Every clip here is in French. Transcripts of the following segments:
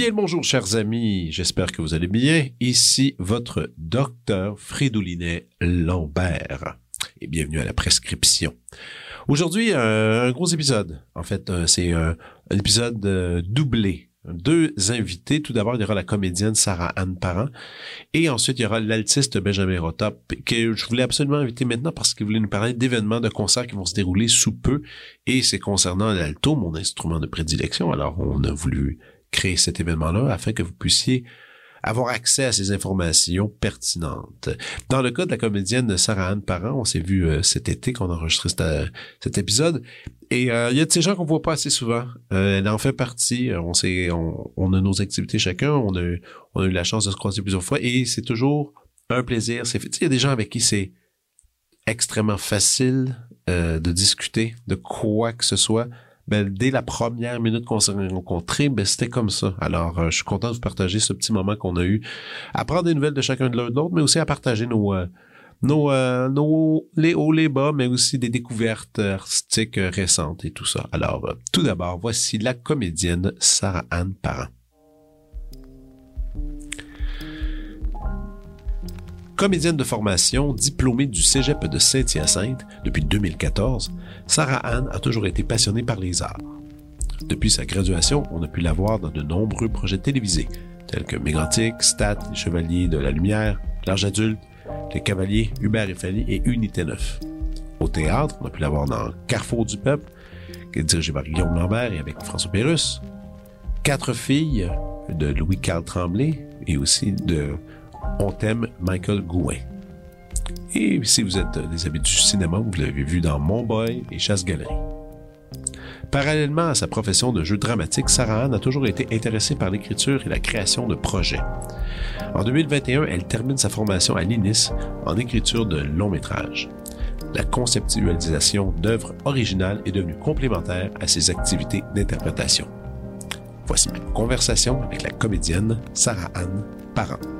Bien bonjour, chers amis. J'espère que vous allez bien. Ici votre docteur Fridolinet Lambert. Et bienvenue à la prescription. Aujourd'hui, euh, un gros épisode. En fait, euh, c'est un, un épisode euh, doublé. Deux invités. Tout d'abord, il y aura la comédienne Sarah Anne Parent. Et ensuite, il y aura l'altiste Benjamin Rota, que je voulais absolument inviter maintenant parce qu'il voulait nous parler d'événements, de concerts qui vont se dérouler sous peu. Et c'est concernant l'alto, mon instrument de prédilection. Alors, on a voulu créer cet événement-là afin que vous puissiez avoir accès à ces informations pertinentes. Dans le cas de la comédienne Sarah Anne Parent, on s'est vu euh, cet été qu'on a enregistré cet, cet épisode. Et euh, il y a de ces gens qu'on voit pas assez souvent. Euh, elle en fait partie. On, on, a nos activités chacun. On a, eu la chance de se croiser plusieurs fois. Et c'est toujours un plaisir. Il y a des gens avec qui c'est extrêmement facile de discuter de quoi que ce soit ben, dès la première minute qu'on s'est rencontrés, ben, c'était comme ça. Alors, euh, je suis content de vous partager ce petit moment qu'on a eu à prendre des nouvelles de chacun de l'autre, mais aussi à partager nos, euh, nos, euh, nos, les hauts, les bas, mais aussi des découvertes artistiques récentes et tout ça. Alors, tout d'abord, voici la comédienne Sarah Anne Parent. Comédienne de formation, diplômée du Cégep de Saint-Hyacinthe depuis 2014, Sarah Anne a toujours été passionnée par les arts. Depuis sa graduation, on a pu la voir dans de nombreux projets télévisés, tels que Mégantic, Stat, Les Chevaliers de la Lumière, L'Arge adulte, Les Cavaliers, Hubert et Fanny et Unité 9. Au théâtre, on a pu la voir dans Carrefour du Peuple, qui est dirigé par Guillaume Lambert et avec François Pérusse, Quatre filles de Louis-Carl Tremblay et aussi de On t'aime Michael Gouin. Et si vous êtes des amis du cinéma, vous l'avez vu dans Mon Boy et Chasse-Galerie. Parallèlement à sa profession de jeu dramatique, Sarah Anne a toujours été intéressée par l'écriture et la création de projets. En 2021, elle termine sa formation à l'INIS en écriture de long métrage. La conceptualisation d'œuvres originales est devenue complémentaire à ses activités d'interprétation. Voici ma conversation avec la comédienne Sarah Anne Parent.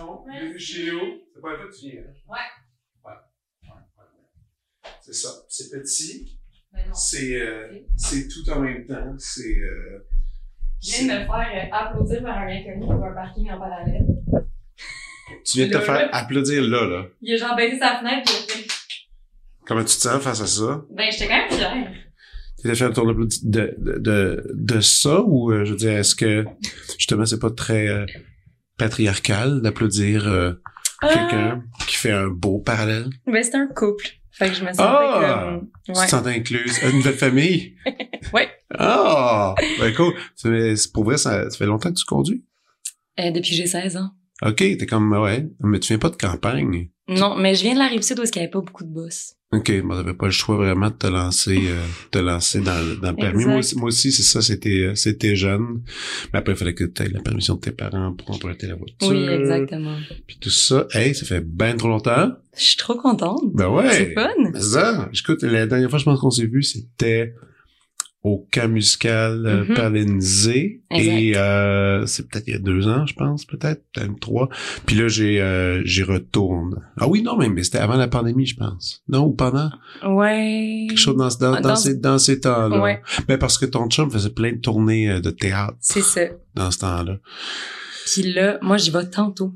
Bienvenue chez nous. C'est pas que tu viens. Hein? Ouais. Ouais. ouais, ouais. C'est ça. C'est petit. Ben c'est euh, c'est tout en même temps. C'est. Euh, je viens de me faire euh, applaudir par un inconnu pour un parking en parallèle. Tu viens de te Là, faire là. applaudir là, là. Il a genre baissé sa fenêtre et fait. Comment tu te sens face à ça? Ben, j'étais quand même fière. Tu as fait un tour de, de, de, de ça ou, euh, je veux dire, est-ce que, justement, c'est pas très euh, patriarcal d'applaudir euh, quelqu'un qui fait un beau parallèle? Ben, c'était un couple. Fait que je me sentais Ah! comme. Tu te Ouais. incluse. Une nouvelle famille? Ouais. Ah! Ben cool. C'est pour vrai, ça, ça fait longtemps que tu conduis? Euh, depuis que j'ai 16 ans. OK, t'es comme, ouais. Mais tu viens pas de campagne. Non, mais je viens de la rive sud où il n'y avait pas beaucoup de boss. OK, moi, t'avais pas le choix vraiment de te lancer, euh, te lancer dans, le- dans le permis. Moi aussi, moi aussi, c'est ça, c'était, euh, c'était jeune. Mais après, il fallait que tu aies la permission de tes parents pour emprunter la voiture. Oui, exactement. Puis tout ça. Hey, ça fait bien trop longtemps. Je suis trop contente. Ben ouais. C'est fun. Ça, écoute, la dernière fois, je pense qu'on s'est vu, c'était au camp musical euh, Mhm. Exact. Et euh, c'est peut-être il y a deux ans, je pense, peut-être, peut-être trois. Puis là, j'ai euh, j'y retourne. Ah oui, non, mais, mais c'était avant la pandémie, je pense. Non, ou pendant? Ouais. Quelque chose dans, dans, dans, Dans- ces, dans ces temps-là. Ouais. Ben parce que ton chum faisait plein de tournées euh, de théâtre C'est ça. dans ce temps-là. Puis là, moi, j'y vais tantôt.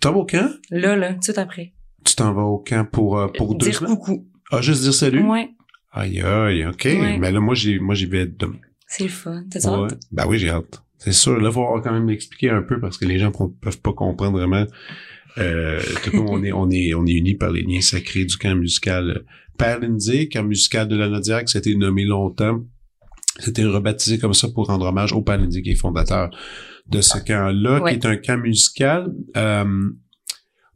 T'en vas au camp? Là, là, tout après. Tu t'en vas au camp pour, euh, pour deux Dire semaines? coucou. Ah, juste dire salut? Ouais. Aïe, aïe, OK. Ouais. Mais là, moi, j'y moi, j'y vais demain. C'est le fun. T'as Ouais. hâte? Ben oui, j'ai hâte. C'est sûr. Là, il faut quand même l'expliquer un peu parce que les gens ne peuvent pas comprendre vraiment. Euh, monde, on est, on est, on est unis par les liens sacrés du camp musical Parlindier, camp musical de la Nodiac, c'était nommé longtemps. C'était rebaptisé comme ça pour rendre hommage au Parlindier qui est fondateur de ce camp-là, qui est un camp musical. Euh,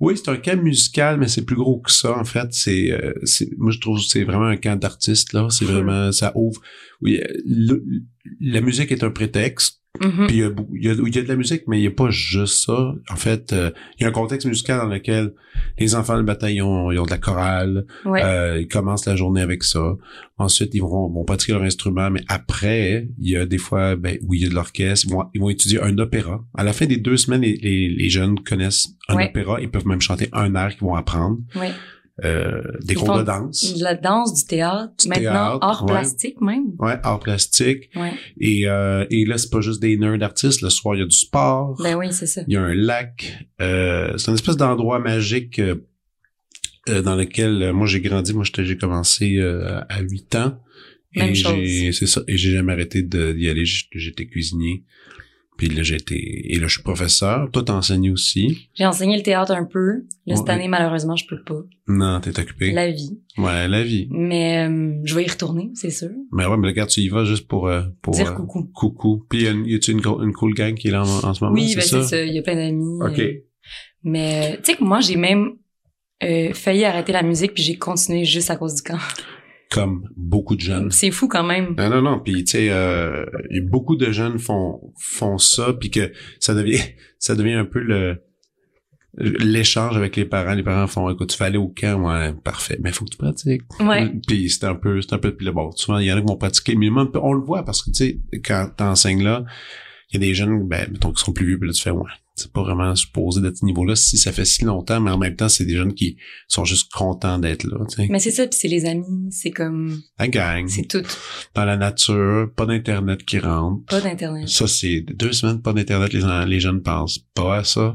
oui, c'est un camp musical, mais c'est plus gros que ça, en fait. C'est, euh, moi, je trouve que c'est vraiment un camp d'artistes, là. C'est vraiment, ça ouvre. Oui, la musique est un prétexte. Mhm. Puis il y, a, il, y a, y, a, de la musique, mais il n'y a pas juste ça. En fait, euh, il y a un contexte musical dans lequel les enfants du bataillon ils ont de la chorale. Ouais. Euh, ils commencent la journée avec ça. Ensuite, ils vont, vont pratiquer leur instrument, mais après, il y a des fois, ben, où il y a de l'orchestre. Ils vont, ils vont étudier un opéra. À la fin des deux semaines, les, les, les jeunes connaissent un Ouais. opéra. Ils peuvent même chanter un air qu'ils vont apprendre. Ouais. Euh, des Ils cours de danse. De la danse, du théâtre, Du maintenant théâtre, art ouais. plastique même? Ouais, art plastique. Ouais. Et, euh, et là, c'est pas juste des nerds d'artistes. Le soir, il y a du sport. Ben oui, c'est ça. Il y a un lac. Euh, c'est une espèce d'endroit magique euh, euh, dans lequel euh, moi j'ai grandi. Moi, j'ai commencé euh, à 8 ans. Même et j'ai c'est ça. Et j'ai jamais arrêté d'y aller. J'étais cuisinier. Puis là, j'étais. Et là, je suis professeur. Toi, t'enseignes aussi? J'ai enseigné le théâtre un peu. Là, cette Ouais. année, malheureusement, je peux pas. Non, t'es occupé. La vie. Ouais, la vie. Mais euh, je vais y retourner, c'est sûr. Mais ouais, mais regarde, tu y vas juste pour. euh, pour Dire euh, coucou. Coucou. Puis y a, une- y a-tu une, une cool gang qui est là en, en ce moment? Oui, ben c'est ça. Il y a plein d'amis. OK. Mais tu sais que moi, j'ai même failli arrêter la musique puis j'ai continué juste à cause du camp. Comme beaucoup de jeunes. C'est fou quand même. Non, non, non. Puis tu sais, euh, beaucoup de jeunes font font ça, puis que ça devient ça devient un peu le l'échange avec les parents. Les parents font, écoute, tu vas aller au camp, ouais, parfait, mais faut que tu pratiques. Ouais. Puis c'est un peu, c'est un peu, puis bon, souvent il y en a qui vont pratiquer, mais même, on le voit parce que tu sais, quand t'enseignes là, il y a des jeunes, ben, mettons, qui sont plus vieux, puis là tu fais, ouais, c'est pas vraiment supposé d'être ce niveau-là si ça fait si longtemps, mais en même temps, c'est des jeunes qui sont juste contents d'être là, tu sais. Mais c'est ça, puis c'est les amis, c'est comme, La gang, c'est tout. dans la nature, pas d'internet qui rentre. Pas d'internet. Ça, c'est deux semaines pas d'internet, les, les jeunes pensent pas à ça.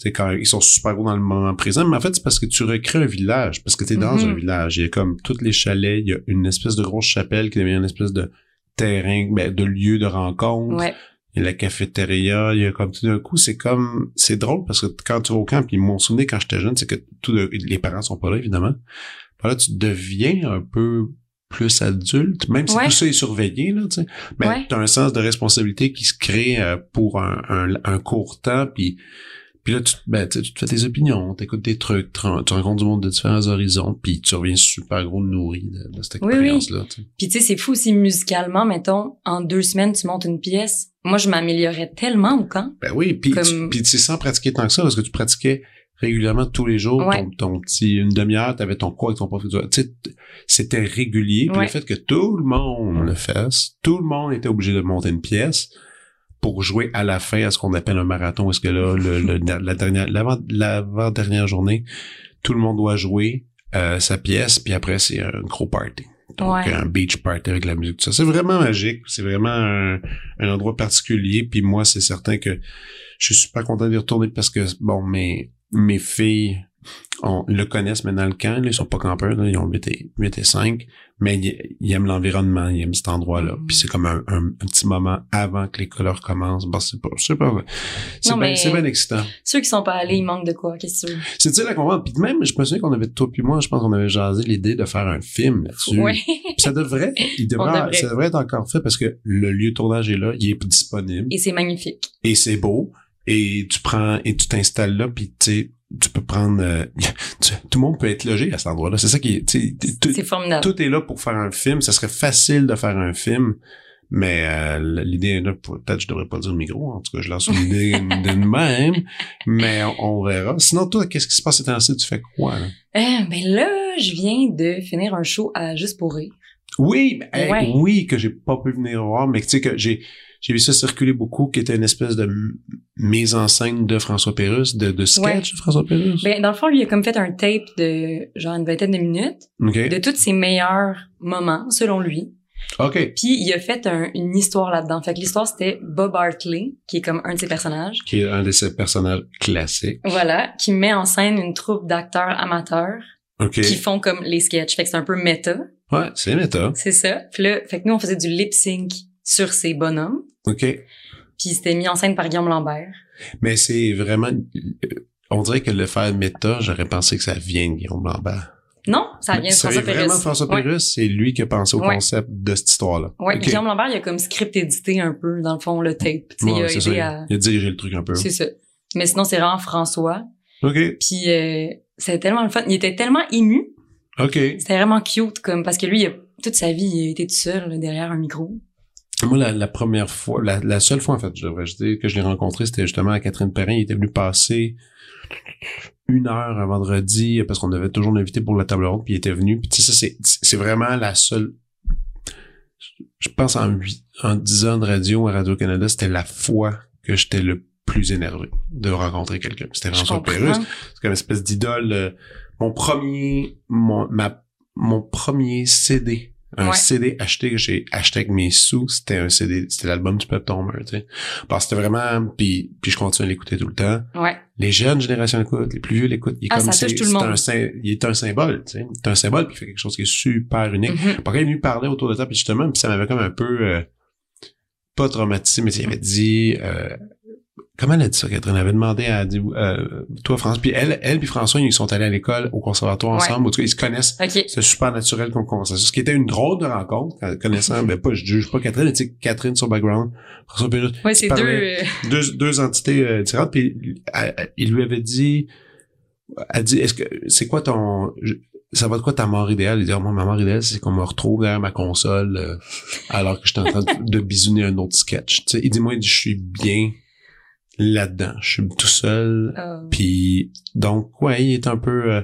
C'est quand ils sont super gros dans le moment présent, mais en fait, c'est parce que tu recrées un village, parce que tu es dans Mhm. un village. Il y a comme tous les chalets, il y a une espèce de grosse chapelle qui devient une espèce de terrain, ben, de lieu de rencontre. Ouais. Il y a la cafétéria, il y a comme tout d'un coup, c'est comme, c'est drôle parce que quand tu vas au camp, puis mon souvenir quand j'étais jeune, c'est que tout de- les parents sont pas là, évidemment. Puis là, tu deviens un peu plus adulte, même si Ouais. tout ça est surveillé, là, tu sais. Mais Ouais. t'as un sens de responsabilité qui se crée euh, pour un, un, un court temps, puis puis là, tu, ben, tu te fais tes opinions, t'écoutes des trucs, tu ren- tu rencontres du monde de différents horizons, puis tu reviens super gros nourri de, de cette Oui, oui. expérience-là. Puis tu sais, c'est fou aussi musicalement, mettons, en deux semaines, tu montes une pièce. Moi, je m'améliorais tellement au camp. Ben oui, puis Comme- tu- sais, sans pratiquer tant que ça, parce que tu pratiquais régulièrement tous les jours, Ouais. ton, ton petit, une demi-heure, t'avais ton cours avec ton prof. Tu sais, t- c'était régulier. Puis Ouais. le fait que tout le monde le fasse, tout le monde était obligé de monter une pièce pour jouer à la fin à ce qu'on appelle un marathon. Est-ce que là, le, le- la dernière, l'avant, l'avant-dernière journée, tout le monde doit jouer euh, sa pièce, puis après, c'est un gros party. Donc, Ouais. un beach party avec la musique, tout ça. C'est vraiment magique. C'est vraiment un, un endroit particulier. Puis moi, c'est certain que je suis super content d'y retourner parce que, bon, mes, mes filles on, le connaissent maintenant le camp. Là, ils sont pas campeurs. Là, ils ont 8 et, 8 et 5. Mais ils, ils aiment l'environnement. Ils aiment cet endroit-là. Mhm. Puis c'est comme un, un, un petit moment avant que l'école recommence. Bon, c'est pas, c'est pas, c'est bien, c'est bien excitant. Ceux qui sont pas allés, ils manquent de quoi, qu'est-ce que tu veux? C'est difficile à comprendre. Puis même, je me souviens qu'on avait, toi puis moi, je pense qu'on avait jasé l'idée de faire un film là-dessus. Ouais. Puis ça devrait, il devrait. ça devrait être encore fait parce que le lieu de tournage est là, il est disponible Et c'est magnifique. et c'est beau et tu prends et tu t'installes là puis tu sais, tu peux prendre, euh, tu- tout le monde peut être logé à cet endroit-là. C'est ça qui est, C'est formidable. tout est là pour faire un film. Ça serait facile de faire un film. Mais euh, l'idée est là, peut-être je devrais pas dire le micro, en tout cas je lance une idée de même, mais on, on verra. Sinon toi, qu'est-ce qui se passe ces temps-ci? Tu fais quoi? Là? Euh, ben là, je viens de finir un show à Juste pour rire. Oui, ben, hey, Ouais. oui, que j'ai pas pu venir voir, mais tu sais que j'ai j'ai vu ça circuler beaucoup, qui était une espèce de mise en scène de François Pérusse, de, de sketch de François Pérusse. Ben, dans le fond, lui, il a comme fait un tape de genre une vingtaine de minutes OK. de tous ses meilleurs moments, selon lui. OK. Puis il a fait un- une histoire là-dedans. Fait que l'histoire, c'était Bob Hartley, qui est comme un de ses personnages. Qui est un de ces personnages classiques. Voilà, qui met en scène une troupe d'acteurs amateurs OK. qui font comme les sketchs. Fait que c'est un peu méta, Ouais, c'est méta. c'est ça. Puis là, fait que nous, on faisait du lip sync sur ces bonhommes. OK. Puis c'était mis en scène par Guillaume Lambert. Mais c'est vraiment... On dirait que le faire méta, j'aurais pensé que ça vient de Guillaume Lambert. Non, ça vient de François vraiment Pérusse. François Ouais. Pérusse, c'est lui qui a pensé au Ouais. concept de cette histoire-là. Ouais, Ok. Guillaume Lambert, il a comme script édité un peu, dans le fond, le tape. Ouais, il a aidé ça. à... Il a dirigé le truc un peu. C'est ça. Mais sinon, c'est vraiment François. OK. Puis euh, c'était tellement le fun. Il était tellement ému. OK. C'était vraiment cute, comme parce que lui, il a- toute sa vie, il a été tout seul là, derrière un micro. Moi, la, la première fois, la, la seule fois, en fait, je devrais dire, que je l'ai rencontré, c'était justement à Catherine Perrin. Il était venu passer une heure un vendredi, parce qu'on avait toujours l'invité pour la table ronde, puis il était venu. Puis tu sais, ça, c'est, c'est vraiment la seule... Je pense en huit, en dix ans de radio à Radio-Canada, c'était la fois que j'étais le plus énervé de rencontrer quelqu'un. C'était François. Pérusse. C'est comme une espèce d'idole. euh, mon premier, mon, ma, mon premier CD, un Ouais. CD acheté que j'ai acheté avec mes sous, c'était un CD, c'était l'album du Pep Tomer, tu sais. Parce que c'était vraiment, puis, puis je continue à l'écouter tout le temps. Ouais. Les jeunes générations l'écoutent, les plus vieux l'écoutent. Il est Ah, comme c'est- un il est un symbole, tu sais. C'est un symbole, puis il fait quelque chose qui est super unique. Mhm. Par il est venu parler autour de ça, puis justement, puis ça m'avait comme un peu euh, pas traumatisé, mais il avait dit euh, comment elle a dit ça, Catherine? Elle avait demandé à dit, euh, toi, France, puis elle, elle puis François, ils sont allés à l'école, au conservatoire Ouais. ensemble, en tout cas, ils se connaissent. OK. C'est super naturel comme conversation. Ce qui était une drôle de rencontre, connaissant, mais pas, je juge pas Catherine, tu sais, Catherine, son background, François Ouais, c'est deux... euh, deux, deux entités euh, différentes, puis elle- elle- il lui avait dit, elle dit, est-ce que, c'est quoi ton, je- ça va de quoi ta mort idéale? Il dit, Ah, moi, ma mort idéale, c'est qu'on me retrouve derrière ma console, euh, alors que j'étais en train de, de bisouner un autre sketch. Tu sais, il dit, moi, il dit, je suis bien là-dedans. Je suis tout seul. euh, Puis, donc, ouais, il est un peu, euh,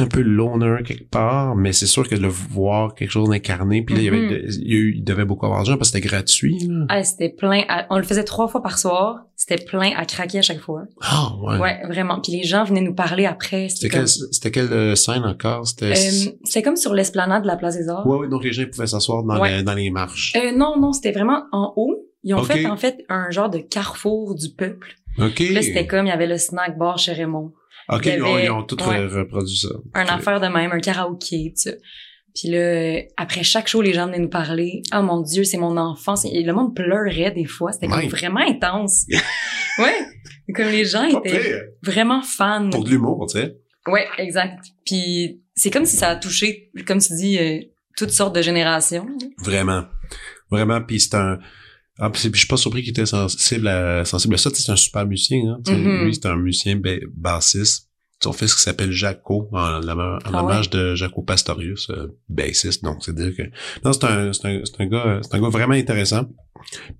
un peu loner quelque part, mais c'est sûr que de le voir quelque chose d'incarné, puis là, il, y avait, Mhm. il, y a eu- il devait beaucoup avoir d'argent parce que c'était gratuit, là. ah, c'était plein. à- On le faisait trois fois par soir. C'était plein à craquer à chaque fois. Ah, ouais. Ouais, vraiment. Puis les gens venaient nous parler après. C'était quelle, quelle euh, scène encore? C'était... Euh, c'était comme sur l'esplanade de la Place des Arts. ouais, ouais, donc les gens pouvaient s'asseoir dans, Ouais. les, dans les marches. Euh, non, non, c'était vraiment en haut. Ils ont fait, en fait, un genre de carrefour du peuple. OK. Puis Là, c'était comme, il y avait le snack bar chez Raymond. OK, il ils ont, ils ont tout ouais. reproduit ça. Un affaire de même, un karaoké, tout ça. Puis là, après chaque show, les gens venaient nous parler. Ah mon Dieu, c'est mon enfance. Et le monde pleurait des fois. C'était comme vraiment intense. ouais. Comme les gens étaient vraiment fans. Pour de l'humour, tu sais. Ouais, exact. Puis c'est comme si ça a touché, comme tu dis, euh, toutes sortes de générations. Vraiment. Vraiment, puis c'est un... Ah, puis je suis pas surpris qu'il était sensible à, sensible à ça. C'est un super musicien. Hein? Mhm. Lui, c'est un musicien ba- bassiste. Son fils qui s'appelle Jaco, en, en Ah hommage de Jaco Pastorius, euh, bassiste. Donc, c'est dire que... Non, c'est un, c'est un, c'est un gars, c'est un gars vraiment intéressant.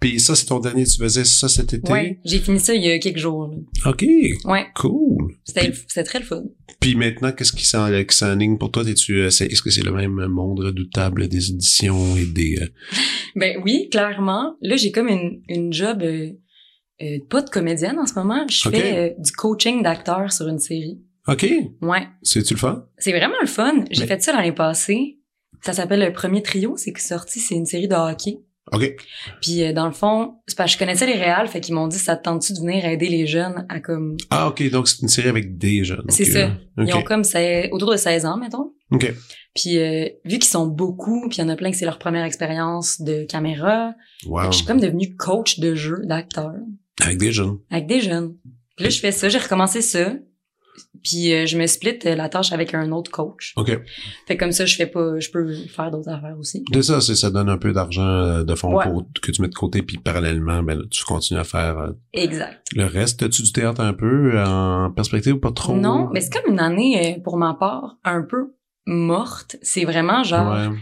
Puis ça, c'est ton dernier, tu faisais ça cet été? Ouais, j'ai fini ça il y a quelques jours. OK, Ouais, cool. c'était très le fun. Puis maintenant, qu'est-ce qui s'en- qui s'enligne pour toi? T'es-tu, euh, est-ce que c'est le même monde redoutable des auditions et des... euh, Ben oui, clairement. Là, j'ai comme une, une job euh, euh, pas de comédienne en ce moment. Je fais du coaching d'acteurs sur une série. OK, Ouais, c'est-tu le fun? c'est vraiment le fun. J'ai Mais- fait ça l'année passée. Ça s'appelle le premier trio, c'est sorti, c'est une série de hockey. OK. Puis euh, dans le fond, c'est parce que je connaissais les réals, fait qu'ils m'ont dit ça te tente-tu de venir aider les jeunes à comme Ah, OK, donc c'est une série avec des jeunes. C'est ça. OK. ils ont comme c'est autour de 16 ans mettons. OK. Puis euh, vu qu'ils sont beaucoup, puis il y en a plein que c'est leur première expérience de caméra, Wow. je suis comme devenue coach de jeu d'acteur Avec des jeunes. avec des jeunes. Puis là je fais ça, j'ai recommencé ça. Puis euh, je me split euh, la tâche avec un autre coach. OK. Fait que comme ça je fais pas je peux faire d'autres affaires aussi. C'est ça, c'est ça donne un peu d'argent euh, de fonds Ouais. pour, que tu mets de côté, puis parallèlement, ben tu continues à faire euh, Exact. le reste. As-tu du théâtre un peu en perspective ou pas trop? Non, mais c'est comme une année pour ma part un peu morte. C'est vraiment genre Ouais.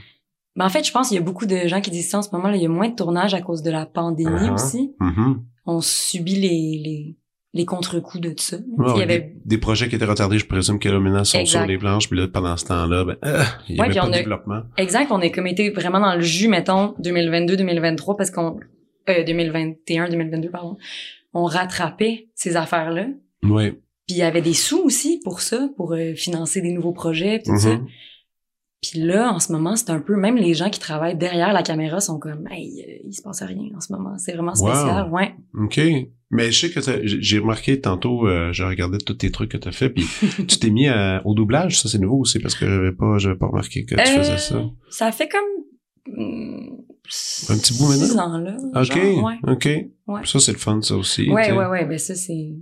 Ben, en fait, je pense qu'il y a beaucoup de gens qui disent ça en ce moment. Là, il y a moins de tournage à cause de la pandémie Uh-huh. aussi. Mhm. On subit les, les, les contre-coups de ça. Ouais, il y avait... des, des projets qui étaient retardés, je présume que là, maintenant, sont Exact. sur les planches, puis là, pendant ce temps-là, ben, euh, il y Ouais, avait pas de a- développement. Exact, on est comme été vraiment dans le jus, mettons, 2022-2023, parce qu'on... Euh, 2021-2022, pardon. On rattrapait ces affaires-là. Oui. Puis il y avait des sous aussi pour ça, pour euh, financer des nouveaux projets, tout ça. Puis là, en ce moment, c'est un peu... Même les gens qui travaillent derrière la caméra sont comme... Hey, euh, il se passe rien en ce moment. C'est vraiment spécial, Wow. ouais. OK. Mais je sais que t'as- j'ai remarqué tantôt, euh, j'ai regardé tous tes trucs que tu as fait, puis tu t'es mis à- au doublage, ça c'est nouveau aussi, parce que j'avais pas, j'avais pas remarqué que tu Euh, faisais ça. Ça fait comme hum, Un petit bout maintenant? Six ans, là. OK, genre, ouais. OK. Ouais. Ça, c'est le fun, ça aussi. Ouais, ouais, ouais, ben ça, c'est,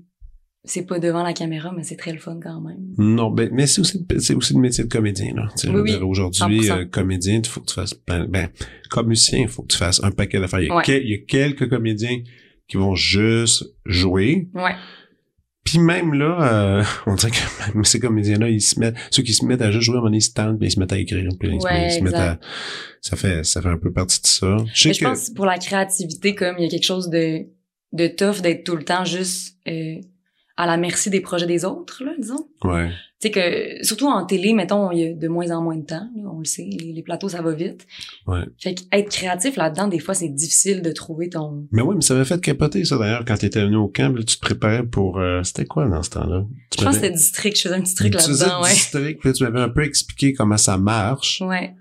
c'est pas devant la caméra, mais c'est très le fun quand même. Non, ben, mais c'est aussi, c'est aussi le métier de comédien, là. Oui, Aujourd'hui, 100%. euh, comédien, il faut que tu fasses, ben, ben, comme musicien, il faut que tu fasses un paquet d'affaires. Il, Ouais. il y a quelques comédiens qui vont juste jouer. Ouais. Puis même là, euh, on dirait que même ces comédiens-là, ils se mettent, ceux qui se mettent à juste jouer, à un moment donné, ils se tentent, puis ils se mettent à écrire, puis ils Ouais, ils se mettent à, ça fait, ça fait un peu partie de ça. Je sais je pense que pour la créativité, comme il y a quelque chose de, de tough d'être tout le temps juste euh, à la merci des projets des autres, là, disons. ouais. Tu sais que, surtout en télé, mettons, il y a de moins en moins de temps, là, on le sait, les, les plateaux, ça va vite. Ouais. Fait qu'être créatif là-dedans, des fois, c'est difficile de trouver ton... Mais oui, mais ça m'a fait capoter, ça, d'ailleurs, quand t'étais venu au camp, là, tu te préparais pour, euh, c'était quoi dans ce temps-là? Je pense que c'était district, je faisais un petit truc là-dedans, ouais. district, puis tu m'avais un peu expliqué comment ça marche. Ouais.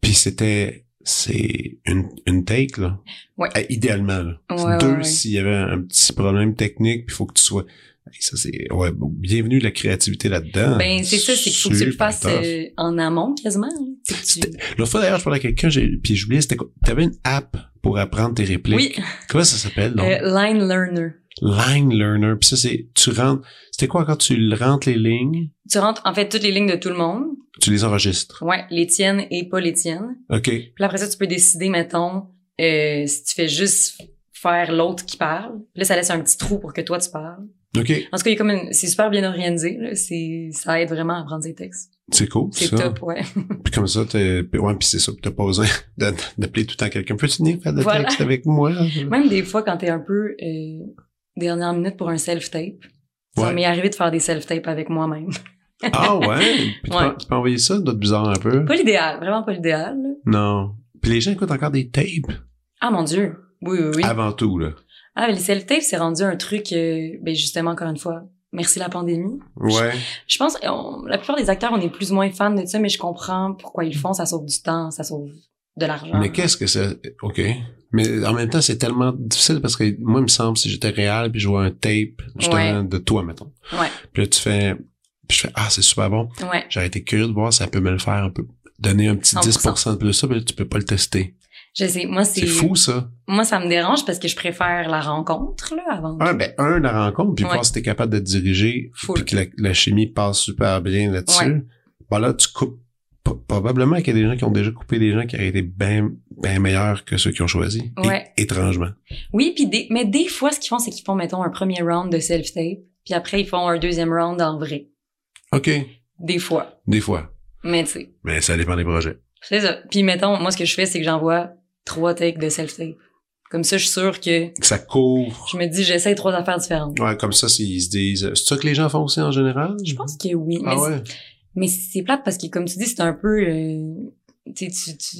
Puis c'était, c'est une, une take, là. Ouais. Euh, idéalement, là. Ouais, Deux, ouais. s'il y avait un petit problème technique, puis il faut que tu sois... Ça, c'est... Ouais, bienvenue la créativité là-dedans. Ben, c'est ça, c'est qu'il faut que tu le fasses euh, en amont, quasiment. Tu L'autre fois, d'ailleurs, je parlais à quelqu'un, j'ai... puis j'oubliais, c'était quoi? T'avais une app pour apprendre tes répliques. Oui, Comment ça s'appelle, donc? euh, line learner. Line Learner. Puis ça, c'est... Tu rentres... C'était quoi quand tu rentres les lignes? Tu rentres, en fait, toutes les lignes de tout le monde. Tu les enregistres. Ouais, les tiennes et pas les tiennes. OK. Puis après ça, tu peux décider, mettons, euh, si tu fais juste faire l'autre qui parle. Puis là, ça laisse un petit trou pour que toi, tu parles. OK. En tout cas, il y a comme une- c'est super bien organisé. Là. C'est, ça aide vraiment à apprendre ses textes. C'est cool, C'est ça. top, ouais. Puis comme ça, t'es... Ouais, puis c'est ça. puis T'as pas besoin d'appeler tout le temps quelqu'un. Peux-tu venir faire de Voilà. texte avec moi? Même des fois, quand t'es un peu euh, dernière minute pour un self-tape, ça m'est arrivé de faire des self-tapes avec moi-même. Ah ouais? Puis tu, Ouais. peux, tu peux envoyer ça, d'autres bizarre un peu? Pas l'idéal, vraiment pas l'idéal. Non. Puis les gens écoutent encore des tapes? Ah mon Dieu. Oui, oui, oui. avant tout, là. Ah, mais les self-tapes, c'est rendu un truc, euh, ben justement, encore une fois, merci la pandémie. Ouais. Je pense, on- la plupart des acteurs, on est plus ou moins fans de ça, mais je comprends pourquoi ils le font. Ça sauve du temps, ça sauve de l'argent. Mais qu'est-ce que c'est? OK. Mais en même temps, c'est tellement difficile parce que moi, il me semble, si j'étais réel puis je vois un tape, justement, Ouais. de toi, mettons. Ouais, Puis là, tu fais... Puis je fais, ah, c'est super bon. ouais. J'aurais été curieux de voir si ça peut me le faire un peu. Donner un petit 100%. 10% de plus ça, mais là, tu peux pas le tester. Je sais, moi, c'est... C'est fou, ça. Moi, ça me dérange parce que je préfère la rencontre, là, avant. Un, ben, un, la rencontre, puis Ouais. voir si t'es capable de te diriger, puis que la, la chimie passe super bien là-dessus. Ouais. Ben là, tu coupes. Probablement qu'il y a des gens qui ont déjà coupé des gens qui auraient été bien bien meilleurs que ceux qui ont choisi. Ouais. étrangement. Oui, puis des, mais des fois, ce qu'ils font, c'est qu'ils font, mettons, un premier round de self-tape, puis après, ils font un deuxième round en vrai. OK. Des fois. Des fois. Mais tu sais, Mais ça dépend des projets. c'est ça. Puis mettons, moi, ce que je fais, c'est que j'envoie trois takes de self-tape. Comme ça, je suis sûre que Ça couvre. je me dis, j'essaie trois affaires différentes. Ouais, comme ça, s'ils se disent. C'est ça que les gens font aussi en général? Je pense que oui. Ah mais ouais. Mais c'est plate parce que, comme tu dis, c'est un peu... euh, tu sais, tu,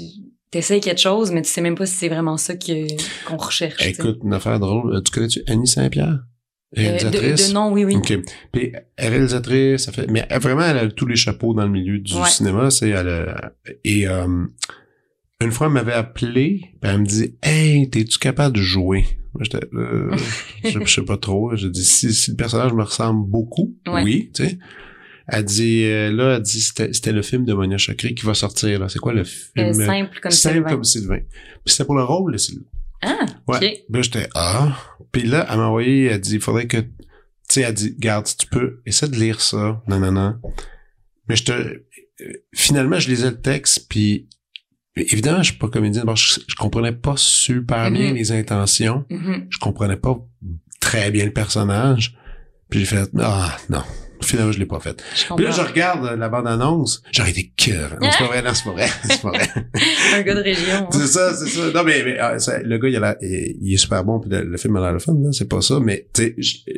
t'essayes quelque chose, mais tu sais même pas si c'est vraiment ça que, qu'on recherche. Écoute, une affaire drôle. Euh, Tu connais-tu Annie Saint-Pierre? Euh, Réalisatrice? de, de nom, oui, oui. OK. Puis réalisatrice, ça fait mais vraiment elle a tous les chapeaux dans le milieu du Ouais. cinéma, c'est elle a- et euh, une fois elle m'avait appelé, puis elle me dit "Hey, t'es-tu capable de jouer Moi j'étais euh, je, je sais pas trop, j'ai dit si, si le personnage me ressemble beaucoup, Ouais. oui, tu sais. Elle dit euh, là elle dit c'était c'était le film de Monia Chakri qui va sortir là, c'est quoi le film? Euh, simple comme Simple Sylvain. comme Sylvain. Puis c'était pour le rôle de Sylvain. Ah, Ouais. ok. Puis Là, j'étais, ah. Puis là, elle m'a envoyé, elle dit, il faudrait que, tu sais, elle dit, garde, si tu peux, essaie de lire ça. Non, non, non. Mais je te, euh, finalement, je lisais le texte, puis évidemment, je suis pas comédien. D'abord, je, je comprenais pas super bien Mhm. les intentions. Mhm. Je comprenais pas très bien le personnage. Puis j'ai fait, ah, non. Finalement, je l'ai pas fait. Je Puis là, je regarde la bande-annonce. J'aurais été cœur. Non, c'est pas vrai, non, c'est pas vrai. C'est pas vrai. Un gars de région. C'est hein. ça, c'est ça. Non, mais, mais, ah, ça- le gars, il, a il il est super bon, puis le, le film a l'air le fun, là, c'est pas ça, mais, tu sais,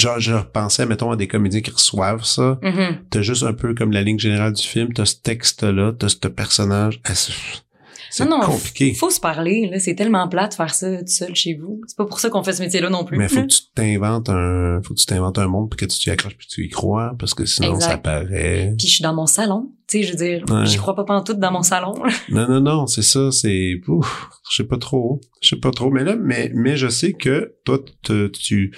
genre, je repensais, mettons, à des comédiens qui reçoivent ça. Mhm. T'as juste un peu comme la ligne générale du film, t'as ce texte-là, t'as ce personnage. C'est- Non, non, compliqué. Faut se parler, là. C'est tellement plate de faire ça tout seul chez vous. C'est pas pour ça qu'on fait ce métier-là non plus. Mais faut que tu t'inventes un, faut que tu t'inventes un monde puis que tu t'y accroches puis que tu y crois parce que sinon Exact. ça paraît. Puis je suis dans mon salon. Tu sais, je veux dire, Ouais. j'y crois pas pantoute dans mon salon. Non, non, non, c'est ça, c'est, ouf, je sais pas trop, je sais pas trop, mais là, mais, mais je sais que toi, te- tu,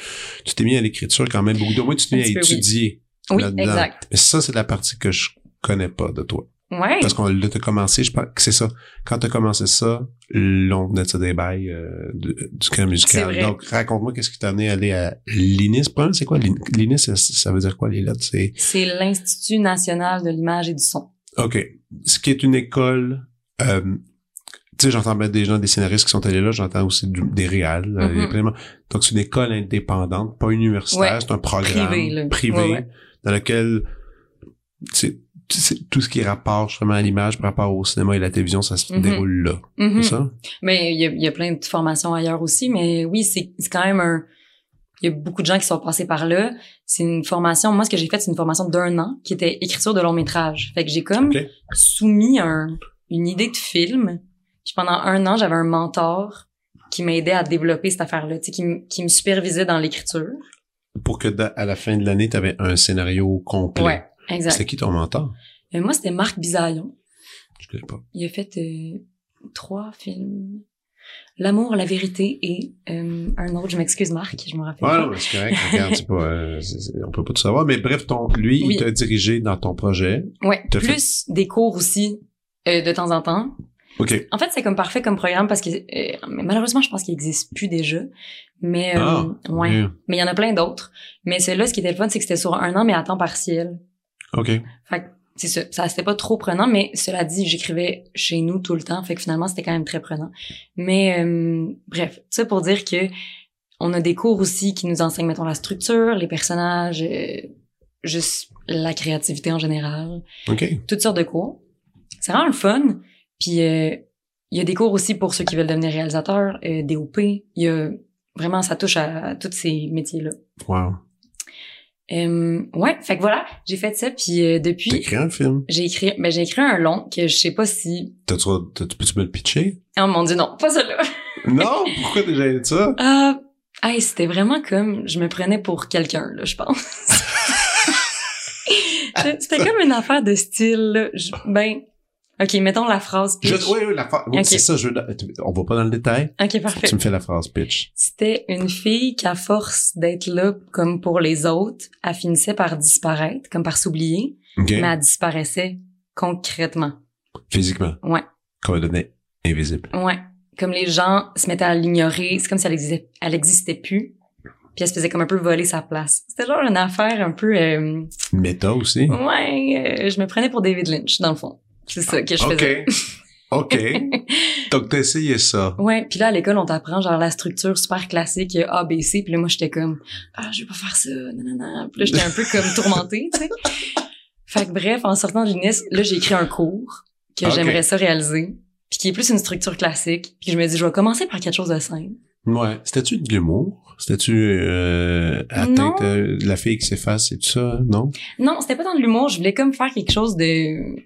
tu t'es mis à l'écriture quand même beaucoup, au moins tu t'es mis à oui. étudier Oui, exact. Mais ça, c'est la partie que je connais pas de toi. Ouais. Parce qu'on l'a commencé, je pense que c'est ça. Quand t'as commencé ça, l'on venait de se débail euh, de- du camp musical. Donc, raconte-moi qu'est-ce qui t'a amené à aller à l'INIS. C'est quoi l'In- l'INIS? Ça, ça veut dire quoi, les lettres? C'est, C'est l'Institut national de l'image et du son. OK. Ce qui est une école, euh, tu sais, j'entends des gens, des scénaristes qui sont allés là, j'entends aussi du- des réals. euh, Mhm. de- Donc, c'est une école indépendante, pas universitaire, Ouais. c'est un programme Privé, là. privé Ouais, ouais. dans lequel tout ce qui rapporte justement à l'image par rapport au cinéma et la télévision, ça se Mhm. déroule là. Mhm. C'est ça? Mais il y a, il y a plein de formations ailleurs aussi, mais oui, c'est quand même un... Il y a beaucoup de gens qui sont passés par là. C'est une formation... Moi, ce que j'ai fait, c'est une formation d'un an qui était écriture de long métrage. Fait que j'ai comme soumis un, une idée de film. Puis pendant un an, j'avais un mentor qui m'aidait à développer cette affaire-là, qui, me- qui me supervisait dans l'écriture. Pour que à la fin de l'année, tu avais un scénario complet. Ouais, exact. C'était qui ton mentor? Euh, moi, c'était Marc Bisaillon. Je connais pas. Il a fait euh, trois films. L'amour, la vérité et euh, un autre, je m'excuse Marc, je me rappelle Ouais, pas. c'est correct. Regarde, c'est pas, euh, c'est- c'est- on peut pas tout savoir. Mais bref, ton, lui, Oui. il t'a dirigé dans ton projet. Ouais, T'as plus des cours aussi euh, de temps en temps. OK. En fait, c'est comme parfait comme programme parce que euh, malheureusement, je pense qu'il existe plus déjà. Mais euh, Ah, ouais, mais il y en a plein d'autres. Mais celui-là, ce qui était le fun, c'est que c'était sur un an mais à temps partiel. OK. Fait c'est ça, ça c'était pas trop prenant, mais cela dit, j'écrivais chez nous tout le temps, fait que finalement c'était quand même très prenant. Mais euh, bref, ça pour dire que on a des cours aussi qui nous enseignent mettons la structure, les personnages, euh, juste la créativité en général, OK. toutes sortes de cours. C'est vraiment le fun. Puis euh, il y a des cours aussi pour ceux qui veulent devenir réalisateurs, euh, DOP. Il y a vraiment ça touche à, à tous ces métiers là. Wow. Euh, ouais, fait que voilà, j'ai fait ça puis euh, T'as depuis écrit un film? j'ai écrit, ben j'ai écrit un long que je sais pas si. T'as-tu, t'as- peux-tu me le pitcher? Oh mon dieu, non, pas ça-là. non! Pourquoi gêné de ça? Ah, hey, c'était vraiment comme je me prenais pour quelqu'un là, je pense. c'était comme une affaire de style. Là. Je- ben, ok, mettons la phrase. Je, Pitch. oui, oui, la phrase. oui, Ok. C'est ça, je veux, on va pas dans le détail. Ok, parfait. Tu me fais la phrase pitch. C'était une fille qui, à force d'être là comme pour les autres, elle finissait par disparaître, comme par s'oublier, OK? mais elle disparaissait concrètement. Physiquement. Ouais. Qu'on devenait invisible. Ouais. Comme les gens se mettaient à l'ignorer, c'est comme si elle existait, elle existait plus. Puis elle se faisait comme un peu voler sa place. C'était genre une affaire un peu... euh, Méta aussi. ouais, euh, je me prenais pour David Lynch, dans le fond. C'est ça que je faisais. OK. OK. Donc, t'as essayé ça. Ouais, puis là, à l'école, on t'apprend genre la structure super classique, A, B, C. Puis là, moi, j'étais comme, ah, je vais pas faire ça, nanana. Puis là, j'étais un peu comme tourmentée, tu sais. Fait que bref, en sortant de l'UNIS, là, j'ai écrit un cours que j'aimerais ça réaliser. Puis qui est plus une structure classique. Puis je me dis, je vais commencer par quelque chose de simple. Ouais. C'était-tu de l'humour? C'était-tu euh, atteinte, euh, la fille qui s'efface et tout ça, non? Non, c'était pas dans de l'humour. Je voulais comme faire quelque chose de,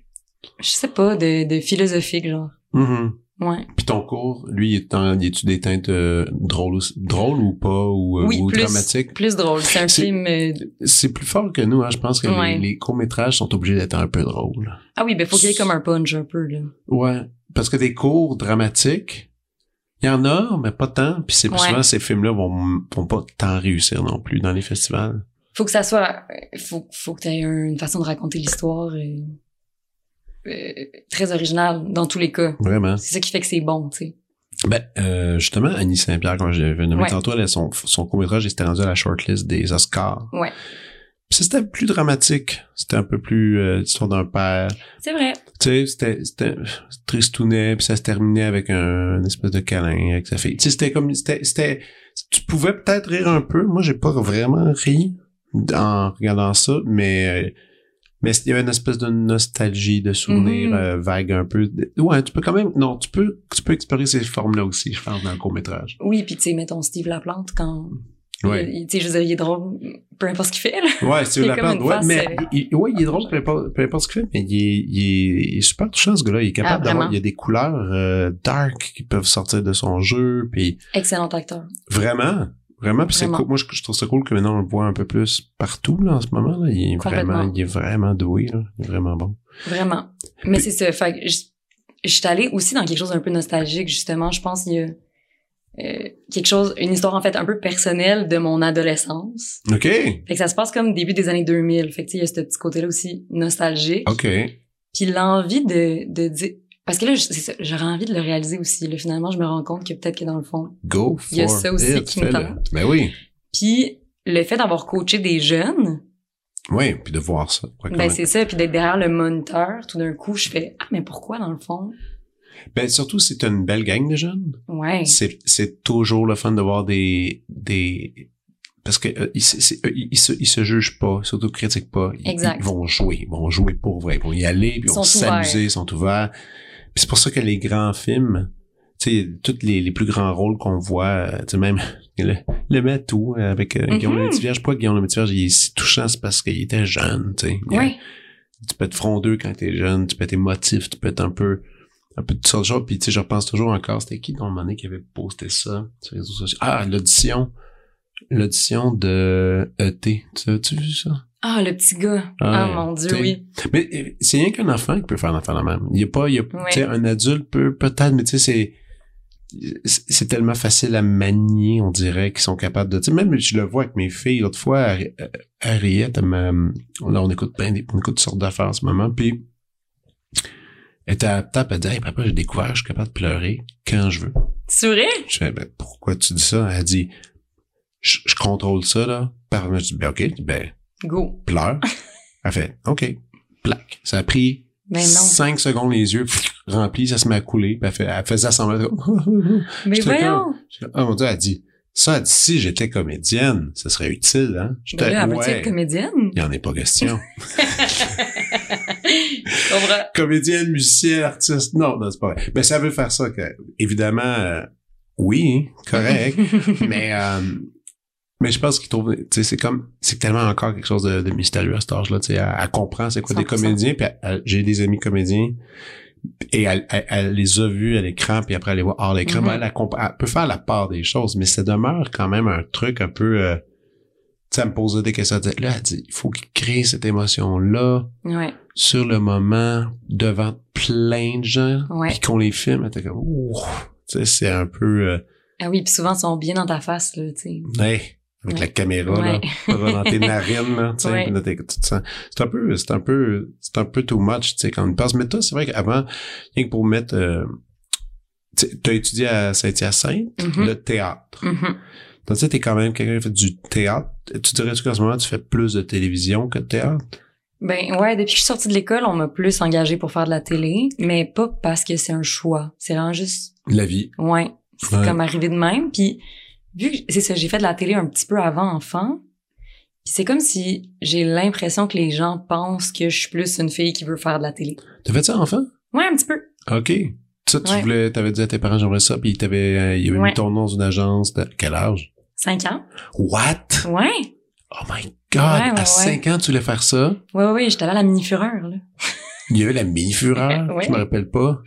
je sais pas, de, de philosophique, genre. Mhm. Ouais. Puis ton cours, lui, il est en, il est-tu des teintes euh, drôles, drôles ou pas, ou, euh, Oui, ou plus. dramatiques? Plus drôle. C'est un film, euh, C'est plus fort que nous, hein. Je pense que Ouais. les, les courts-métrages sont obligés d'être un peu drôles. ah oui, ben, faut qu'il y ait comme un punch un peu, là. Ouais. Parce que des cours dramatiques, il y en a, mais pas tant. Puis c'est Ouais. souvent ces films-là vont, vont pas tant réussir non plus dans les festivals. faut que ça soit faut faut que tu aies une façon de raconter l'histoire euh, très originale dans tous les cas Vraiment. c'est ça qui fait que c'est bon tu sais Ben, euh, justement, Annie Saint-Pierre, quand j'avais nommé Ouais. tantôt, elle, son, son court-métrage était rendu à la shortlist des Oscars. ouais c'était plus dramatique. C'était un peu plus euh, l'histoire d'un père. c'est vrai Tu sais, c'était, c'était tristounet, puis ça se terminait avec un, une espèce de câlin avec sa fille. Tu sais, c'était comme, c'était, c'était, tu pouvais peut-être rire un peu. Moi, j'ai pas vraiment ri en regardant ça, mais, euh, mais il y avait une espèce de nostalgie, de souvenir Mhm. euh, vague un peu. Ouais, tu peux quand même, non, tu peux, tu peux explorer ces formes-là aussi, je pense, dans le court-métrage. oui puis tu sais mettons Steve Laplante quand Ouais. il- tu sais je veux dire il est drôle peu importe ce qu'il fait là Ouais, c'est Il y la a comme plante. une Ouais, face, mais euh, il, il- ouais, il est drôle, peu importe, peu importe ce qu'il fait, mais il est, il est, il est super touchant, ce gars-là. Il est capable Ah, d'avoir, il y a des couleurs euh, dark qui peuvent sortir de son jeu, puis excellent acteur vraiment, vraiment, puis cool. Moi, je, je trouve ça cool que maintenant on le voit un peu plus partout, là, en ce moment, là. Il est vraiment, il est vraiment doué, là. Il est vraiment bon. vraiment mais c'est ça fait que je je suis allée aussi dans quelque chose d'un peu nostalgique justement je pense qu'il y a euh, quelque chose une histoire en fait un peu personnelle de mon adolescence OK. Fait que ça se passe comme début des années 2000. Fait que il y a ce petit côté-là aussi nostalgique. OK. Puis l'envie de, de dire... Parce que là, c'est ça, j'aurais envie de le réaliser aussi. Là, finalement, je me rends compte que peut-être que dans le fond, Go Il y a ça aussi it, qui me tente. Ben oui. Puis le fait d'avoir coaché des jeunes, Oui, puis de voir ça. Ben c'est ça, puis d'être derrière le moniteur, tout d'un coup, je fais ah mais pourquoi dans le fond Ben, surtout t'as une belle gang de jeunes. Ouais. c'est c'est toujours le fun de voir des des parce que euh, ils, c'est- c'est- ils, ils se ils se jugent pas, ils s'autocritiquent pas. Ils, Exact. ils vont jouer, ils vont jouer pour vrai, ils vont y aller, puis ils vont s'amuser, ils sont ouverts. C'est pour ça que les grands films, tu sais, tous les, les plus grands rôles qu'on voit, euh, tu sais même le, le Matou avec euh, Guillaume Mhm. le Métivierge, pourquoi Guillaume le Métivierge il est si touchant, c'est parce qu'il était jeune, tu sais. Ouais. tu peux être frondeux quand t'es jeune, tu peux être émotif, tu peux être un peu un peu de de choses. Puis tu sais, je repense toujours encore, c'était qui dans le moment qui avait posté ça sur les réseaux sociaux? Ah, l'audition. L'audition de ET. Tu as-tu vu ça? Ah le petit gars. Ah, Ah mon dieu oui. Mais euh, c'est rien qu'un enfant qui peut faire un enfant la même. Il y a pas, il y a, Ouais. tu sais, un adulte peut peut-être, mais tu sais, c'est c'est tellement facile à manier, on dirait, qu'ils sont capables de. Tu sais, même je le vois avec mes filles. L'autre fois, Harri- euh, Harriet, elle m'a- là, on écoute plein, des- on écoute toutes sortes d'affaires en ce moment, puis elle était à table, elle dit, hey, papa, j'ai découvert, je suis capable de pleurer quand je veux. C'est vrai Je fais, ben, pourquoi tu dis ça? Elle dit, je, je contrôle ça, là. Par, je dis, ben, ok, ben, Go. pleure. Elle fait, ok, plaque. Ça a pris Ben cinq secondes les yeux pff, remplis, ça se met à couler, puis elle, fait, elle faisait semblant. Mais voyons. oh mon dieu, elle dit, ça, si j'étais comédienne, ce serait utile, hein? J'étais, Ben là, elle veut ouais, être comédienne? il en est pas question. Comédienne, musicienne, artiste, non, non, c'est pas vrai. Mais ça veut faire ça, que, évidemment, euh, oui, correct, mais euh, mais je pense qu'il trouve tu sais c'est comme c'est tellement encore quelque chose de, de mystérieux à cet âge-là tu sais elle, elle comprend c'est quoi des 100%. comédiens puis j'ai des amis comédiens et elle, elle, elle les a vus à l'écran puis après elle les voit hors l'écran Mhm. Ben, elle, peut faire la part des choses mais ça demeure quand même un truc un peu euh, tu sais elle me posait des questions elle dit- là elle dit il faut qu'il crée cette émotion là Ouais. sur le moment devant plein de gens Ouais. puis qu'on les filme elle était comme ouh tu sais c'est un peu euh, Ah oui, puis souvent ils sont bien dans ta face là, tu sais. Avec Ouais. la caméra, là, Ouais. dans tes narines, là, tu sais, Ouais. tu te sens- c'est un peu, c'est un peu, c'est un peu too much, tu sais, quand on y pense. Mais toi, c'est vrai qu'avant, rien que pour mettre, euh, tu t'as étudié à Saint-Hyacinthe, Mhm. le théâtre. Mhm. Donc, tu sais, t'es quand même quelqu'un qui fait du théâtre. Tu dirais-tu qu'en ce moment, tu fais plus de télévision que de théâtre? Ben ouais, depuis que je suis sortie de l'école, on m'a plus engagée pour faire de la télé, mais pas parce que c'est un choix. C'est vraiment juste, La vie. ouais, c'est comme arrivé de même. Puis vu que c'est ça, j'ai fait de la télé un petit peu avant enfant. C'est comme si j'ai l'impression que les gens pensent que je suis plus une fille qui veut faire de la télé. T'as fait ça, enfant? Ouais, un petit peu. OK. Ça, tu Ouais. voulais, t'avais dit à tes parents, j'aimerais ça, puis ils t'avaient, euh, avaient Ouais. mis ton nom dans une agence de quel âge? Cinq ans. What? Ouais. Oh my God! Ouais, à 5 ans, tu voulais faire ça? Ouais, ouais, ouais, j'étais allée à la mini fureur, là. Il y avait la mini-fureur, je me rappelle pas.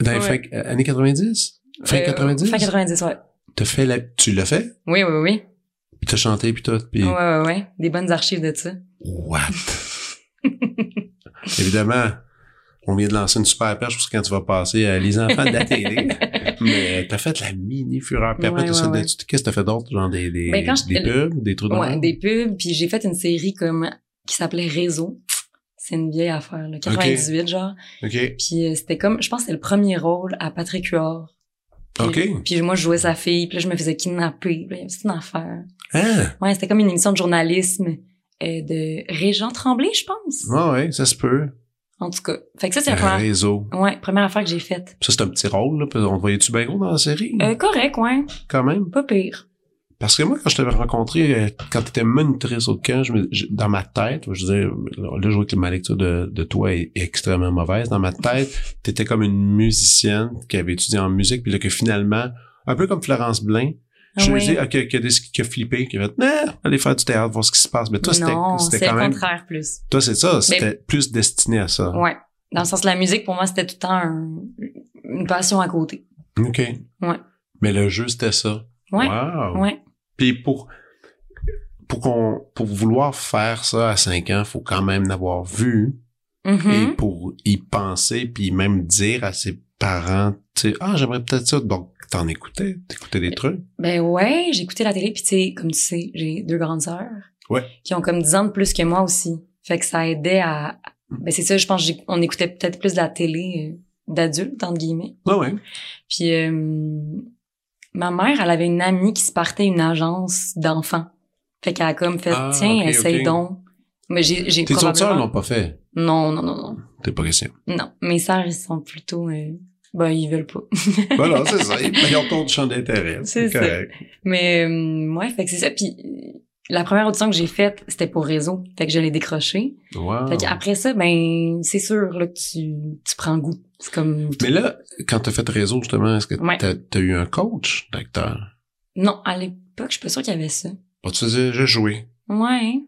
Dans les fin- euh, années 90? Fin Euh, 90? Fin 90, ouais. T'as fait la, tu l'as fait? Oui, oui, oui. Puis t'as chanté puis tout, puis Ouais, ouais, ouais. Des bonnes archives de ça. what? Évidemment, on vient de lancer une super perche que quand tu vas passer à les enfants de la télé. mais t'as fait la mini-fureur. Puis après, Ouais, t'as ouais, qu'est-ce que t'as fait d'autre? Genre des, des, Ben, des pubs, des trucs de Ouais, des pubs, puis j'ai fait une série comme qui s'appelait Réseau. C'est une vieille affaire, là, 98 genre. OK. Puis euh, c'était comme, je pense que c'était le premier rôle à Patrick Huard. Puis, OK. Puis moi, je jouais sa fille, puis là, je me faisais kidnapper. Puis il y avait toute une affaire. Ah! Ouais, c'était comme une émission de journalisme euh, de Régent Tremblay, je pense. Ouais, ouais, ça se peut. En tout cas. Fait que ça, c'est la Un première, réseau. ouais, première affaire que j'ai faite. Ça, c'est un petit rôle, là. On te voyait-tu bien gros dans la série? Euh, correct, ouais. Quand même. Pas pire. Parce que moi, quand je t'avais rencontré, euh, quand t'étais monitrice au camp, je me, je- dans ma tête, je disais, là, je vois que ma lecture de, de toi est, est extrêmement mauvaise. Dans ma tête, t'étais comme une musicienne qui avait étudié en musique, puis là, que finalement, un peu comme Florence Blain, Ah je me oui. disais, ok, qui a, qui a flippé, qui a fait, nah, allez faire du théâtre, voir ce qui se passe. Mais toi, c'était, c'était c'est quand le même, contraire plus. toi, c'est ça, c'était plus destiné à ça. Ouais. Dans le sens de la musique, pour moi, c'était tout le temps un- une passion à côté. OK. Ouais. Mais le jeu, c'était ça. Ouais. Wow. Ouais. Puis pour pour qu'on pour vouloir faire ça à 5 ans, faut quand même l'avoir vu Mhm. et pour y penser puis même dire à ses parents, tu sais, ah, j'aimerais peut-être ça. Donc t'en écoutais, t'écoutais des trucs? Ben ouais, écouté la télé, puis tu sais, comme tu sais, j'ai deux grandes sœurs. Ouais. Qui ont comme 10 ans de plus que moi aussi. Fait que ça aidait à... ben c'est ça, je pense qu'on écoutait peut-être plus de la télé euh, d'adulte, entre guillemets. Ouais, ouais. Puis euh, ma mère, elle avait une amie qui se partait une agence d'enfants. Fait qu'elle a comme fait, Ah, tiens, essaye donc. Mais j'ai, j'ai Tes autres sœurs probablement... l'ont pas fait? Non, non, non, non. T'es pas question. Non. Mes sœurs, ils sont plutôt, euh, ben, ils veulent pas. Voilà, c'est ça. Ils ont ton champ d'intérêt. C'est correct. Mais, euh, ouais, fait que c'est ça. Puis la première audition que j'ai faite, c'était pour réseau. Fait que je l'ai décroché. Wow. Fait qu'après ça, ben, c'est sûr, là, que tu, tu prends goût. C'est comme... Mais là, quand t'as fait réseau, justement, est-ce que Ouais. t'as as eu un coach d'acteur? Non, à l'époque, je suis pas sûre qu'il y avait ça. Bah, tu faisais juste jouer. Ouais.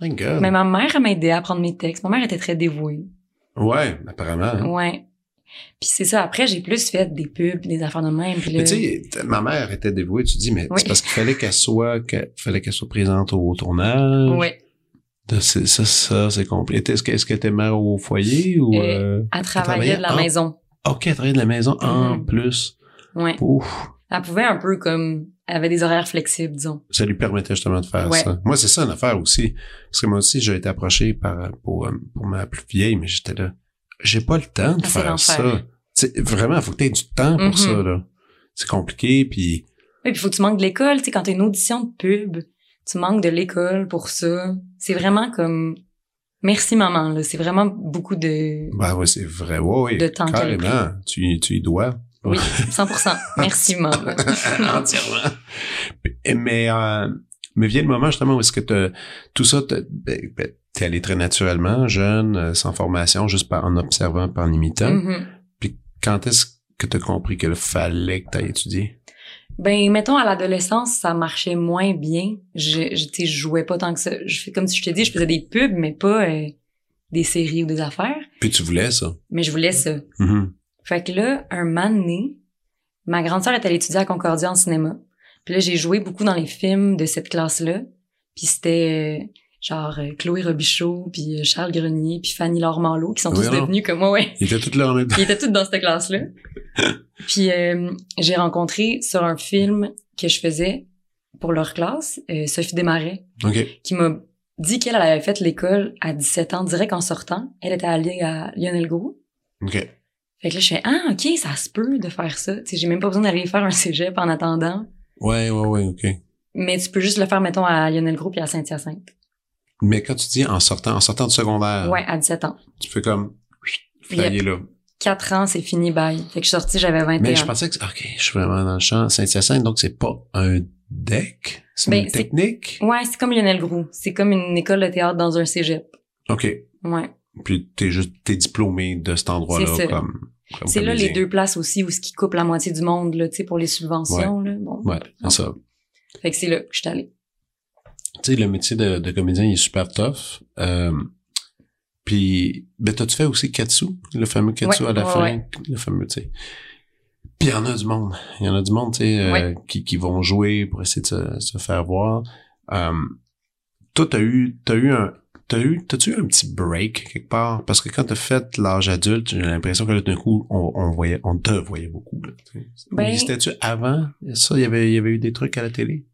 My God. Mais ma mère, m'a aidé à apprendre mes textes. Ma mère était très dévouée. Ouais, apparemment. hein. Ouais. Puis c'est ça. Après, j'ai plus fait des pubs, des affaires de même. Puis là, Mais tu sais, ma mère était dévouée, tu dis, mais Oui. c'est parce qu'il fallait qu'elle soit, qu'elle fallait qu'elle soit présente au tournage. De- c'est- Ça, ça, c'est compliqué. Est-ce que- est-ce qu'elle était mère au foyer ou, Euh, euh... Elle travaillait travaillait de la en- maison. Ok, elle travaillait de la maison en Mhm. plus. Ouais. Ouf. Elle pouvait un peu comme... Elle avait des horaires flexibles, disons. Ça lui permettait justement de faire Ouais. ça. Moi, c'est ça une affaire aussi. Parce que moi aussi, j'ai été approché par, pour, euh, pour ma plus vieille, mais j'étais là. J'ai pas le temps de faire ça. C'est vraiment, faut que tu aies du temps pour ça, là. C'est compliqué, puis Oui, puis faut que tu manques de l'école. Tu sais, quand t'as une audition de pub, tu manques de l'école pour ça. C'est vraiment comme... Merci, maman, là. C'est vraiment beaucoup de... bah ouais, c'est vrai. Ouais, ouais, De temps carrément. Tu, tu y dois. Oui, 100%. Merci, maman. Entièrement. Mais, euh, mais vient le moment justement où est-ce que tout ça, ben, ben, t'es allé très naturellement, jeune, euh, sans formation, juste par, en observant, par en imitant. Mhm. Puis quand est-ce que t'as compris qu'il fallait que t'ailles étudier? Ben, mettons, à l'adolescence, ça marchait moins bien. Je, je, tu je jouais pas tant que ça. Je comme si je te dis, je faisais des pubs, mais pas euh, des séries ou des affaires. Puis tu voulais ça. Mais je voulais ça. Mhm. Fait que là, un moment donné, ma grande sœur est allée étudier à Concordia en cinéma. Puis là, j'ai joué beaucoup dans les films de cette classe-là. Puis c'était euh, genre euh, Chloé Robichaud, puis euh, Charles Grenier, puis Fanny Laure Malo, qui sont Oui, tous devenus comme moi, ouais. Ils étaient tous là en même temps. Ils étaient tous dans cette classe-là. Puis euh, j'ai rencontré sur un film que je faisais pour leur classe, euh, Sophie Desmarais, OK. qui m'a dit qu'elle elle avait fait l'école à 17 ans, direct en sortant. Elle était allée à Lionel Gros. OK. Fait que là, je fais, ah, OK, ça se peut de faire ça. Tu sais, j'ai même pas besoin d'aller faire un cégep en attendant. Ouais, ouais, ouais, OK. Mais tu peux juste le faire, mettons, à Lionel Gros puis à Saint-Hyacinthe. Mais quand tu dis en sortant, en sortant de secondaire, Ouais, à 17 ans. tu fais comme, flyé là. 4 ans, c'est fini, bye. Fait que je suis sortie, j'avais 21 Mais je pensais que, OK, je suis vraiment dans le champ. Saint-Hyacinthe, donc c'est pas un deck, c'est Ben, une technique? Ouais, c'est comme Lionel Gros. C'est comme une école de théâtre dans un cégep. OK. Ouais. Puis t'es juste, t'es diplômé de cet endroit-là comme, comme C'est là les deux places aussi où ce qui coupe la moitié du monde, là, tu sais, pour les subventions, là. Bon. Ouais, c'est ça. Fait que c'est là que je suis allée. Tu sais, le métier de, de comédien, il est super tough. Euh, puis, ben, t'as-tu fait aussi Katsu? Le fameux Katsu Ouais, à la ouais, fin? ouais. Le fameux, tu sais. Puis il y en a du monde. Il y en a du monde, tu sais, euh, Ouais. qui, qui vont jouer pour essayer de se, se faire voir. Euh, toi, t'as eu, t'as eu un, t'as eu, t'as-tu eu un petit break quelque part? Parce que quand t'as fait l'âge adulte, j'ai l'impression que là, d'un coup, on, on voyait, on te voyait beaucoup, là. tu. Ben- C'était-tu avant? Ça, il y avait, il y avait eu des trucs à la télé?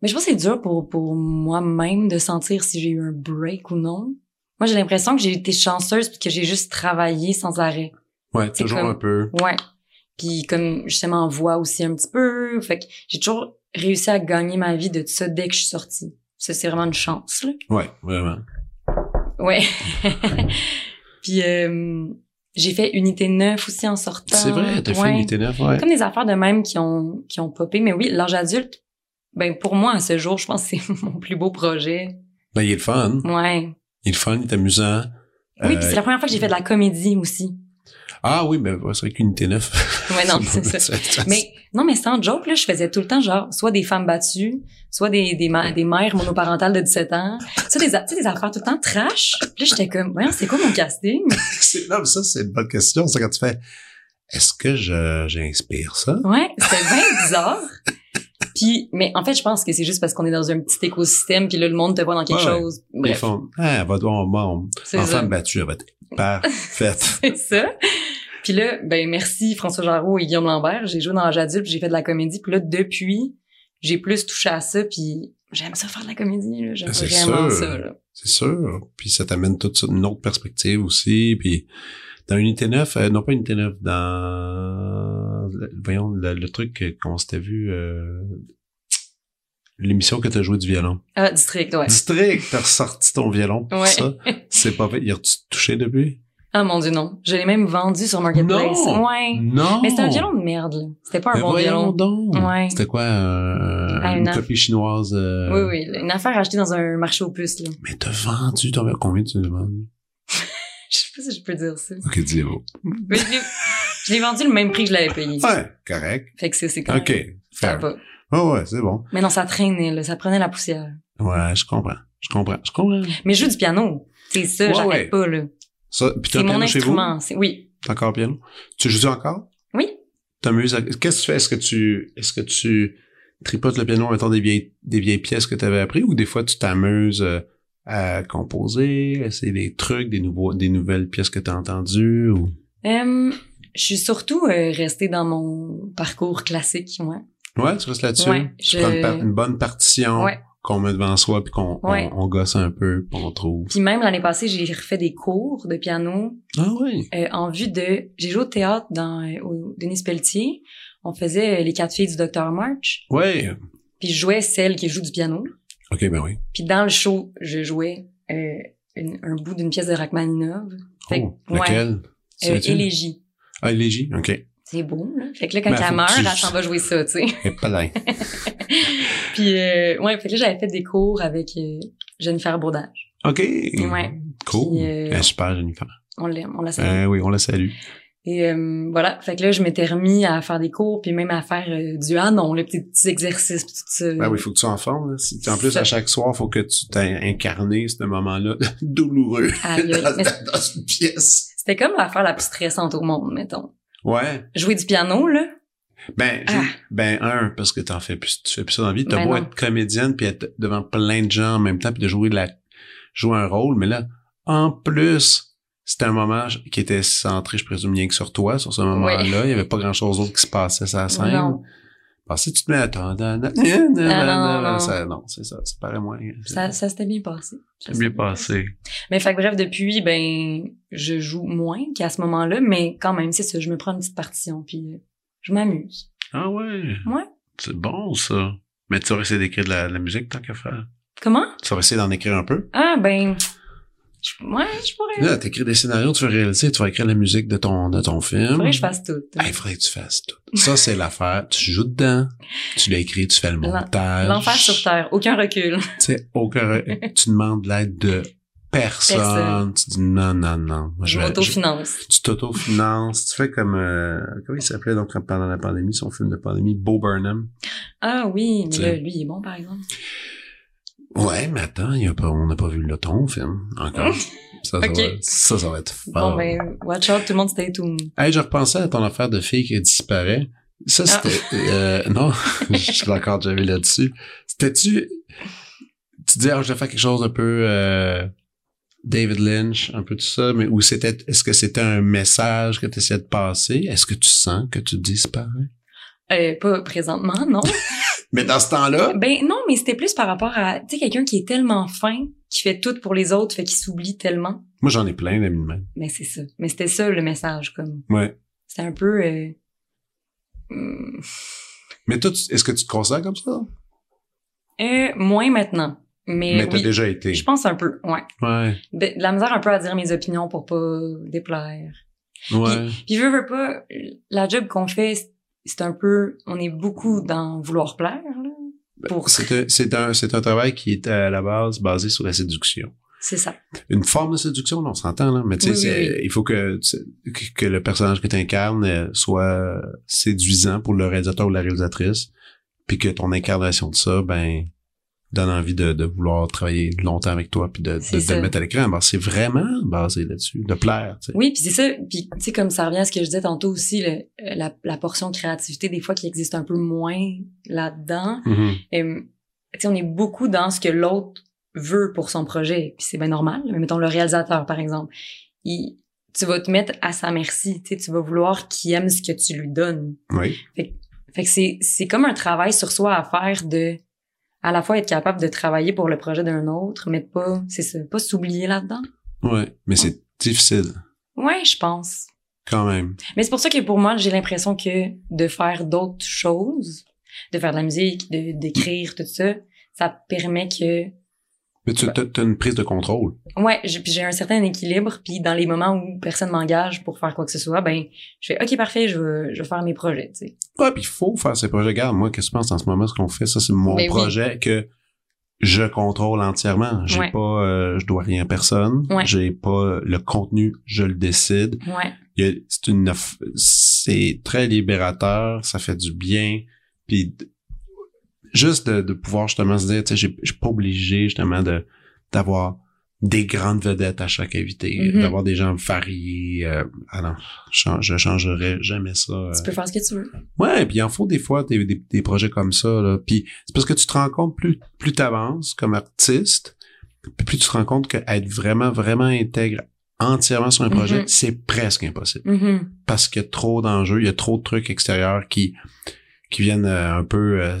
Mais je pense que c'est dur pour, pour moi-même de sentir si j'ai eu un break ou non. Moi, j'ai l'impression que j'ai été chanceuse puis que j'ai juste travaillé sans arrêt. Ouais, C'est toujours comme- un peu. Ouais. Puis comme justement en voix aussi un petit peu. Fait que j'ai toujours réussi à gagner ma vie de ça dès que je suis sortie. Ça, c'est vraiment une chance, là. Ouais, vraiment. Ouais. puis euh, j'ai fait Unité 9 aussi en sortant. C'est vrai, t'as fait Ouais. unité 9, ouais. Comme des affaires de même qui ont, qui ont popé. Mais oui, l'âge adulte, ben pour moi, à ce jour, je pense que c'est mon plus beau projet. Ben, il est le fun. Ouais. Il est le fun, il est amusant. Oui, Euh, puis c'est la première fois que j'ai fait de la comédie aussi. Ah oui, ouais, c'est vrai qu'unité 9. Ouais, non, c'est ça. Mais non, mais sans joke, là, je faisais tout le temps genre soit des femmes battues, soit des des, ma- des mères monoparentales de 17 ans, soit des des affaires tout le temps trash. Puis là, j'étais comme, voyons, c'est quoi mon casting? C'est- non, mais ça, c'est une bonne question. C'est quand tu fais, est-ce que j'inspire ça? Ouais, c'était bien bizarre. Puis, mais en fait, je pense que c'est juste parce qu'on est dans un petit écosystème, puis là, le monde te voit dans quelque Ouais, chose. Ils Bref, font, ah, elle va c'est en ça. femme battue, elle va être parfaite. c'est ça. Puis là, ben merci François Jarreau et Guillaume Lambert. J'ai joué dans l'âge adulte, puis j'ai fait de la comédie. Puis là, depuis, j'ai plus touché à ça. Puis j'aime ça faire de la comédie, là. J'aime C'est vraiment sûr. ça. C'est sûr. Puis ça t'amène toute une autre perspective aussi. Puis dans Unité 9, euh, non pas Unité 9, dans le- voyons le, le truc qu'on s'était vu euh, l'émission que t'as joué du violon. Ah, district, ouais. District, t'as ressorti ton violon pour Ouais. ça? C'est pas fait. Y a-tu touché depuis? Ah, mon dieu, non. Je l'ai même vendu sur Marketplace. Non! Ouais. Non! Mais c'était un violon de merde, là. C'était pas un Mais bon violon. donc. Ouais. C'était quoi, euh, Ah, une copie chinoise? euh, Oui, oui. Une affaire achetée dans un marché aux puces, là. Mais t'as vendu ton violon. Combien tu l'as vendu? Je sais pas si je peux dire ça. Ok, dis-le. Je l'ai- vendu le même prix que je l'avais payé. Ouais, correct. Fait que c'est c'est correct. Ok, fair. va. Oh ouais, c'est bon. Mais non, ça traînait, là. Ça prenait la poussière. Ouais, je comprends. Je comprends. Je comprends. Mais je joue du piano. C'est ça, Ouais, j'arrête ouais. pas, là. Ça, puis t'as C'est un mon piano chez vous? instrument. c'est- Oui. T'as encore piano? Tu joues encore? Oui. T'amuses à... Qu'est-ce que tu fais? Est-ce que tu, est-ce que tu tripotes le piano en mettant des vieilles, des vieilles pièces que t'avais appris ou des fois tu t'amuses euh, à composer, essayer des trucs, des nouveaux, des nouvelles pièces que t'as entendues ou... Euh, je suis surtout euh, restée dans mon parcours classique, ouais. Ouais, tu restes là-dessus? Ouais, je- prends une, par- une bonne partition Ouais. qu'on met devant soi puis qu'on Ouais. on, on gosse un peu puis on trouve. Puis même l'année passée, j'ai refait des cours de piano Ah oui. euh, en vue de... J'ai joué au théâtre dans euh, au Denis Pelletier. On faisait euh, les quatre filles du Dr March. Ouais. Puis je jouais celle qui joue du piano. OK, ben oui. Puis dans le show, je jouais une- un bout d'une pièce de Rachmaninov. Fait Oh, ouais. Élégie. Ah, Élégie? OK. C'est beau, là. Fait que là, quand Ben, elle meurt, tu- elle s'en va jouer ça, tu sais. Et pas là. Puis, euh, ouais, fait que là, j'avais fait des cours avec euh, Jennifer Baudage. OK. Ouais. Cool. Puis, euh, super, Jennifer. On l'aime, on la salue. Euh, oui, on la salue. Et euh, voilà, fait que là, je m'étais remis à faire des cours, puis même à faire euh, du ah non, les petits, petits exercices, puis tout ça. Ben oui, il faut que tu sois en forme. Là. En plus, Ça. à chaque soir, faut que tu t'aies incarné ce moment-là douloureux dans une pièce. C'était comme l'affaire la plus stressante au monde, mettons. Ouais. Jouer du piano, là? Ben, Ah. ben un, parce que t'en fais plus, tu fais plus ça dans la vie. T'as Ben beau être comédienne puis être devant plein de gens en même temps puis de jouer de la, jouer un rôle, mais là, en plus, c'était un moment qui était centré, je présume, bien que sur toi, sur ce moment-là. Il y avait pas grand-chose d'autre qui se passait sur la scène. Non. Parce que tu te mets à non, non. Ça, non, c'est ça, ça paraît moins. Ça, ça s'était bien passé. Ça s'était bien passé. Mais fait que bref, depuis, ben, je joue moins qu'à ce moment-là, mais quand même, c'est ça, je me prends une petite partition, puis euh, je m'amuse. Ah ouais? Ouais. C'est bon, ça. Mais tu vas essayer d'écrire de la, de la musique tant qu'à faire? Comment? Tu vas essayer d'en écrire un peu? Ah, ben, ouais, je pourrais. Là, t'écris des scénarios, tu vas réaliser, tu vas écrire la musique de ton, de ton film. Faudrait que je fasse tout. Il faudrait que tu fasses tout. Ça, c'est l'affaire. Tu joues dedans, tu l'écris, tu fais le montage. L'enfer sur terre, aucun recul. Tu sais, aucun, tu demandes l'aide de personne. Personne. Tu dis non, non, non. Je je m'autofinance. tu t'autofinances. Tu fais comme, euh, comment il s'appelait donc pendant la pandémie, son film de pandémie, Bo Burnham. Ah oui, mais là, lui, il est bon, par exemple. Ouais, mais attends, y a pas, on n'a pas vu le ton film encore. Ça, ça, Ok. va, ça, ça va être fort. Bon, ben, watch out, tout le monde stay tuned. Hey, je repensais à ton affaire de fille qui disparaît. Ça, Ah. c'était... euh, non, je suis encore déjà vu là-dessus. C'était-tu... Tu dis, ah, je vais faire quelque chose un peu... euh, David Lynch, un peu tout ça, mais ou c'était... Est-ce que c'était un message que tu essayais de passer? Est-ce que tu sens que tu disparais? Euh, pas présentement, non. Mais dans ce temps-là... ben, non, mais c'était plus par rapport à, tu sais, quelqu'un qui est tellement fin, qui fait tout pour les autres, fait qu'il s'oublie tellement. Moi, j'en ai plein d'amis de. Mais c'est ça. Mais c'était ça, le message, comme. Ouais. C'était un peu, euh, hum, Mais toi, est-ce que tu te considères comme ça? euh, moins maintenant. Mais, Mais t'as oui, déjà été. je pense un peu, ouais. Ouais. De, la misère un peu à dire mes opinions pour pas déplaire. Ouais. Puis veux, veux pas, la job qu'on fait, c'est- un peu, on est beaucoup dans vouloir plaire, là. Pour, C'est un, c'est un, c'est un travail qui est à la base basé sur la séduction. c'est ça. Une forme de séduction, là, on s'entend, là. Mais tu sais, Oui, oui, c'est- oui. il faut que, tu- que que le personnage que tu incarnes soit séduisant pour le réalisateur ou la réalisatrice, puis que ton incarnation de ça, ben, donne envie de, de vouloir travailler longtemps avec toi, puis de, de, de le mettre à l'écran. Ben, c'est vraiment basé là-dessus, de plaire. Oui, puis c'est ça. Puis tu sais, comme ça revient à ce que je disais tantôt aussi, le- la, la portion créativité, des fois, qui existe un peu moins là-dedans. Euh, tu sais, on est beaucoup dans ce que l'autre veut pour son projet, puis c'est bien normal. Mais mettons le réalisateur, par exemple, il, tu vas te mettre à sa merci. Tu sais, tu vas vouloir qu'il aime ce que tu lui donnes. Oui. Fait que c'est c'est comme un travail sur soi à faire de à la fois être capable de travailler pour le projet d'un autre, mais de pas, c'est ça, pas s'oublier là-dedans. Ouais, mais c'est difficile Ouais, je pense. quand même. Mais c'est pour ça que pour moi, j'ai l'impression que de faire d'autres choses, de faire de la musique, de d'écrire, tout ça, ça permet que Mais tu as une prise de contrôle. ouais, j'ai puis j'ai un certain équilibre, puis dans les moments où personne m'engage pour faire quoi que ce soit, ben je fais OK parfait, je veux je veux faire mes projets, tu sais. Ouais, puis il faut faire ces projets. Regarde, moi, qu'est-ce que tu penses en ce moment, ce qu'on fait, ça, c'est mon Ben oui. projet que je contrôle entièrement. J'ai Ouais. pas, euh, je dois rien à personne. Ouais. J'ai pas le contenu, je le décide. Ouais. C'est une, c'est très libérateur, ça fait du bien. Puis juste de, de pouvoir justement se dire, tu sais, j'ai- je suis pas obligé justement de d'avoir des grandes vedettes à chaque invité, Mhm. d'avoir des gens variés. Euh, ah non, je, change- je changerais jamais ça. euh. Tu peux faire ce que tu veux. Ouais, puis il en faut des fois des, des, des projets comme ça. Là. Puis c'est parce que tu te rends compte, plus, plus tu avances comme artiste, plus tu te rends compte que être vraiment, vraiment intègre entièrement sur un projet, Mhm. c'est presque impossible. Mhm. Parce qu'il y a trop d'enjeux, il y a trop de trucs extérieurs qui, qui viennent euh, un peu euh,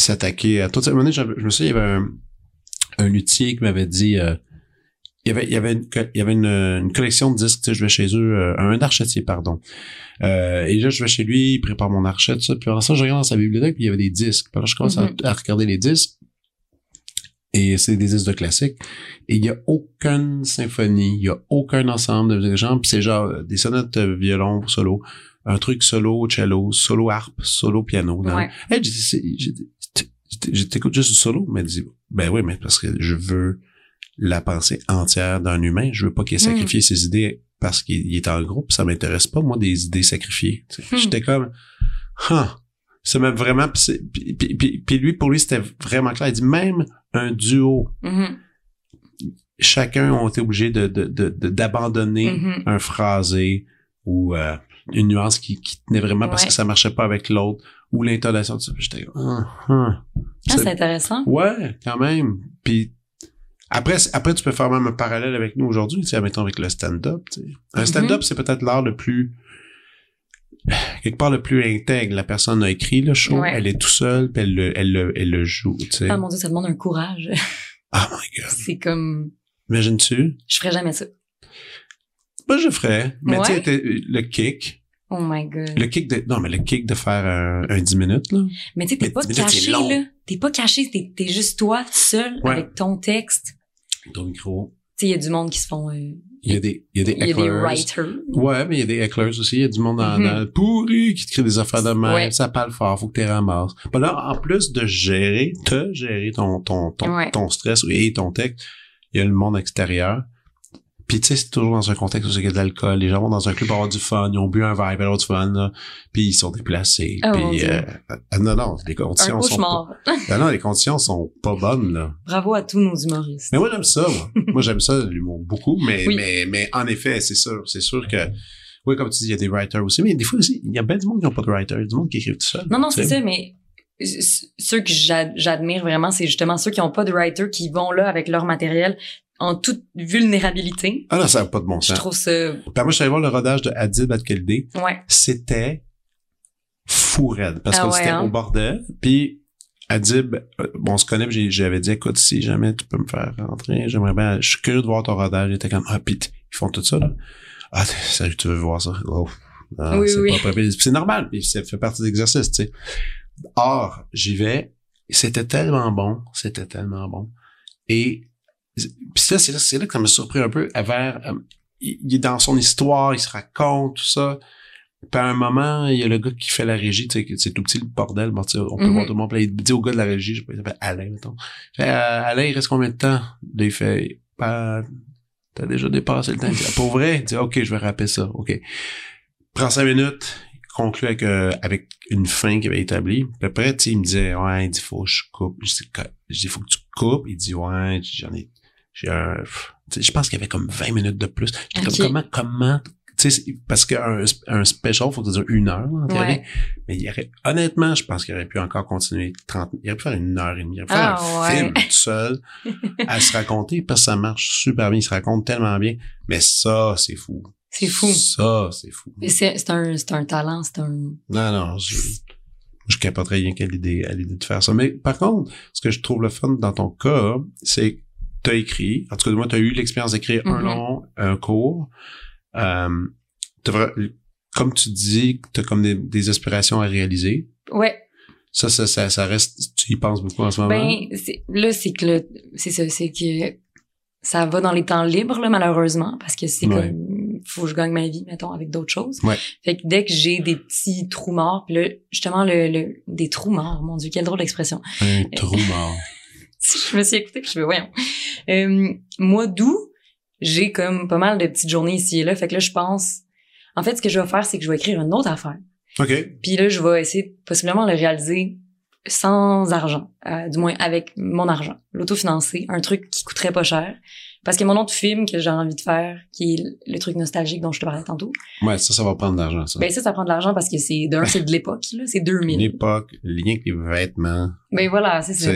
s'attaquer à tout. À un moment donné, j'avais- je me souviens, il y avait un, un luthier qui m'avait dit... euh, il y avait, il y avait, une, il y avait une, une collection de disques, tu sais, je vais chez eux, euh, un archetier, pardon. Euh, et là, je vais chez lui, il prépare mon archet, tout ça. Puis après ça, je regarde dans sa bibliothèque, puis il y avait des disques. Là, je commence à- Mhm. à, regarder les disques. Et c'est des disques de classiques. Et il y a aucune symphonie, il y a aucun ensemble de gens. Puis c'est genre euh, des sonates euh, violon solo, un truc solo cello, solo harpe, solo piano. Ouais. Hey, j'ai je t'écoute juste du solo, mais dit, ben oui, mais parce que je veux la pensée entière d'un humain. Je veux pas qu'il ait Hmm. sacrifié ses idées parce qu'il il est en groupe. Ça m'intéresse pas, moi, des idées sacrifiées. Hmm. J'étais comme, huh, ça m'a vraiment, puis, puis, puis- puis- puis lui, pour lui, c'était vraiment clair. Il dit, même un duo, Mhm. chacun ont été obligés de, de, de, de- d'abandonner Mhm. un phrasé ou euh, une nuance qui, qui tenait vraiment parce que ça marchait pas avec l'autre ou l'intonation de ça. J'étais comme, ah, ah. C'est- intéressant. Ouais, quand même. Puis après, après tu peux faire même un parallèle avec nous aujourd'hui, tu sais, mettons avec le stand-up. tu sais. Un Mhm. stand-up, c'est peut-être l'art le plus quelque part le plus intègre. La personne a écrit le show, Ouais. elle est tout seule, puis elle le, elle le, elle le joue. Tu sais. Ah mon dieu, ça demande un courage. Oh my god. c'est comme, Imagines-tu? je ferais jamais ça. Moi, je ferais. Mais tu sais, t'es- le kick, Oh my god. le kick de, non, mais le kick de faire un, un 10 minutes, là. Mais tu sais, t'es pas caché, là. T'es pas caché, t'es, t'es juste toi, seul, Ouais. avec ton texte. Ton micro. Tu sais, il y a du monde qui se font, euh, Il y a des, il y a des il y a des writers. Ouais, mais il y a des hecklers aussi. Il y a du monde dans, dans le pourri qui te crée des affaires de même. Ouais. Ça parle fort, faut que tu ramasses. Ben là, en plus de gérer, te gérer ton, ton, ton, Ouais. ton stress et ton texte, il y a le monde extérieur. Puis tu sais, c'est toujours dans un contexte où a de l'alcool. Les gens vont dans un club pour avoir du fun. Ils ont bu un verre pour avoir du fun. Là. Puis ils sont déplacés. Oh, puis euh, euh, non, non, les Un conditions sont pas, non, non, les conditions sont pas bonnes là. Bravo à tous nos humoristes. Mais moi, j'aime ça, moi. moi, j'aime ça, l'humour, beaucoup. Mais, Oui. mais, mais en effet, c'est sûr. C'est sûr que, oui, comme tu dis, il y a des writers aussi. Mais des fois aussi, il y a bien du monde qui n'ont pas de writer. Il y a du monde qui écrivent tout seul. Non, non, c'est ça, mais ceux que j'a- j'admire vraiment, c'est justement ceux qui ont pas de writer, qui vont là avec leur matériel en toute vulnérabilité. Ah non, ça n'a pas de bon Je sens. trouve ça, Puis moi, je suis allé voir le rodage de Adib Adkeldé. ouais. C'était fou raide. Parce Ah qu'on ouais, était hein? au bordel. Puis Adib, euh, bon, on se connaît, j'avais dit, écoute, si jamais tu peux me faire rentrer, j'aimerais bien, je suis curieux de voir ton rodage. Il était comme, ah, pis ils font tout ça, là. Ah, sérieux, tu veux voir ça? Oh. Non, Oui, c'est oui. pas c'est normal, puis ça fait partie de l'exercice, tu sais. Or, j'y vais, c'était tellement bon, c'était tellement bon. Et, puis ça, c'est là, c'est là que ça m'a surpris un peu, à vers, euh, il, il est dans son histoire, il se raconte, tout ça. Puis à un moment, il y a le gars qui fait la régie, tu sais, c'est tout petit le bordel, bon, tu sais, on peut voir tout le monde. Puis là, il dit au gars de la régie, je sais pas, il s'appelle Alain, mettons. Il fait, euh, Alain, il reste combien de temps? Là, il fait, pas, t'as déjà dépassé le temps. Il dit, pour vrai? Il dit, OK, je vais rapper ça. OK. Prends cinq minutes, il conclut avec, euh, avec une fin qu'il avait établie. Puis après, tu sais, il me disait, ouais, il dit, faut que je coupe. Je dis, dis, faut que tu coupes. Il dit, ouais, j'en ai, j'ai je pense qu'il y avait comme 20 minutes de plus. J'étais Ok. comme, comment, comment, tu sais, c'est- parce qu'un un special, faut dure une heure, en théorie. Ouais. Mais il y aurait, honnêtement, je pense qu'il aurait pu encore continuer 30, il aurait pu faire une heure et demie. Il aurait pu faire Ah, un ouais. film tout seul à se raconter parce que ça marche super bien. Il se raconte tellement bien. Mais ça, c'est fou. C'est fou. Ça, c'est fou. C'est c'est un, c'est un talent, c'est un, Non, non, je- Je capoterais rien qu'à l'idée, à l'idée de faire ça. Mais par contre, ce que je trouve le fun dans ton cas, c'est que t'as écrit, en tout cas, moi, t'as eu l'expérience d'écrire un Mhm. long, un court. Euh, t'as vra- comme tu dis, t'as comme des, des aspirations à réaliser. Ouais. Ça, ça, ça, ça reste, tu y penses beaucoup en ce moment? Ben, c'est- là, c'est que le, c'est ça, c'est que ça va dans les temps libres, là, malheureusement, parce que c'est Ouais. comme, faut que je gagne ma vie, mettons, avec d'autres choses. Ouais. Fait que dès que j'ai des petits trous morts, pis là, justement, le, le, des trous morts, mon Dieu, quelle drôle d'expression. un trou mort. je me suis écoutée puis je fais voyons. Euh, mois d'août, j'ai comme pas mal de petites journées ici et là. Fait que là, je pense. En fait, ce que je vais faire, c'est que je vais écrire une autre affaire. OK. Puis là, je vais essayer de possiblement le réaliser sans argent, euh, du moins avec mon argent, l'autofinancé, un truc qui coûterait pas cher. Parce que mon autre film que j'ai envie de faire, qui est le truc nostalgique dont je te parlais tantôt, Ouais, ça, ça va prendre de l'argent, ça. ben ça, ça prend de l'argent parce que c'est d'un, c'est de l'époque, là, c'est 2000. L'époque, lien avec les vêtements, Ben voilà, c'est ça.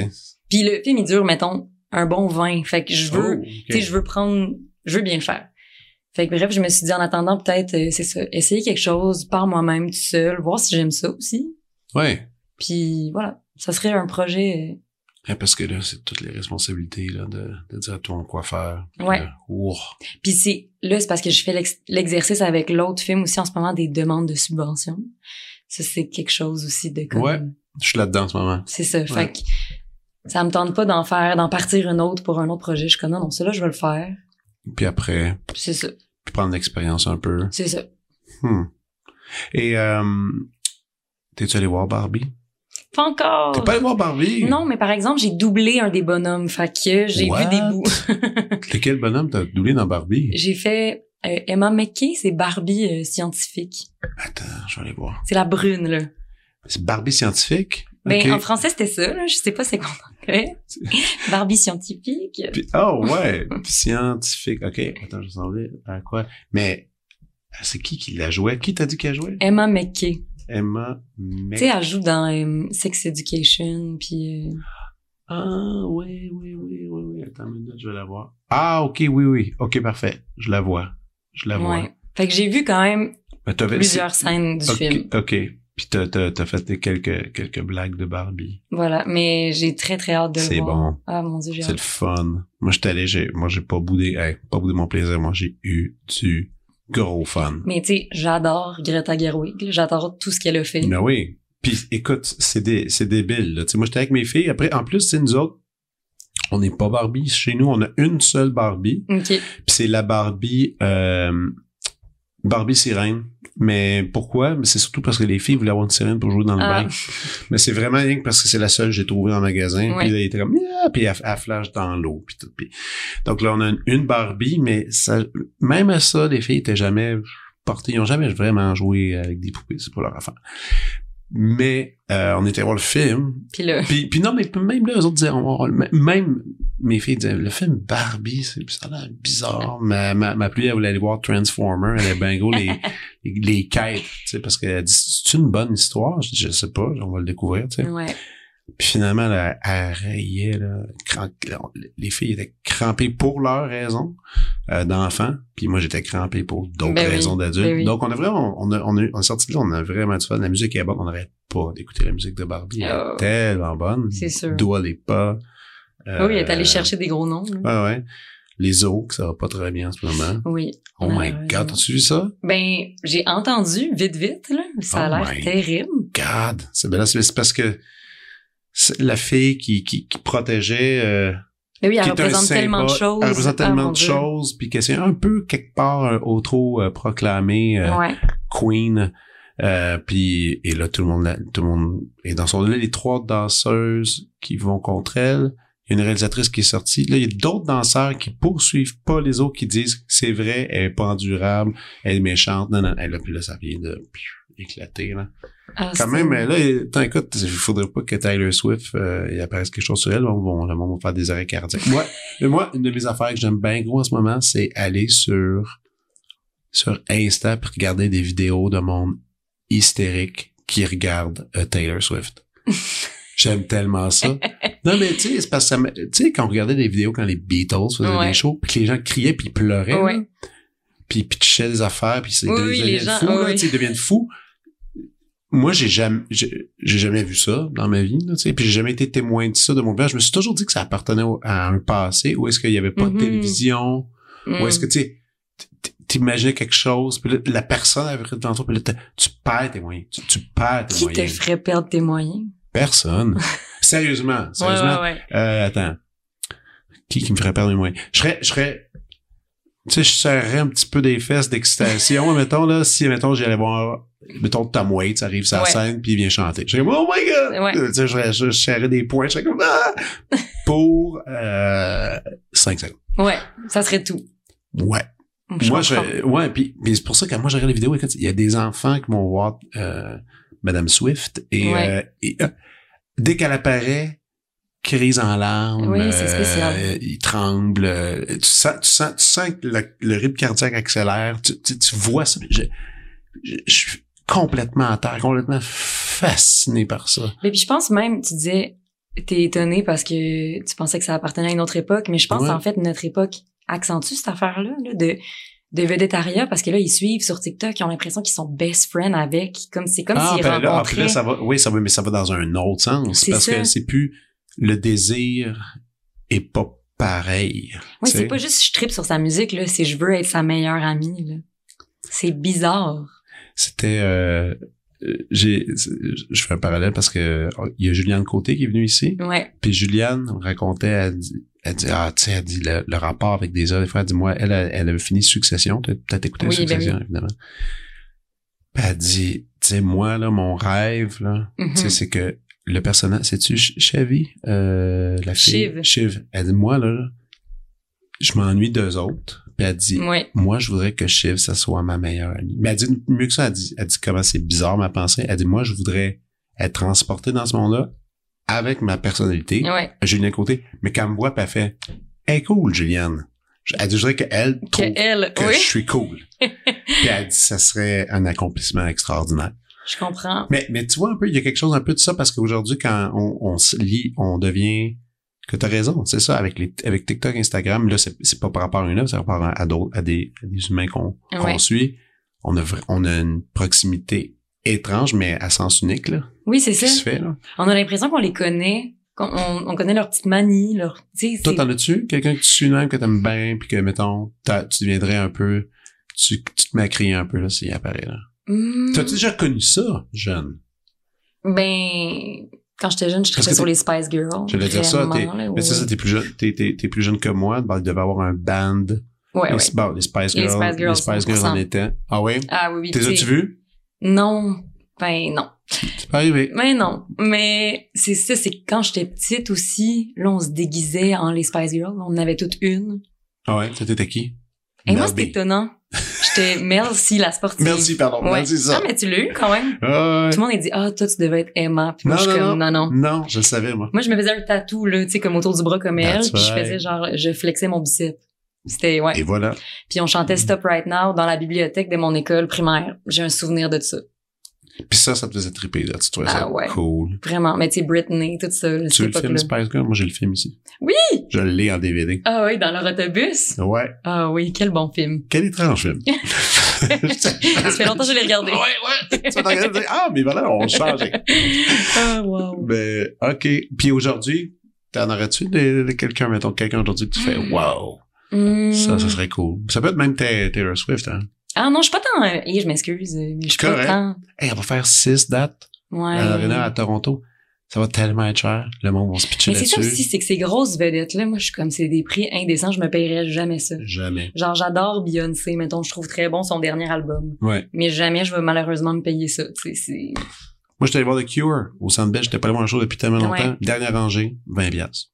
Puis le film, il dure, mettons, un bon 20. Fait que je veux, Oh, tu sais, je veux prendre, je veux bien le faire. Fait que bref, je me suis dit en attendant peut-être, euh, c'est ça, essayer quelque chose par moi-même tout seul, voir si j'aime ça aussi. Ouais. Puis voilà, ça serait un projet. Ouais, parce que là, c'est toutes les responsabilités, là, de, de dire à tout le quoi faire. Ouais. là, ouh. euh, Puis c'est là, c'est parce que je fais l'ex- l'exercice avec l'autre film aussi en ce moment des demandes de subventions. Ça c'est quelque chose aussi de comme. Ouais. Je suis là-dedans en ce moment. C'est ça. Ouais. Fait que ça me tente pas d'en faire, d'en partir une autre pour un autre projet. Je suis comme non, non, celui-là je vais le faire. Puis après, C'est ça. puis prendre l'expérience un peu. C'est ça. Hmm. Et, euh, t'es-tu allé voir Barbie? Pas encore. T'es pas allé voir Barbie? Non, mais par exemple, j'ai doublé un des bonhommes. Fait que j'ai vu des bouts. T'es quel bonhomme t'as doublé dans Barbie? j'ai fait euh, Emma McKay, c'est Barbie euh, scientifique. Attends, je vais aller voir. C'est la brune, là. C'est Barbie scientifique? Ben, Ok. en français, c'était ça, là. Je sais pas c'est quoi en anglais. Barbie scientifique. Puis- oh ouais, scientifique. Ok, attends, je semblais à quoi? Mais c'est qui qui la jouait? Qui t'a dit qu'elle jouait? Emma McKay. Emma Tu Mc... sais, elle joue dans euh, Sex Education, puis... euh, Ah oui, oui, oui, oui, oui. Attends une minute, je vais la voir. Ah ok, oui, oui. Ok, parfait. Je la vois. Je la vois. ouais. Fait que j'ai vu quand même Mais plusieurs scènes du film. Ok. Puis t'as, t'as, t'as fait quelques, quelques blagues de Barbie. Voilà. Mais j'ai très, très hâte de le C'est voir. bon. Ah, mon Dieu, j'ai C'est le hâte. fun. Moi, j'étais allé, j'ai, moi, j'ai pas boudé, hey, pas boudé mon plaisir. Moi, j'ai eu du gros fun. Mais tu sais, j'adore Greta Gerwig. J'adore tout ce qu'elle a fait. Ben oui. Puis écoute, c'est dé, c'est débile. Là. Tu sais, moi, j'étais avec mes filles. Après, en plus, c'est nous autres, on n'est pas Barbie. Chez nous, on a une seule Barbie. OK. Puis c'est la Barbie, euh, Barbie sirène. Mais pourquoi? Mais c'est surtout parce que les filles voulaient avoir une sirène pour jouer dans le Ah. bain. Mais c'est vraiment rien que parce que c'est la seule que j'ai trouvée dans le magasin. Ouais. Puis là, il était comme, Ah! puis elle, elle flash dans l'eau. Puis tout. Puis- Donc là, on a une, une Barbie, mais ça, même à ça, les filles étaient jamais portées. Ils ont jamais vraiment joué avec des poupées. C'est pas leur affaire. Mais euh, on était voir le film. Puis là, Puis, puis non, mais même là, eux autres disaient, on- même mes filles disaient, le film Barbie, c'est, ça a l'air bizarre. Ma, ma, ma plus, elle voulait aller voir Transformer, elle est bingo les, les, les quêtes, tu sais, parce qu'elle dit, c'est une bonne histoire? Je dis, je sais pas, on va le découvrir, tu sais. ouais. Puis finalement, là, elle rayait, là, les filles étaient crampées pour leur raison euh, d'enfants, puis moi j'étais crampé pour d'autres Ben oui, raisons d'adultes. ben oui. Donc on a vraiment, on a, on a, on est sorti de là, on a vraiment du fun. La musique est bonne, on n'arrête pas d'écouter la musique de Barbie, elle Oh. est tellement bonne. C'est sûr. Dua Lipa. Ah oui, elle est allée euh, chercher des gros noms. là. Ouais, ouais. Les Oaks, ça va pas très bien en ce moment. Oui. Oh my. God, as-tu vu ça? Ben, j'ai entendu vite, vite, là. Ça a Oh l'air my terrible. God! C'est ben là, c'est parce que la fille qui, qui, qui protégeait euh, Mais oui, elle représente tellement de choses. Elle représente Ah, tellement de Dieu. choses, puis que c'est un peu quelque part un auto proclamé euh, Ouais. queen. Euh, puis et là tout le monde tout le monde est dans son là les trois danseuses qui vont contre elle. Il y a une réalisatrice qui est sortie. Là, il y a d'autres danseurs qui poursuivent pas les autres, qui disent c'est vrai, elle est pas endurable, elle est méchante. Non, non, elle a puis là, ça vient de éclater. Là. Ah, Quand même, là, il- attends, écoute, il faudrait pas que Tyler Swift euh, il apparaisse quelque chose sur elle. Bon, bon, le monde va faire des arrêts cardiaques. Moi, mais moi, une de mes affaires que j'aime bien gros en ce moment, c'est aller sur sur Insta pour regarder des vidéos de monde hystérique qui regarde euh, Taylor Swift. J'aime tellement ça. Non, mais tu sais, c'est parce que ça me- tu sais, quand on regardait des vidéos quand les Beatles faisaient Ouais. des shows, puis que les gens criaient puis ils pleuraient, Ouais. là, puis ils pitchaient des affaires, puis c'est- Oui, ils oui, deviennent les gens- fous, là, ils deviennent fous. Moi, j'ai jamais, j'ai jamais vu ça dans ma vie, là, tu sais, puis j'ai jamais été témoin de ça de mon père. Je me suis toujours dit que ça appartenait à un passé où est-ce qu'il y avait pas de Mhm. télévision, Mm. où est-ce que, tu sais, t'imaginais quelque chose, puis là, la personne avait devant toi, puis là, tu perds tes moyens. Tu, tu perds tes Qui te moyens. ferait perdre tes moyens? Personne. Sérieusement, Ouais, sérieusement. ouais, ouais. Euh, attends. Qui qui me ferait perdre mes moyens? Je serais, je serais, tu sais, je serrais un petit peu des fesses d'excitation, mettons, là, si, mettons, j'allais voir, mettons, Tom Waits arrive sur la Ouais. scène puis il vient chanter. Je serais comme, oh my god! Ouais. Tu sais, je, serais- je, je serrais des points, je serais comme, ah! Pour, euh, 5 secondes. Ouais, ça serait tout. Ouais. Je moi, je, ouais, puis, puis c'est pour ça que moi, je regarde les vidéos, écoute, il y a des enfants qui vont voir, euh, Madame Swift et, Ouais. euh, et, euh, dès qu'elle apparaît, crise en larmes. Oui, c'est spécial. euh, il tremble. euh, tu sens, tu sens, tu sens que le, le rythme cardiaque accélère. Tu, tu, tu vois ça. Je, je, je suis complètement à terre, complètement fasciné par ça. Mais puis je pense même, tu disais, t'es étonné parce que tu pensais que ça appartenait à une autre époque, mais je pense Ouais. en fait notre époque accentue cette affaire-là là, de de vedettariat parce que là ils suivent sur TikTok, ils ont l'impression qu'ils sont best friends avec, comme c'est comme ah, s'ils ben là, en rencontraient. plus, ça va, oui, ça va, mais ça va dans un autre sens. Parce ça. que c'est plus, le désir est pas pareil. Oui, c'est pas juste je tripe sur sa musique là, c'est je veux être sa meilleure amie là. C'est bizarre. C'était euh, euh, j'ai je fais un parallèle parce que oh, il y a Juliane Côté qui est venue ici Ouais. puis Juliane racontait elle dit, elle dit ah tu sais elle dit le, le rapport avec des autres des fois elle dit moi elle elle, elle a fini Succession t'as peut-être écouté Oui, ben Succession évidemment Puis elle dit tu sais moi là mon rêve là Mhm. tu sais c'est que le personnage c'est-tu Ch- Chevy? Euh, la fille? Shiv. Shiv elle dit moi là, je m'ennuie d'eux autres puis elle dit moi, je voudrais que Shiv, ça soit ma meilleure amie. Mais elle dit mieux que ça, elle dit, elle dit comment c'est bizarre ma pensée. Elle dit, moi, je voudrais être transporté dans ce monde-là avec ma personnalité, Ouais. Julien Côté. Mais quand elle me voit, puis elle fait, hey, cool, Juliane. Elle dit, je voudrais qu'elle Que trouve elle, que oui. je suis cool. puis elle dit, ça serait un accomplissement extraordinaire. Je comprends. Mais, mais tu vois un peu, il y a quelque chose un peu de ça parce qu'aujourd'hui, quand on, on se lit, on devient que t'as raison, c'est ça, avec les, avec TikTok, Instagram, là, c'est, pas par rapport à une œuvre, c'est par rapport à, à d'autres, à des, à des humains qu'on, qu'on Ouais. suit. On a, on a une proximité étrange, mais à sens unique, là, Oui, c'est ça. se fait, là. On a l'impression qu'on les connaît, qu'on on, on connaît manies, leurs, tu sais, Toi, t'en as-tu? Quelqu'un que tu suis même, que t'aimes bien, puis que, mettons, tu deviendrais un peu, tu, tu te mets à crier un peu, là, s'il apparaît, là? Hmm. T'as-tu déjà connu ça, jeune? Ben, quand j'étais jeune, je que sur les Spice Girls. J'allais dire ça, t'es, là, mais c'est ouais. ça, t'es plus jeune, t'es, t'es, t'es plus jeune que moi, ben, il devait avoir un band. Ouais, les, ouais. bon, les Spice Les Girls. Spice Girls, les Spice Girls en 100%. étaient. Ah oui? Ah oui, oui. T'es as-tu vu? Non. Ben, non. C'est pas arrivé. Mais non. Mais c'est ça, c'est que quand j'étais petite aussi, là, on se déguisait en les Spice Girls. On en avait toutes une. Ah ouais? Ça, t'étais qui? Et moi, Mel c'était B. étonnant. J'étais Melcy, la sportive. Merci, pardon. Ouais. Merci, ça. Ah, mais tu l'as eu quand même. Ouais. Tout le monde a dit, ah, toi, tu devais être Emma. Puis moi, Non, je suis non, comme, non, non. Non, je le savais, moi. Moi, je me faisais un tatou, là, tu sais, comme autour du bras comme elle. That's Puis je faisais genre, je flexais mon bicep. C'était, ouais. Et voilà. Puis on chantait Stop Right Now dans la bibliothèque de mon école primaire. J'ai un souvenir de ça. Puis ça, ça te faisait triper, là. Tu trouvais Ah ça ouais. cool. Vraiment. Mais tu sais, Britney, tout ça, Tu le film. Spice Girl? Moi, j'ai le film ici. Oui! Je l'ai en DVD. Ah oui, dans leur autobus. Ouais. Ah oui, quel bon film. Quel étrange film. Ça fait longtemps que je l'ai regardé. Ouais, ouais. Tu vas te regarder et dire, ah, mais voilà, on change. Ah, wow. Ben, OK. Puis aujourd'hui, t'en aurais-tu de, de quelqu'un, mettons, quelqu'un aujourd'hui que tu fais, Mm. wow, Hmm. ça, ça serait cool. Ça peut être même Ta- Taylor Swift, hein. Ah non, je suis pas tant... euh, eh, je m'excuse, euh, mais je suis pas Correct. tant... Hey, on va faire six dates Ouais. à l'Arena à Toronto. Ça va tellement être cher. Le monde va se pitcher Mais c'est ça aussi, c'est que ces grosses vedettes-là, moi, je suis comme, c'est des prix indécents, je me payerais jamais ça. Jamais. Genre, j'adore Beyoncé, mettons, je trouve très bon son dernier album. Ouais. Mais jamais je vais malheureusement me payer ça, tu sais, c'est... Moi, j'étais allé voir The Cure au Centre Bell. J'étais pas allé voir un show depuis tellement longtemps. Ouais. Dernière rangée, 20 piastres.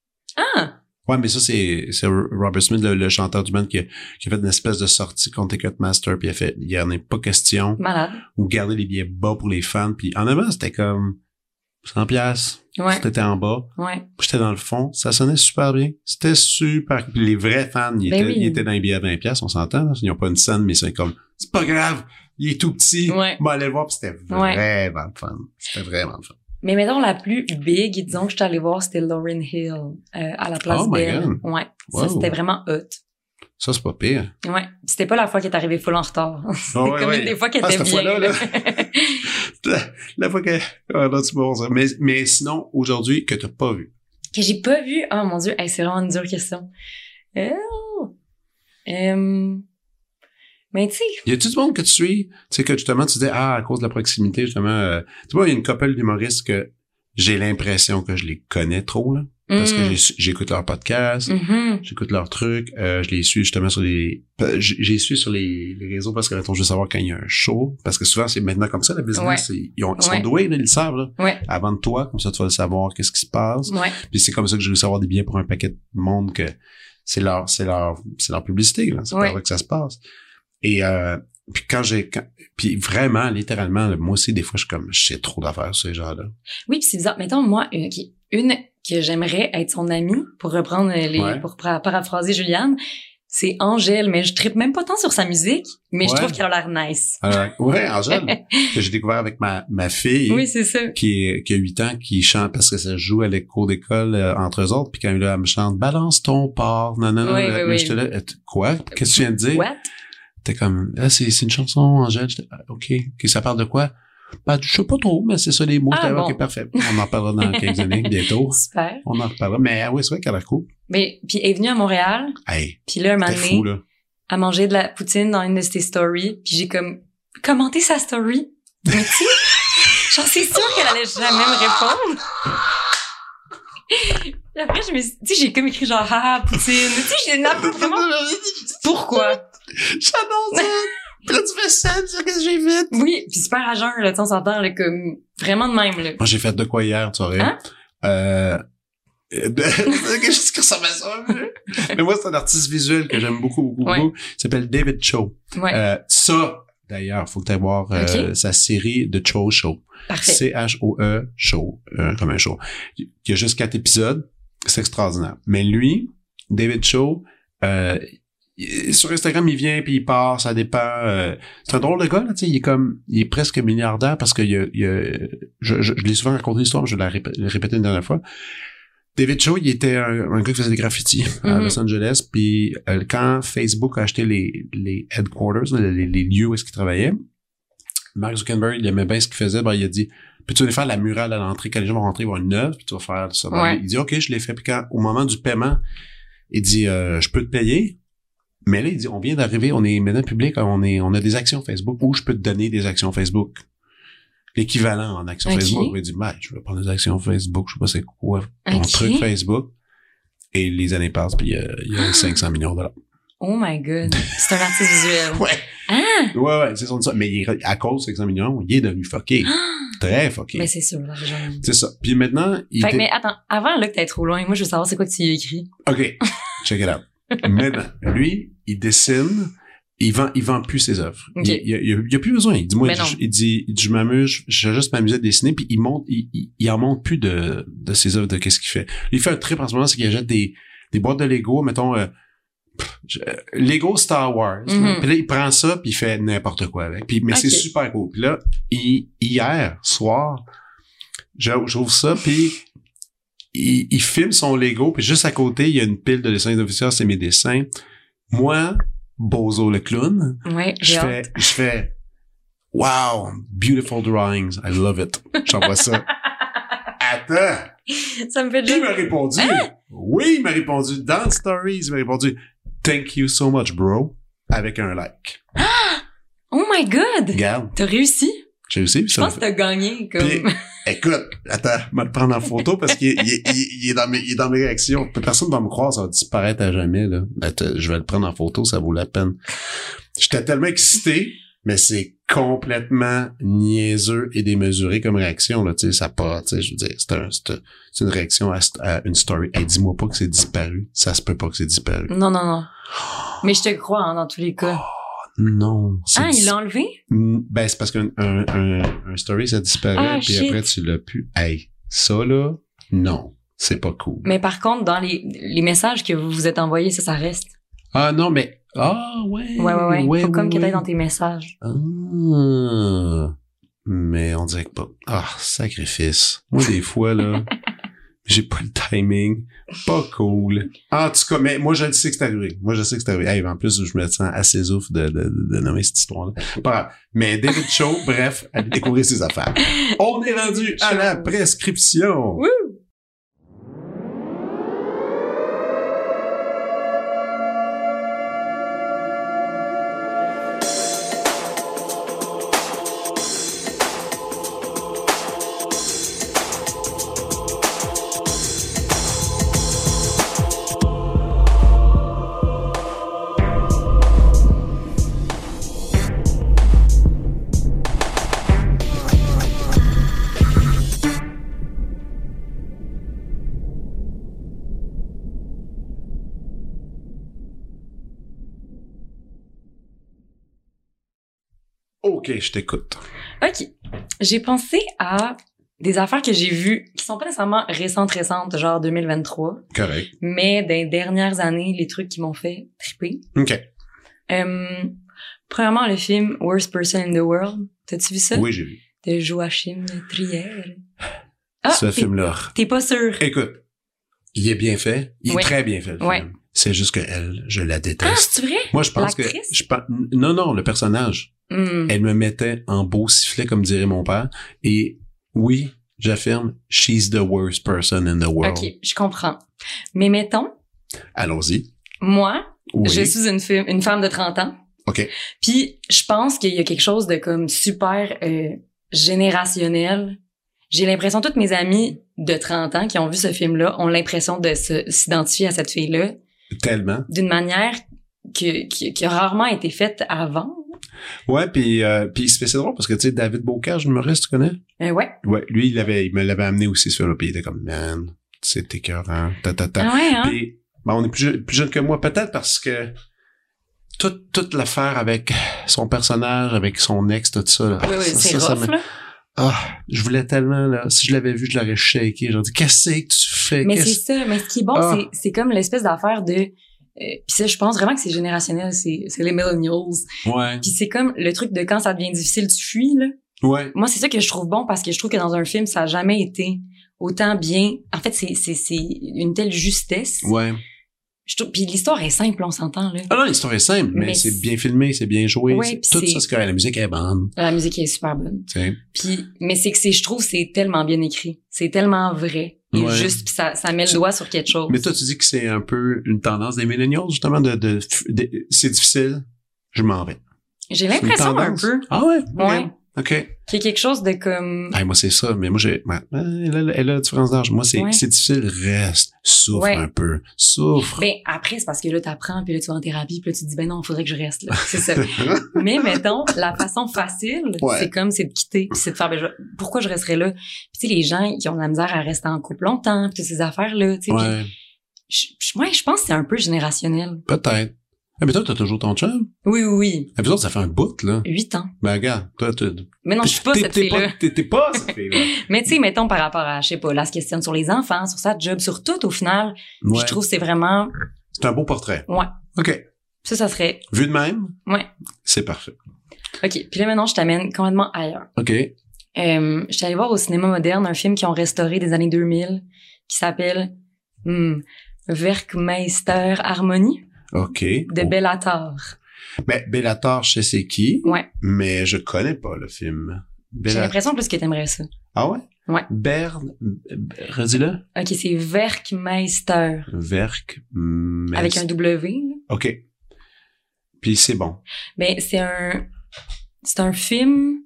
Ah! Ouais, mais ça, c'est, c'est Robert Smith, le, le chanteur du band, qui a, qui a fait une espèce de sortie contre Ticketmaster, puis il a fait, il y en a pas question, Malade. ou garder les billets bas pour les fans, puis en avant, c'était comme 100 piastres. Ouais, C'était en bas. ouais. J'étais dans le fond. Ça sonnait super bien. C'était super. Puis les vrais fans, ils, Ben étaient, oui. ils étaient dans les billets à 20 piastres, on s'entend. là. Ils n'ont pas une scène, mais c'est comme, c'est pas grave. Il est tout petit. Ouais. Bon, allez le voir, puis c'était Ouais. vraiment le fun. C'était vraiment fun. Mais mettons, la plus big, disons que je suis allée voir, c'était Lauryn Hill, euh, à la place Oh. God. Ouais. Wow. Ça, c'était vraiment hot. Ça, c'est pas pire. Ouais. C'était pas la fois qu'elle est arrivée full en retard. C'était Ah ouais, comme ouais. une des fois qu'elle Ah, était cette bien. fois-là, là. la fois que... Ah, non, c'est bon, ça. Mais, mais sinon, aujourd'hui, que t'as pas vu. Que j'ai pas vu. Oh mon dieu, hey, c'est vraiment une dure question. Oh. Euh, Mais tu sais, Y a-tu du monde que tu suis? Tu sais, que justement, tu dis, ah, à cause de la proximité, justement, euh, tu vois, il y a une couple d'humoristes que j'ai l'impression que je les connais trop, là. Parce que mm, j'écoute leur podcast, mhm. j'écoute leurs trucs, euh, je les suis justement sur les, j'ai suis sur les, les réseaux parce que, mettons, je veux savoir quand il y a un show. Parce que souvent, c'est maintenant comme ça, la business. Ouais. Ils, ont- ils sont Ouais. doués, là, ils le savent, là. Ouais. Avant de toi, comme ça, tu vas le savoir, qu'est-ce qui se passe. Ouais. Puis c'est comme ça que j'ai réussi à avoir des billets pour un paquet de monde que c'est leur, c'est leur, c'est leur publicité, là. C'est par là que ça se passe. Et, euh, puis quand j'ai, puis vraiment, littéralement, moi aussi, des fois, je suis comme, je sais trop d'affaires, ces gens-là. Oui, puis c'est bizarre. Mettons, moi, une, une que j'aimerais être son amie, pour reprendre les, Ouais. pour para- paraphraser Juliane, c'est Angèle, mais je tripe même pas tant sur sa musique, mais je trouve qu'elle a l'air nice. Euh, ouais, Angèle, que j'ai découvert avec ma, ma fille. Oui, c'est ça. Qui, est, qui a 8 ans, qui chante parce que ça joue à l'écho d'école euh, entre eux autres, puis quand elle me chante Balance ton porc, non, non, non, Oui, oui, oui. quoi? Qu'est-ce que tu viens de dire? What? T'es comme, ah, c'est, c'est une chanson, Angèle. J'étais, ah, OK. OK, ça parle de quoi? Ben, je sais pas trop, mais c'est ça les mots. Ah, bon. OK, parfait. On en parlera dans quelques années, bientôt. Super. On en reparlera. Mais ah oui, c'est vrai qu'elle a cool. Mais, puis elle est venue à Montréal, Hey, puis là, un moment donné, fou, là. à manger de la poutine dans une de ses stories, puis j'ai comme commenté sa story. Mais tu suis sûre qu'elle allait jamais me répondre. Après, je me suis, tu sais, j'ai comme écrit genre, haha, poutine. Tu sais, j'ai vraiment, pourquoi? J'adore ça. Puis là, tu fais ça, tu sais, qu'est-ce que j'ai fait? Oui, puis super à jeun, là, tu sais, on s'entend, là, comme, vraiment de même, là. Moi, j'ai fait de quoi hier, tu saurais? Hein? Euh, quelque chose qui ressemble à ça. Mais moi, c'est un artiste visuel que j'aime beaucoup, beaucoup, Ouais. beaucoup. Il s'appelle David Cho. Ouais, Euh, ça, d'ailleurs, faut que tu ailles voir euh, sa série de Cho Show. parfait. C-H-O-E Show, euh, comme un show. Il y a juste quatre épisodes. C'est extraordinaire. Mais lui, David Cho, euh, sur Instagram, il vient puis il part, ça dépend. euh, c'est un drôle de gars, là, tu sais. Il est comme, il est presque milliardaire parce que il y a, il a- je, je, je l'ai souvent raconté l'histoire, je vais la répé- le répéter une dernière fois. David Cho, il était un, un gars qui faisait des graffitis à Mhm. Los Angeles, puis euh, quand Facebook a acheté les, les headquarters, les, les lieux où est-ce qu'il travaillait, Mark Zuckerberg, il aimait bien ce qu'il faisait, ben, il a dit, puis tu vas faire la murale à l'entrée, quand les gens vont rentrer, ils vont avoir une œuvre, puis tu vas faire ça. Ben, Ouais. Il dit, OK, je l'ai fait, puis quand, au moment du paiement, il dit, euh, je peux te payer, mais là, il dit, on vient d'arriver, on est maintenant public, on est, on a des actions Facebook, où je peux te donner des actions Facebook. L'équivalent en actions Ok. Facebook. Il dit, ben, je vais prendre des actions Facebook, je sais pas c'est quoi, ton truc Facebook. Et les années passent, puis il y a, il y a 500 millions de dollars. Oh my god. C'est un artiste visuel. Ouais. Ah! Ouais, ouais, c'est ça. ça. Mais il à cause de 500 millions, il est devenu fucké. Très fucké. Mais c'est sûr, l'argent. C'est ça. Puis maintenant, il Fait que, mais attends, avant là que t'ailles trop loin, moi je veux savoir c'est quoi que tu y as écrit. OK. Check it out. maintenant, lui, il dessine, il vend, il vend plus ses œuvres. Il, il, il, a- plus besoin. Il dit, moi, Mais il, dit, il dit, il dit, je m'amuse, je vais juste m'amuser à dessiner, puis il monte, il, il, en monte plus de, de ses œuvres, de qu'est-ce qu'il fait. Il fait un trip en ce moment, c'est qu'il achète des, des boîtes de Lego, mettons, euh, euh, Lego Star Wars. Mhm. Puis là, il prend ça, puis il fait n'importe quoi avec. Puis, mais c'est super cool. Puis là, il- hier soir, j'ouvre j'ouvre ça, puis il, il filme son Lego, puis juste à côté, il y a une pile de dessins officiels, c'est mes dessins. Moi, Bozo le clown, Ouais, je fais, je fais, wow, beautiful drawings, I love it. J'envoie ça. Attends, Ça me fait il m'a répondu. Oui, il m'a répondu. Dans le Stories, il m'a répondu, thank you so much, bro, avec un like. Oh my god! Regarde, T'as réussi? J'ai réussi. puis Je pense que t'as gagné comme. Puis, écoute, attends, je vais le prendre en photo parce qu'il est, il est- il est- il est dans mes, il est dans mes réactions. Personne va me croire, ça va disparaître à jamais, là. Attends, je vais le prendre en photo, ça vaut la peine. J'étais tellement excité, mais c'est complètement niaiseux et démesuré comme réaction, là, tu sais, ça part, tu sais, je veux dire, c'est un, c'est un- c'est une réaction à, à une story. Hey, dis-moi pas que c'est disparu. Ça se peut pas que c'est disparu. Non, non, non. Mais je te crois, hein, dans tous les cas. Non. Ah, il l'a enlevé? Ben, c'est parce qu'un un, un, un story, ça disparaît, Ah, puis shit. après, tu l'as pu. Hey, ça, là, non. C'est pas cool. Mais par contre, dans les, les messages que vous vous êtes envoyés, ça, ça reste. Ah, non, mais. Ah, ouais. Ouais, ouais, ouais. Faut comme ouais, que t'ailles ouais. dans tes messages. Ah. Mais on dirait que pas. Ah, sacrifice. Moi, des fois, là. J'ai pas le timing. Pas cool. En tout cas, mais moi, je le sais que c'est arrivé. Moi, je sais que c'est arrivé. Hey, en plus, je me sens assez ouf de, de, de nommer cette histoire-là. Pas grave. Mais David Shaw, bref, allez découvrir ses affaires. On est rendu à la prescription. OK, je t'écoute. OK. J'ai pensé à des affaires que j'ai vues qui sont pas nécessairement récentes, récentes, genre 2023, Correct. mais des dernières années, les trucs qui m'ont fait triper. OK. Euh, premièrement, le film Worst Person in the World. T'as-tu vu ça? Oui, j'ai vu. De Joachim Trier. Ah, Ce film-là. T'es pas sûr? Écoute, il est bien fait. Il est Oui. très bien fait, le film. C'est juste que elle, je la Ah, déteste. c'est vrai? Moi, je pense que... Je non, non, le personnage. Hmm. Elle me mettait en beau sifflet, comme dirait mon père. Et oui, j'affirme, she's the worst person in the world. OK, je comprends. Mais mettons, Allons-y. moi, Oui. je suis une, femme de 30 ans. OK. Puis je pense qu'il y a quelque chose de comme super euh, générationnel. J'ai l'impression toutes mes amies de 30 ans qui ont vu ce film-là ont l'impression de s'identifier à cette fille-là Tellement. d'une manière que, qui, qui a rarement été faite avant. Ouais, puis euh, puis c'est c'est drôle parce que tu sais David Bocage, humoriste, tu connais? Euh, ouais. Ouais, lui il avait il me l'avait amené aussi sur là, puis il était comme man, c'est écœurant, ta ta ta. Ah ouais, hein? Puis ben, on est plus jeune, plus jeune que moi peut-être parce que toute toute l'affaire avec son personnage, avec son ex, tout ça. Là, Oui, oui, ça, c'est ça, là. Ah, je voulais tellement là, si je l'avais vu, je l'aurais shaké. J'aurais dit qu'est-ce que tu fais? Mais c'est ça. Mais ce qui est bon, Ah. c'est, c'est comme l'espèce d'affaire de... Euh, puis ça, je pense vraiment que c'est générationnel, c'est, c'est les millennials. Ouais, Puis c'est comme le truc de quand ça devient difficile, tu fuis, là. ouais. Moi, c'est ça que je trouve bon parce que je trouve que dans un film, ça a jamais été autant bien. En fait, c'est, c'est, c'est une telle justesse. Ouais. Je trouve, puis l'histoire est simple, on s'entend, là. Ah non, l'histoire est simple, mais, Mais c'est bien filmé, c'est bien joué. Ouais, tout ça, c'est correct. La musique est bonne. La musique est super bonne. Puis, mais c'est que c'est, je trouve, c'est tellement bien écrit. C'est tellement vrai. Et Ouais. juste, puis ça, ça met le doigt sur quelque chose. Mais toi, tu dis que c'est un peu une tendance des millennials, justement, de, de, de- c'est difficile, je m'en vais. J'ai l'impression un peu Ah ouais? Ouais. OK. qu'il y a quelque chose de comme... Hey, moi, c'est ça. Mais moi, j'ai, elle, a, elle a la différence d'âge. Moi, c'est, Ouais. c'est difficile. Reste. Souffre Ouais. un peu. Souffre. Ben, après, c'est parce que là, t'apprends, puis là, tu vas en thérapie, puis là, tu te dis, ben non, faudrait que je reste, là. C'est ça. Mais mettons, la façon facile, Ouais. c'est comme, c'est de quitter, puis c'est de faire, ben, je- pourquoi je resterais là? Puis tu sais, les gens qui ont de la misère à rester en couple longtemps, puis toutes ces affaires-là, tu sais. puis ouais. je, je- ouais, je pense que c'est un peu générationnel. Peut-être. Ah, mais toi, t'as toujours ton chum? Oui, oui, oui. Et puis autres, ça fait un bout, là. Huit ans. Ben, regarde. Toi, tu Mais non, je suis pas cette fille-là. pas- T'es t'es pas cette fille-là. Mais tu sais, mettons par rapport à, je sais pas, là, se questionne sur les enfants, sur sa job, sur tout, au final, Ouais. je trouve que c'est vraiment, C'est un beau portrait. ouais. OK. Ça, ça serait, Vu de même, ouais. c'est parfait. OK. Puis là, maintenant, je t'amène complètement ailleurs. OK. Euh, je suis allée voir au cinéma moderne un film qu'ils ont restauré des années 2000 qui s'appelle hmm, Werkmeister Harmonie OK. de Oh. Bellator. Mais Bellator, je sais c'est qui, Ouais. mais je connais pas le film. J'ai l'impression plus que t'aimerais ça. Ah ouais? Ouais. Berne, redis-le. OK, c'est Werkmeister Verk, mais... avec un W. OK. Puis c'est bon. Ben, c'est un c'est un film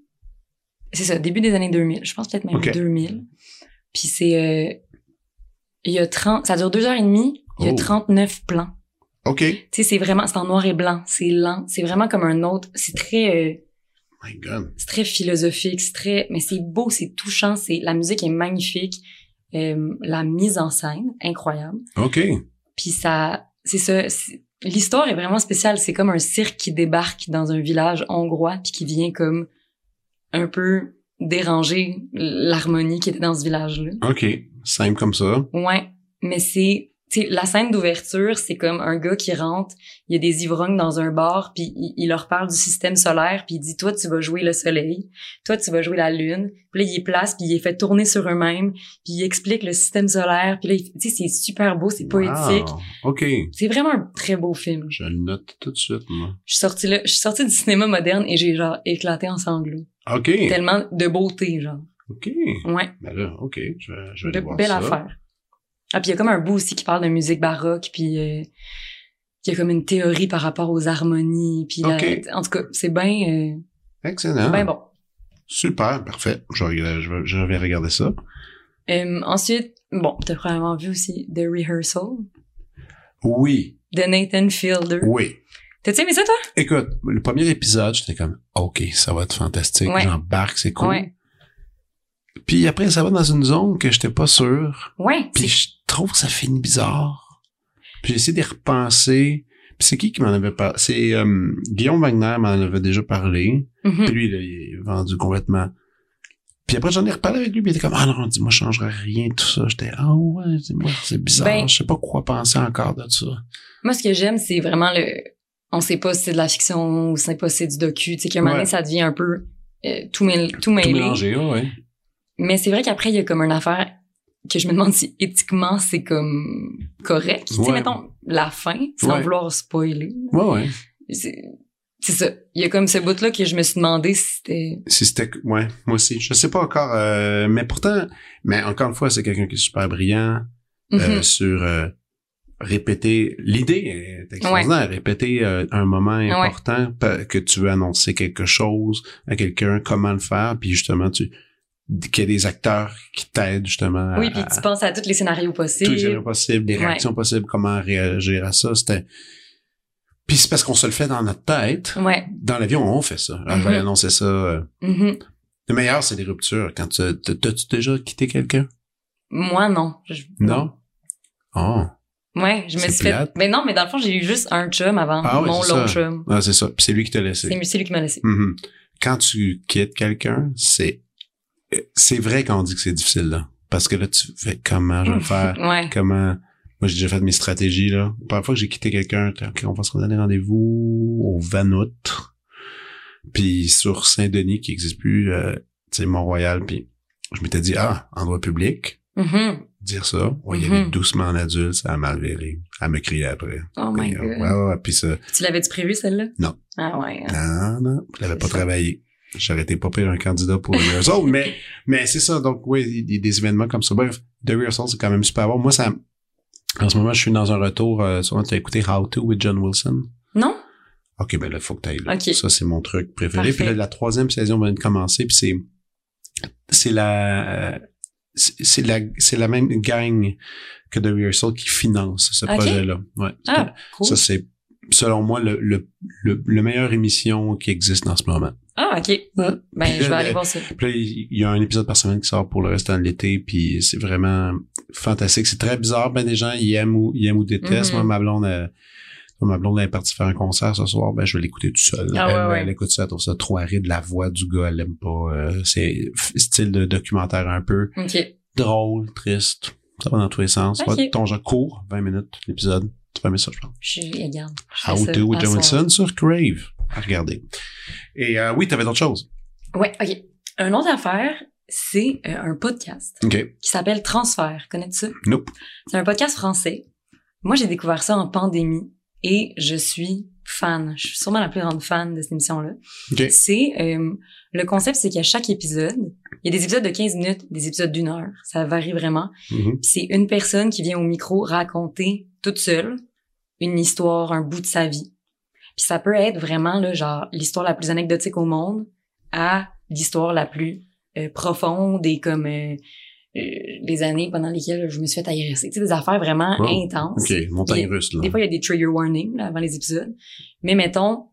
c'est ça, début des années 2000, je pense peut-être même Ok. 2000. Puis c'est euh, il y a 30 ça dure deux heures et demie, il y a Oh. 39 plans. OK. Tu sais, c'est vraiment, c'est en noir et blanc, c'est lent, c'est vraiment comme un autre, c'est très, euh, My God. c'est très philosophique, c'est très, mais c'est beau, c'est touchant, c'est, la musique est magnifique, euh, la mise en scène, incroyable. OK. Puis ça, c'est ça, l'histoire est vraiment spéciale, c'est comme un cirque qui débarque dans un village hongrois puis qui vient comme un peu déranger l'harmonie qui était dans ce village-là. OK. Simple comme ça. Ouais, mais c'est la scène d'ouverture, c'est comme un gars qui rentre, il y a des ivrognes dans un bar, puis il, il leur parle du système solaire, puis il dit, toi, tu vas jouer le soleil, toi, tu vas jouer la lune, puis là, il les place, puis il les fait tourner sur eux-mêmes, puis il explique le système solaire, puis là, tu sais, c'est super beau, c'est poétique. Wow. OK. C'est vraiment un très beau film. Je le note tout de suite, moi. Je suis sortie là, je suis sortie du cinéma moderne et j'ai genre éclaté en sanglots. OK. Tellement de beauté, genre. OK. Ouais. Ben là, OK. Je vais, je vais De aller voir belle ça. affaire. Ah, puis il y a comme un bout aussi qui parle de musique baroque, puis euh, il y a comme une théorie par rapport aux harmonies, puis la- en tout cas, c'est bien Excellent. ben bon. Super, parfait. Je, vais- je, vais- je vais regarder ça. Euh, ensuite, bon, t'as probablement vu aussi The Rehearsal Oui, de Nathan Fielder. oui. T'as-tu aimé ça, toi? Écoute, le premier épisode, j'étais comme, OK, ça va être fantastique. Ouais. J'embarque, c'est cool. Ouais. Puis après, ça va dans une zone que j'étais pas sûr. Ouais. Puis c'est- je trouve que ça finit bizarre. Puis j'ai essayé d'y repenser. Puis c'est qui qui m'en avait parlé? C'est euh, Guillaume Wagner m'en avait déjà parlé. Mhm. Puis lui, là, il est vendu complètement. Puis après, j'en ai reparlé avec lui, puis il était comme, ah non, dis-moi, je changerai rien, tout ça. J'étais, ah ouais, dis-moi, c'est bizarre. Ben- je sais pas quoi penser encore de ça. Moi, ce que j'aime, c'est vraiment le... On sait pas si c'est de la fiction ou si c'est du docu. Tu sais, qu'à un moment donné, ça devient un peu euh, tout, mêl- tout Tout mêlé. mélangé, ouais, ouais. Mais c'est vrai qu'après, il y a comme une affaire que je me demande si éthiquement c'est comme correct. Tu sais, mettons, la fin, sans Ouais. vouloir spoiler. Ouais, ouais. C'est ça. Il y a comme ce bout-là que je me suis demandé si c'était... Si c'était, ouais, moi aussi. Je sais pas encore, euh, mais pourtant, mais encore une fois, c'est quelqu'un qui est super brillant, euh, Mhm. sur, euh, répéter, l'idée est extraordinaire, répéter euh, un moment important, que tu veux annoncer quelque chose à quelqu'un, comment le faire, puis justement, tu, qu'il y a des acteurs qui t'aident justement oui, à, puis tu penses à tous les scénarios tous les possibles. scénarios possibles, Ouais. réactions possibles, comment réagir à ça, c'était, puis c'est parce qu'on se le fait dans notre tête. Ouais. Dans l'avion, on fait ça. Alors, je vais annoncer ça. Mhm. le meilleur, c'est les ruptures. Quand tu, t'as- t'as-tu déjà quitté quelqu'un? Moi, non. Je- Non? Oh. Ouais, je me suis fait... Mais non, mais dans le fond, j'ai eu juste un chum avant Ah oui, mon ça. chum. Ah, c'est ça. Puis c'est lui qui t'a laissé. C'est lui qui m'a laissé. Mhm. Quand tu quittes quelqu'un, c'est, c'est vrai qu'on dit que c'est difficile, là. Parce que là, tu fais comment je vais le faire? Ouais. comment, moi, j'ai déjà fait mes stratégies, là. La première fois que j'ai quitté quelqu'un, j'étais, OK, on va se donner rendez-vous au Vanout. Puis sur Saint-Denis, qui n'existe plus, euh, tu sais, Mont-Royal. Puis je m'étais dit, ah, endroit public. Mhm. dire ça. On y aller Mhm. doucement en adulte, ça a mal viré. Elle me criait après. Oh my euh, God. ouais, ouais, ouais, puis ça, Tu l'avais-tu prévu, celle-là? Non. Ah ouais. hein. non, non, je l'avais pas ça. travaillé. J'aurais été pas pire un candidat pour The Rehearsal, mais, mais c'est ça. Donc, oui, il y a des événements comme ça. Bref, The Rehearsal, c'est quand même super bon. Moi, ça, en ce moment, je suis dans un retour, euh, souvent, tu as écouté How To with John Wilson? Non? OK, ben là, faut que tu ailles. Ok. Ça, c'est mon truc préféré. Parfait. Puis là, la troisième saison vient de commencer, puis c'est, c'est la, euh, c'est la, c'est la même gang que The Rehearsal qui finance ce projet-là. Ouais. Ah, cool. Ça, c'est, selon moi, le, le, le, le meilleure émission qui existe en ce moment. Ah, OK. Ben, je vais là, aller le- voir ça. Puis il y a un épisode par semaine qui sort pour le restant de l'été, puis c'est vraiment fantastique. C'est très bizarre, ben des gens ils aiment ou ils aiment ou détestent. Mhm. Moi, ma blonde, euh, ma blonde elle est partie faire un concert ce soir, ben je vais l'écouter tout seul. Ah elle, ouais, ouais. elle écoute ça, elle trouve ça trop aride, la voix du gars, elle aime pas. euh, c'est style de documentaire un peu OK. drôle, triste. Ça va dans tous les sens. Ouais, ton genre court, 20 minutes l'épisode. Tu vas aimer ça, je pense. Je regarde. Je How to with à John soir. Wilson sur Crave. À regarder. Et euh, oui, t'avais d'autres choses. Ouais, OK. Une autre affaire, c'est euh, un podcast qui s'appelle Transfert. Connais-tu ça? Nope. C'est un podcast français. Moi, j'ai découvert ça en pandémie et je suis fan. Je suis sûrement la plus grande fan de cette émission-là. OK. C'est euh, le concept, c'est qu'à chaque épisode, il y a des épisodes de 15 minutes, des épisodes d'une heure. Ça varie vraiment. Mhm. Puis c'est une personne qui vient au micro raconter toute seule une histoire, un bout de sa vie. Puis ça peut être vraiment là, genre l'histoire la plus anecdotique au monde à l'histoire la plus euh, profonde et comme euh, euh, les années pendant lesquelles je me suis fait agresser. Tu sais, des affaires vraiment intenses. OK. Montagne russe, là. Des fois, il y a des trigger warnings là, avant les épisodes. Mais mettons,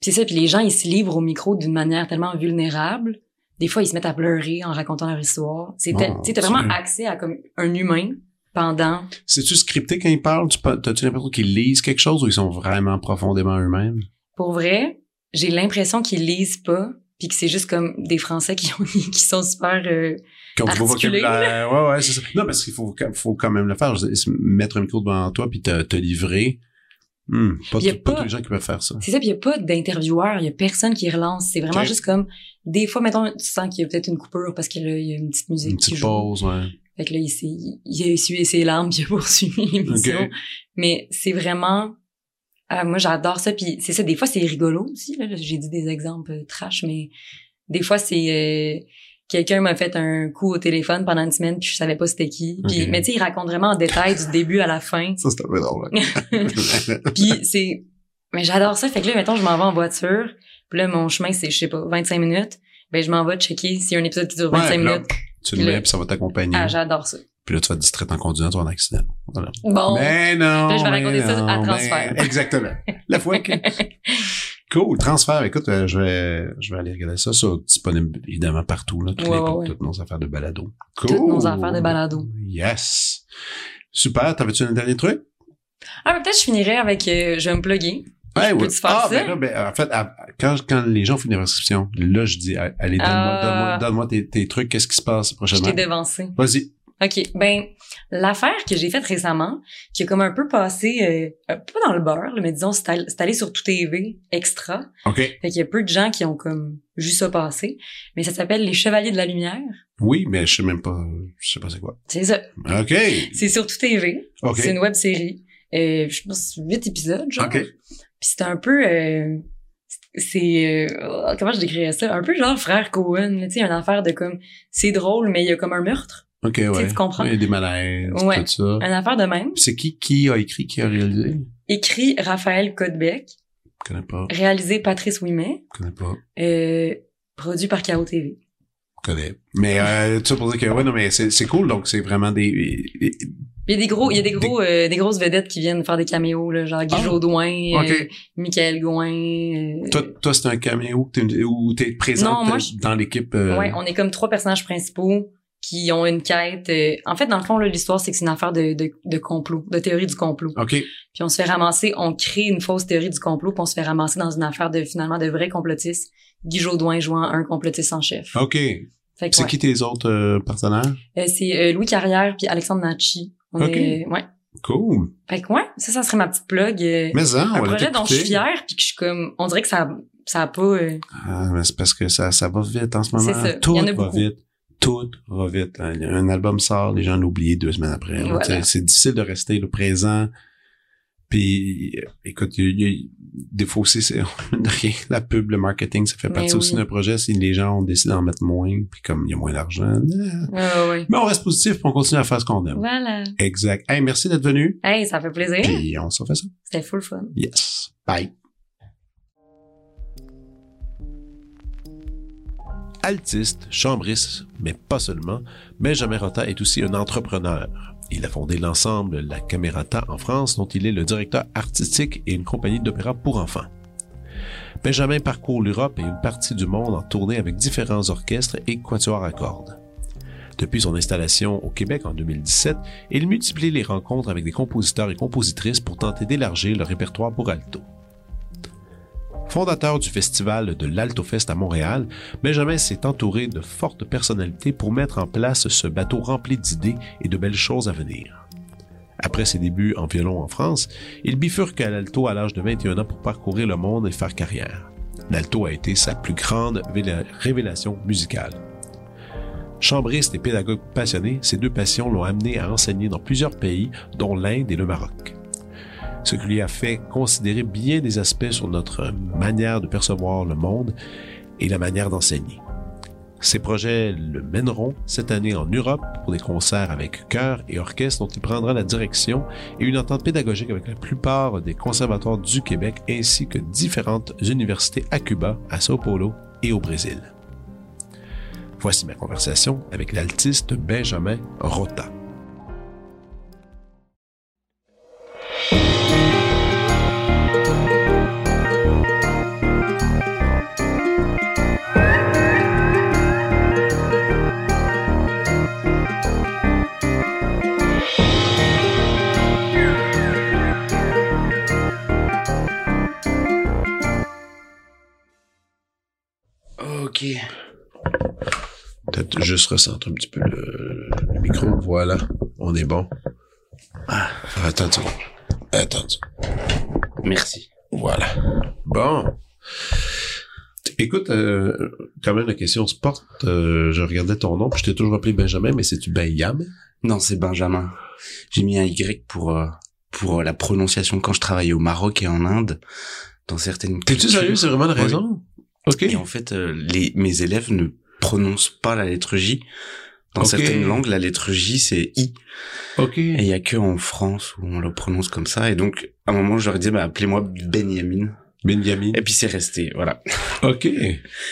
c'est ça, puis les gens, ils se livrent au micro d'une manière tellement vulnérable. Des fois, ils se mettent à pleurer en racontant leur histoire. C'est Oh, tu sais, t'as vraiment accès à comme un humain pendant... C'est-tu scripté quand ils parlent? T'as-tu l'impression qu'ils lisent quelque chose ou ils sont vraiment profondément eux-mêmes? Pour vrai, j'ai l'impression qu'ils lisent pas, puis que c'est juste comme des Français qui ont qui sont super euh, Qui ont du beau Articulé, vocabulaire. Ouais, ouais, c'est ça. Non, parce qu'il faut, faut quand même le faire. Mettre un micro devant toi puis te, te livrer. Hmm, pas, y a pas pas- tous les gens qui peuvent faire ça. C'est ça, puis il y a pas d'intervieweur, il y a personne qui relance. C'est vraiment juste comme des fois, mettons, tu sens qu'il y a peut-être une coupure parce que là, il y a une petite musique Une qui petite joue. pause, ouais. Fait que là, il, s'est- il a essuyé ses larmes puis il a poursuivi l'émission. Mais c'est vraiment... ah, moi, j'adore ça. Puis c'est ça, des fois, c'est rigolo aussi. Là, j'ai dit des exemples euh, trash, mais des fois, c'est... euh, Quelqu'un m'a fait un coup au téléphone pendant une semaine puis je savais pas c'était qui. Puis. Mais tu sais, il raconte vraiment en détail du début à la fin. Ça, c'est un peu drôle. hein. Puis c'est... Mais j'adore ça. Fait que là, mettons, je m'en vais en voiture. Puis là, mon chemin, c'est, je sais pas, 25 minutes. Ben, je m'en vais checker s'il y a un épisode qui dure 25 Ouais, là, minutes. Tu le mets puis ça va t'accompagner. Ah, j'adore ça. puis là, tu vas te distraire en conduisant, un accident. Voilà. Bon. Mais non. Là, je vais mais raconter ça à non, transfert. mais- Exactement. La fois que. Cool. Transfert. Écoute, euh, je vais, je vais aller regarder ça. Ça, disponible évidemment partout, là. Toutes, Ouais, les, ouais, toutes nos affaires de balado. Cool. Toutes nos affaires de balado. Yes. Super. T'avais-tu un dernier truc? Ah, mais peut-être je finirais avec, euh, je vais me plugger. Peux-tu ouais. faire ah, ça? ben là, ben, en fait, à- quand, quand les gens font des prescriptions, là, je dis, allez, donne-moi, Ah. donne-moi, donne-moi tes, tes trucs, qu'est-ce qui se passe Je prochainement? t'ai devancé. Vas-y. OK. Ben, l'affaire que j'ai faite récemment, qui a comme un peu passé, euh, pas dans le beurre, mais disons, c'est all- c'est allé sur tout TV extra. OK. Fait qu'il y a peu de gens qui ont comme vu ça passer. Mais ça s'appelle Les Chevaliers de la Lumière. Oui, mais je sais même pas, je sais pas c'est quoi. C'est ça. OK. C'est sur tout TV. OK. C'est une web série. Euh, je pense huit épisodes, genre. OK. Puis c'est un peu euh, c'est euh, comment je décrirais ça? Un peu genre frère Cohen tu sais une affaire de comme c'est drôle mais il y a comme un meurtre OK, ouais. tu comprends? Il y a des malaises, Ouais. tout ça. une affaire de même C'est qui qui a écrit, qui a réalisé? écrit Raphaël Codbeck connais pas. réalisé Patrice Ouimet connais pas. euh, produit par Caro TV connais. Mais euh, tout ça pour dire que ouais, non, mais c'est c'est cool. Donc c'est vraiment des. Il y a des gros il y a des gros euh, des grosses vedettes qui viennent faire des caméos là genre Guy Ah. Jodoin euh, Michael Gouin euh, Toi, toi c'est un caméo où t'es présente Non, je- dans l'équipe. euh, Ouais, on est comme trois personnages principaux qui ont une quête. En fait, dans le fond, l'histoire, c'est que c'est une affaire de, de, de complot, de théorie du complot. OK. Puis on se fait ramasser, on crée une fausse théorie du complot, puis on se fait ramasser dans une affaire de finalement de vrais complotistes. Guy Jodoin jouant un complotiste en chef. OK. C'est ouais. qui tes autres partenaires? C'est Louis Carrière puis Alexandre Nachi. On Ok. est, ouais. Cool. Fait que ouais, ça, ça serait ma petite plug. euh, Mais ça, un on va projet dont je suis fière, puis que je suis comme, on dirait que ça, ça a pas. euh, Ah, mais c'est parce que ça, ça va vite en ce moment. C'est ça. Tout Il y en a va beaucoup. vite. Tout va vite. Un, un album sort, les gens l'oublient deux semaines après. là. Voilà. C'est difficile de rester le présent. Puis, écoute, il y a- il des fois aussi, c'est rien. La pub, le marketing, ça fait Mais partie aussi d'un projet. Si les gens ont décidé d'en mettre moins, puis comme il y a moins d'argent, euh, ouais, ouais. mais on reste positif, puis on continue à faire ce qu'on aime. Voilà. Exact. Hey, merci d'être venu. Hey, ça fait plaisir. Puis on s'en fait ça. C'était full fun. Yes. Bye. Altiste, chambriste, mais pas seulement, Benjamin Rota est aussi un entrepreneur. Il a fondé l'ensemble La Camerata en France, dont il est le directeur artistique et une compagnie d'opéra pour enfants. Benjamin parcourt l'Europe et une partie du monde en tournée avec différents orchestres et quatuors à cordes. Depuis son installation au Québec en 2017, il multiplie les rencontres avec des compositeurs et compositrices pour tenter d'élargir le répertoire pour alto. Fondateur du festival de l'Altofest à Montréal, Benjamin s'est entouré de fortes personnalités pour mettre en place ce bateau rempli d'idées et de belles choses à venir. Après ses débuts en violon en France, il bifurque à l'alto à l'âge de 21 ans pour parcourir le monde et faire carrière. L'alto a été sa plus grande véla- révélation musicale. Chambriste et pédagogue passionné, ces deux passions l'ont amené à enseigner dans plusieurs pays, dont l'Inde et le Maroc. Ce qui lui a fait considérer bien des aspects sur notre manière de percevoir le monde et la manière d'enseigner. Ces projets le mèneront cette année en Europe pour des concerts avec chœur et orchestre dont il prendra la direction et une entente pédagogique avec la plupart des conservatoires du Québec ainsi que différentes universités à Cuba, à Sao Paulo et au Brésil. Voici ma conversation avec l'altiste Benjamin Rota. OK. Peut-être juste recentre un petit peu le, le micro. Voilà. On est bon. Ah, Attends. Attends merci. Voilà. Bon. Écoute, euh, quand même, la question se porte. euh, je regardais ton nom, puis je t'ai toujours appelé Benjamin, mais c'est-tu Benyam? Non, c'est Benjamin. J'ai mis un Y pour euh, pour la prononciation quand je travaillais au Maroc et en Inde, dans certaines. T'es-tu sérieux? C'est vraiment la Oui. Raison? OK. Et en fait, euh, les mes élèves ne prononcent pas la lettre J. Dans certaines langues, la lettre J c'est I. OK. Et il y a que en France où on le prononce comme ça. Et donc, à un moment, je leur ai dit, bah, appelez-moi Benjamin. Benjamin. Et puis c'est resté, voilà. OK.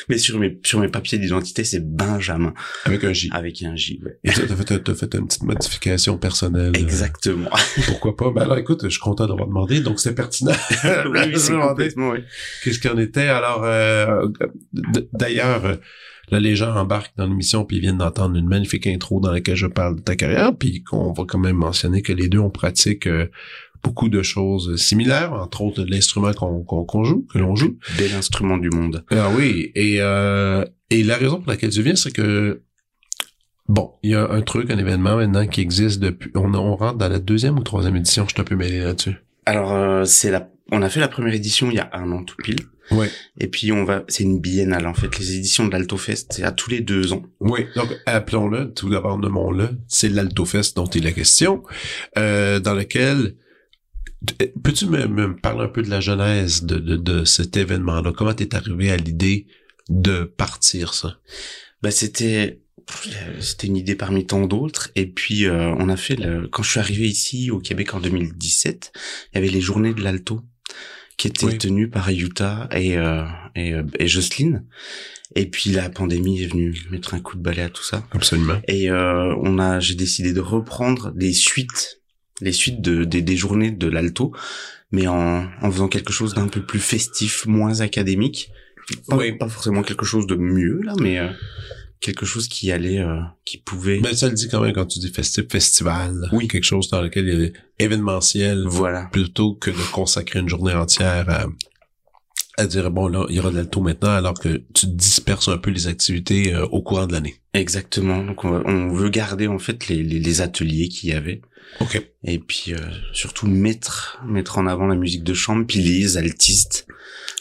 Mais sur mes sur mes papiers d'identité, c'est Benjamin Avec un J. avec un J. Ouais. Et toi, t'as fait, t'as fait une petite modification personnelle. euh, Exactement. Pourquoi pas? Ben alors, écoute, je suis content d'avoir demandé, donc c'est pertinent. oui, oui, c'est complètement, ouais. Qu'est-ce qu'il en était? Alors, euh, d'ailleurs, euh, là, les gens embarquent dans l'émission puis ils viennent d'entendre une magnifique intro dans laquelle je parle de ta carrière, puis qu'on va quand même mentionner que les deux, on pratique euh, beaucoup de choses similaires, entre autres de l'instrument qu'on qu'on qu'on joue, que l'on joue. Bel instrument du monde. Ah oui, et, euh, et la raison pour laquelle tu viens, c'est que Bon, il y a un truc, un événement maintenant qui existe depuis. On, on rentre dans la deuxième ou troisième édition. Je suis un peu mêlé là-dessus. Alors, euh, c'est la, on a fait la première édition il y a un an tout pile. Ouais. Et puis on va, c'est une biennale en fait. Les éditions de l'Altofest, c'est à tous les deux ans. Oui, donc appelons-le, tout d'abord nommons-le, c'est l'Altofest dont il est question, euh, dans lequel peux-tu me, me parler un peu de la genèse de, de, de cet événement-là? Comment t'es arrivé à l'idée de partir ça? Bah c'était, c'était une idée parmi tant d'autres. Et puis euh, on a fait le, quand je suis arrivé ici au Québec en 2017, il y avait les journées de l'Alto qui étaient Oui. tenues par Utah et euh, et, euh, et Jocelyne. Et puis la pandémie est venue mettre un coup de balai à tout ça. Absolument. Et euh, on a, j'ai décidé de reprendre les suites, les suites de, des, des journées de l'alto, mais en, en faisant quelque chose d'un peu plus festif, moins académique. Pas, Oui. pas forcément quelque chose de mieux là, mais euh, quelque chose qui allait, euh, qui pouvait. Mais ça le dit quand même quand tu dis festif, festival. Oui. Quelque chose dans lequel il y a événementiel, Voilà. plutôt que de consacrer une journée entière à, à dire, bon, là, il y aura de l'alto maintenant, alors que tu disperses un peu les activités euh, au courant de l'année. Exactement. Donc on, veut garder en fait les, les, les ateliers qu'il y avait. OK. Et puis euh, surtout mettre mettre en avant la musique de chambre, puis les altistes.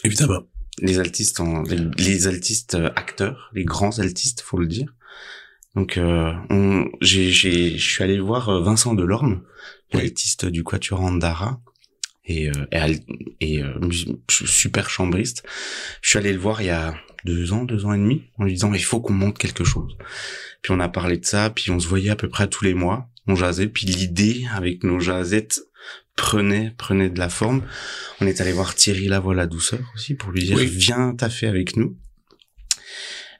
Évidemment. les altistes en, les, les altistes euh, acteurs, les grands altistes, faut le dire. Donc, euh, on, j'ai, j'ai, je suis allé voir euh, Vincent Delorme, Oui. l'altiste du Quatuor Andara, et, euh, et, et euh, super chambriste. Je suis allé le voir il y a deux ans, deux ans et demi, en lui disant il faut qu'on monte quelque chose. Puis on a parlé de ça, puis on se voyait à peu près tous les mois, on jasait, puis l'idée avec nos jasettes prenait prenait de la forme. On est allé voir Thierry Lavoie la douceur aussi pour lui dire Oui. viens taffer avec nous.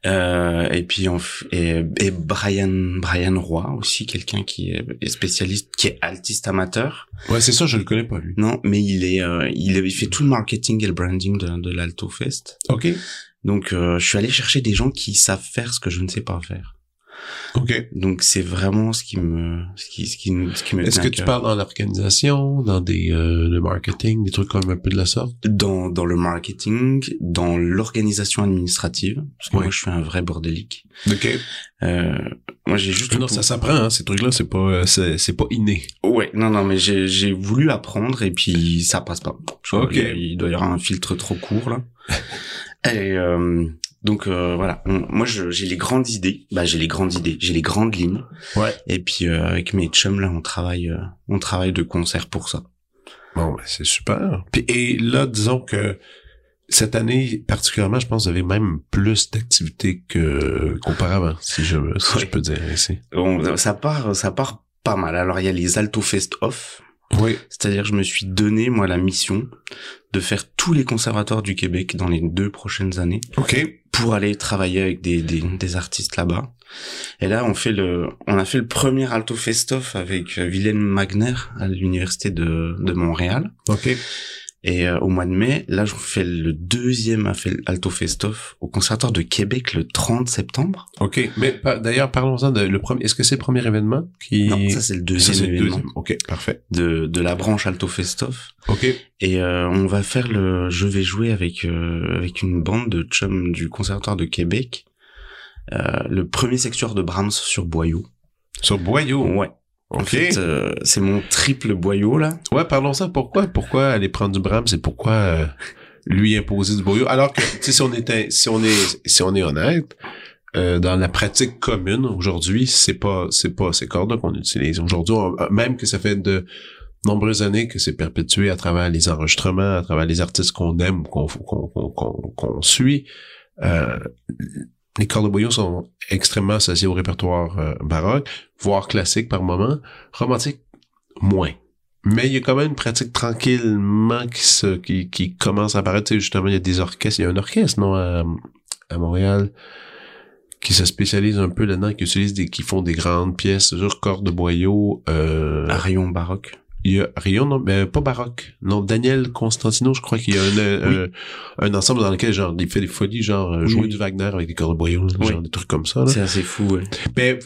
Euh, et puis on et, et Brian Brian Roy aussi quelqu'un qui est, est spécialiste qui est altiste amateur Ouais, c'est ça, je le connais pas, lui. non mais il est euh, il, il fait tout le marketing et le branding de, de l'Alto Fest OK. donc euh, je suis allé chercher des gens qui savent faire ce que je ne sais pas faire OK. donc c'est vraiment ce qui me ce qui ce qui, ce qui me Est-ce que tu parles dans l'organisation, dans des euh, le marketing, des trucs comme un peu de la sorte? dans dans le marketing dans l'organisation administrative parce que moi je suis un vrai bordélique OK. euh, moi j'ai juste Non, ça s'apprend, hein, ces trucs-là, c'est pas euh, c'est, c'est pas inné. Ouais, non, non, mais j'ai, j'ai voulu apprendre et puis ça passe pas. Je crois Ok. qu'il il doit y avoir un filtre trop court là. et euh, donc euh, voilà, On- moi j'ai les grandes idées. Bah j'ai les grandes idées, j'ai les grandes lignes. Ouais. Et puis euh, avec mes chums là, on travaille, euh, on travaille de concert pour ça. Bon, ben, c'est super. Puis, et là, disons que cette année, particulièrement, je pense que vous avez même plus d'activités que qu'auparavant, si je si je peux dire ainsi. On- ça part, ça part pas mal. Alors il y a les Alto Fest Off, Oui. c'est-à-dire que je me suis donné moi la mission de faire tous les conservatoires du Québec dans les deux prochaines années. OK. Pour aller travailler avec des, des, des artistes là-bas. Et là, on fait le, on a fait le premier Alto Festoff avec euh, Wilhelm Magner à l'université de, de Montréal. Et euh, au mois de mai, là, je fais le deuxième Alto Festoff au conservatoire de Québec le 30 septembre. Ok, mais d'ailleurs, parlons-en de le premier. Est-ce que c'est le premier événement qui Non, ça c'est le deuxième événement. Le deuxième. Ok, parfait. De de la branche Alto Festoff. Ok. Et euh, on va faire le. Je vais jouer avec euh, avec une bande de chums du conservatoire de Québec. Euh, le premier secteur de Brahms sur Boyau. Sur Boyau. Ouais. En fait, euh, c'est mon triple boyau là. Ouais, parlons ça. Pourquoi, pourquoi aller prendre du Brahms et pourquoi euh, lui imposer du boyau? Alors que, tu sais, si on était, si on est, si on est honnête, euh, dans la pratique commune aujourd'hui, c'est pas, c'est pas ces cordes qu'on utilise. Aujourd'hui, même que ça fait de nombreuses années que c'est perpétué à travers les enregistrements, à travers les artistes qu'on aime, qu'on qu'on qu'on qu'on suit. Euh, les cordes sont extrêmement associées au répertoire euh, baroque, voire classique par moment. Romantique, moins. Mais il y a quand même une pratique tranquillement qui qui, commence à apparaître. justement, il y a des orchestres. Il y a un orchestre, non, à, à Montréal, qui se spécialise un peu là-dedans, qui utilise des, qui font des grandes pièces, genre cordes de boyau, euh... Arion baroque il y a Rion, non, mais pas baroque. Non, Daniel Constantino, je crois qu'il y a un, un, ensemble dans lequel, genre, il fait des folies, genre, euh, jouer du Wagner avec des cordes de boyau, genre, des trucs comme ça, C'est assez fou, ouais. Ben,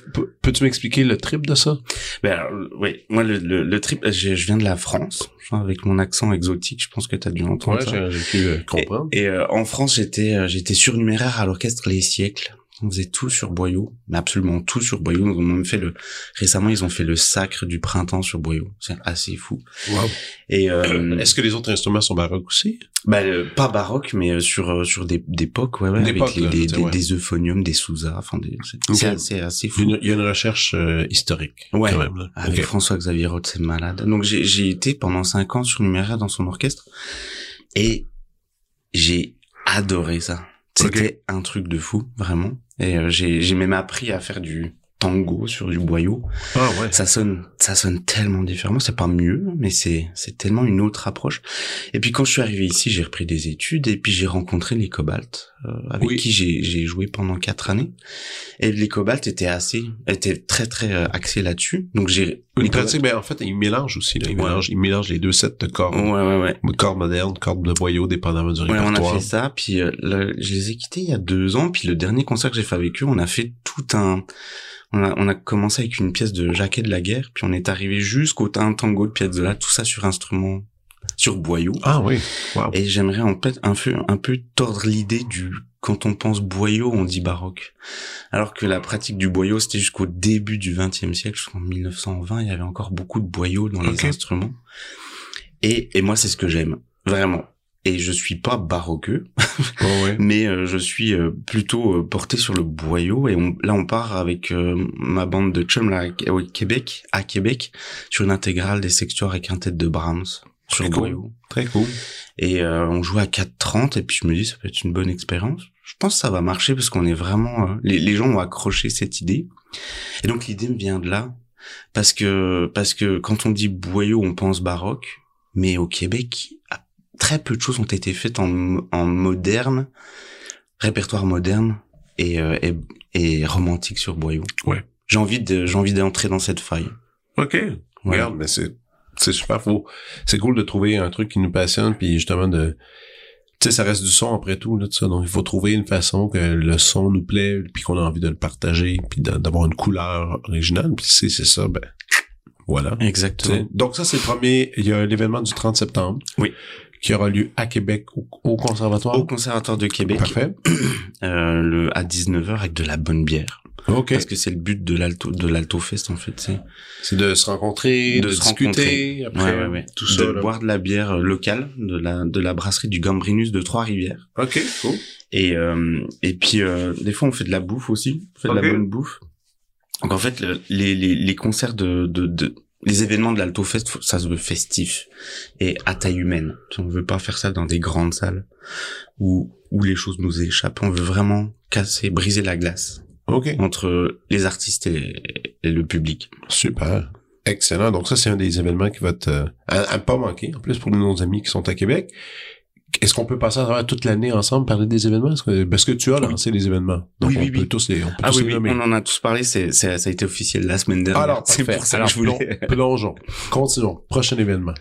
peux-tu m'expliquer le trip de ça? Ben, oui. Moi, le, le, trip, je, viens de la France. Genre, avec mon accent exotique, je pense que tu as dû entendre ouais, j'ai pu euh, comprendre. Et, euh, en France, j'étais, j'étais surnuméraire à l'orchestre Les Siècles on faisait tout sur Boyau, mais absolument tout sur Boyau. Ils ont même fait le récemment, ils ont fait le sacre du printemps sur Boyau. C'est assez fou. Wow. Et euh, est-ce que les autres instruments sont baroques aussi? Bah euh, pas baroque, mais euh, sur euh, sur des des POC, ouais, ouais des avec des, des, euphoniums, des Sousa, enfin des c'est assez, fou. Il y a une, recherche historique. Ouais. Quand même, Avec François Xavier Roth, c'est malade. Donc j'ai j'ai été pendant cinq ans sur numéraire dans son orchestre et j'ai adoré ça. C'était un truc de fou, vraiment. Et euh, j'ai, j'ai même appris à faire du tango sur du boyau. Ah ouais. Ça sonne, ça sonne tellement différemment. C'est pas mieux, mais c'est, c'est tellement une autre approche. Et puis quand je suis arrivé ici, j'ai repris des études et puis j'ai rencontré les Cobalt, euh, avec qui j'ai, j'ai joué pendant quatre années. Et les Cobalt étaient assez, étaient très très euh, axés là-dessus. Donc j'ai une pratique, mais en fait, ils mélangent aussi. Là. Ils, mélangent, ils mélangent les deux sets de cordes. Ouais, ouais, ouais. Cordes modernes, cordes de boyau, dépendamment du répertoire. Ouais, on a fait ça. Puis euh, je les ai quittés il y a deux ans. Puis le dernier concert que j'ai fait avec eux, on a fait tout un on a, on a commencé avec une pièce de Jacquet de la Guerre, puis on est arrivé jusqu'au tango de Piazzolla, tout ça sur instrument, sur boyau. Ah oui. Et j'aimerais en fait un peu, un peu tordre l'idée du quand on pense boyau, on dit baroque. Alors que la pratique du boyau, c'était jusqu'au début du XXe siècle, jusqu'en 1920, il y avait encore beaucoup de boyaux dans les instruments. Et, et moi, c'est ce que j'aime. Vraiment et je suis pas baroqueux, oh ouais. mais euh, je suis euh, plutôt euh, porté sur le boyau et on, là on part avec ma bande de chum là au Québec, à Québec, sur une intégrale des sextuors et quintettes de Brahms sur le boyau. Très cool. Et on joue à 4.30 et puis je me dis ça peut être une bonne expérience. Je pense que ça va marcher parce qu'on est vraiment les, les gens ont accroché cette idée. Et donc l'idée me vient de là parce que parce que quand on dit boyau on pense baroque, mais au Québec très peu de choses ont été faites en, en moderne, répertoire moderne et, euh, et, et, romantique sur Boyau. Ouais. J'ai envie de, j'ai envie d'entrer dans cette faille. Ok. Regarde, mais c'est, c'est super faux. C'est cool de trouver un truc qui nous passionne puis justement de, tu sais, ça reste du son après tout, là, ça. Donc, il faut trouver une façon que le son nous plaît, puis qu'on a envie de le partager, puis d'avoir une couleur originale. Puis si c'est ça, ben, voilà. Exactement. Donc, ça, c'est le premier. Il y a l'événement du 30 septembre. Oui qui aura lieu à Québec au, conservatoire. Au conservatoire de Québec. Parfait. Euh, le à 19h avec de la bonne bière. Ok. Parce que c'est le but de l'alto de l'alto fest en fait, c'est c'est de se rencontrer, de, se discuter, après ouais, ouais, ouais. tout ça, de boire de la bière euh, locale de la de la brasserie du Gambrinus de Trois-Rivières. OK, cool. Et euh, et puis euh, des fois on fait de la bouffe aussi, on fait de la bonne bouffe. Donc en fait les, les les concerts de de, de les événements de l'Alto Fest, ça se veut festif et à taille humaine. On veut pas faire ça dans des grandes salles où où les choses nous échappent. On veut vraiment casser, briser la glace entre les artistes et, le public. Super. Excellent. Donc ça, c'est un des événements qui va te, euh, à, pas manquer. En plus, pour nos amis qui sont à Québec. Est-ce qu'on peut passer à travers toute l'année ensemble parler des événements? Parce que, tu as lancé les événements. Donc oui, on oui, peut tous les on peut ah, tous oui, oui, on en a tous parlé, c'est ça a été officiel la semaine dernière. Alors, c'est pour ça que je voulais plongeons. Continuons. Prochain événement.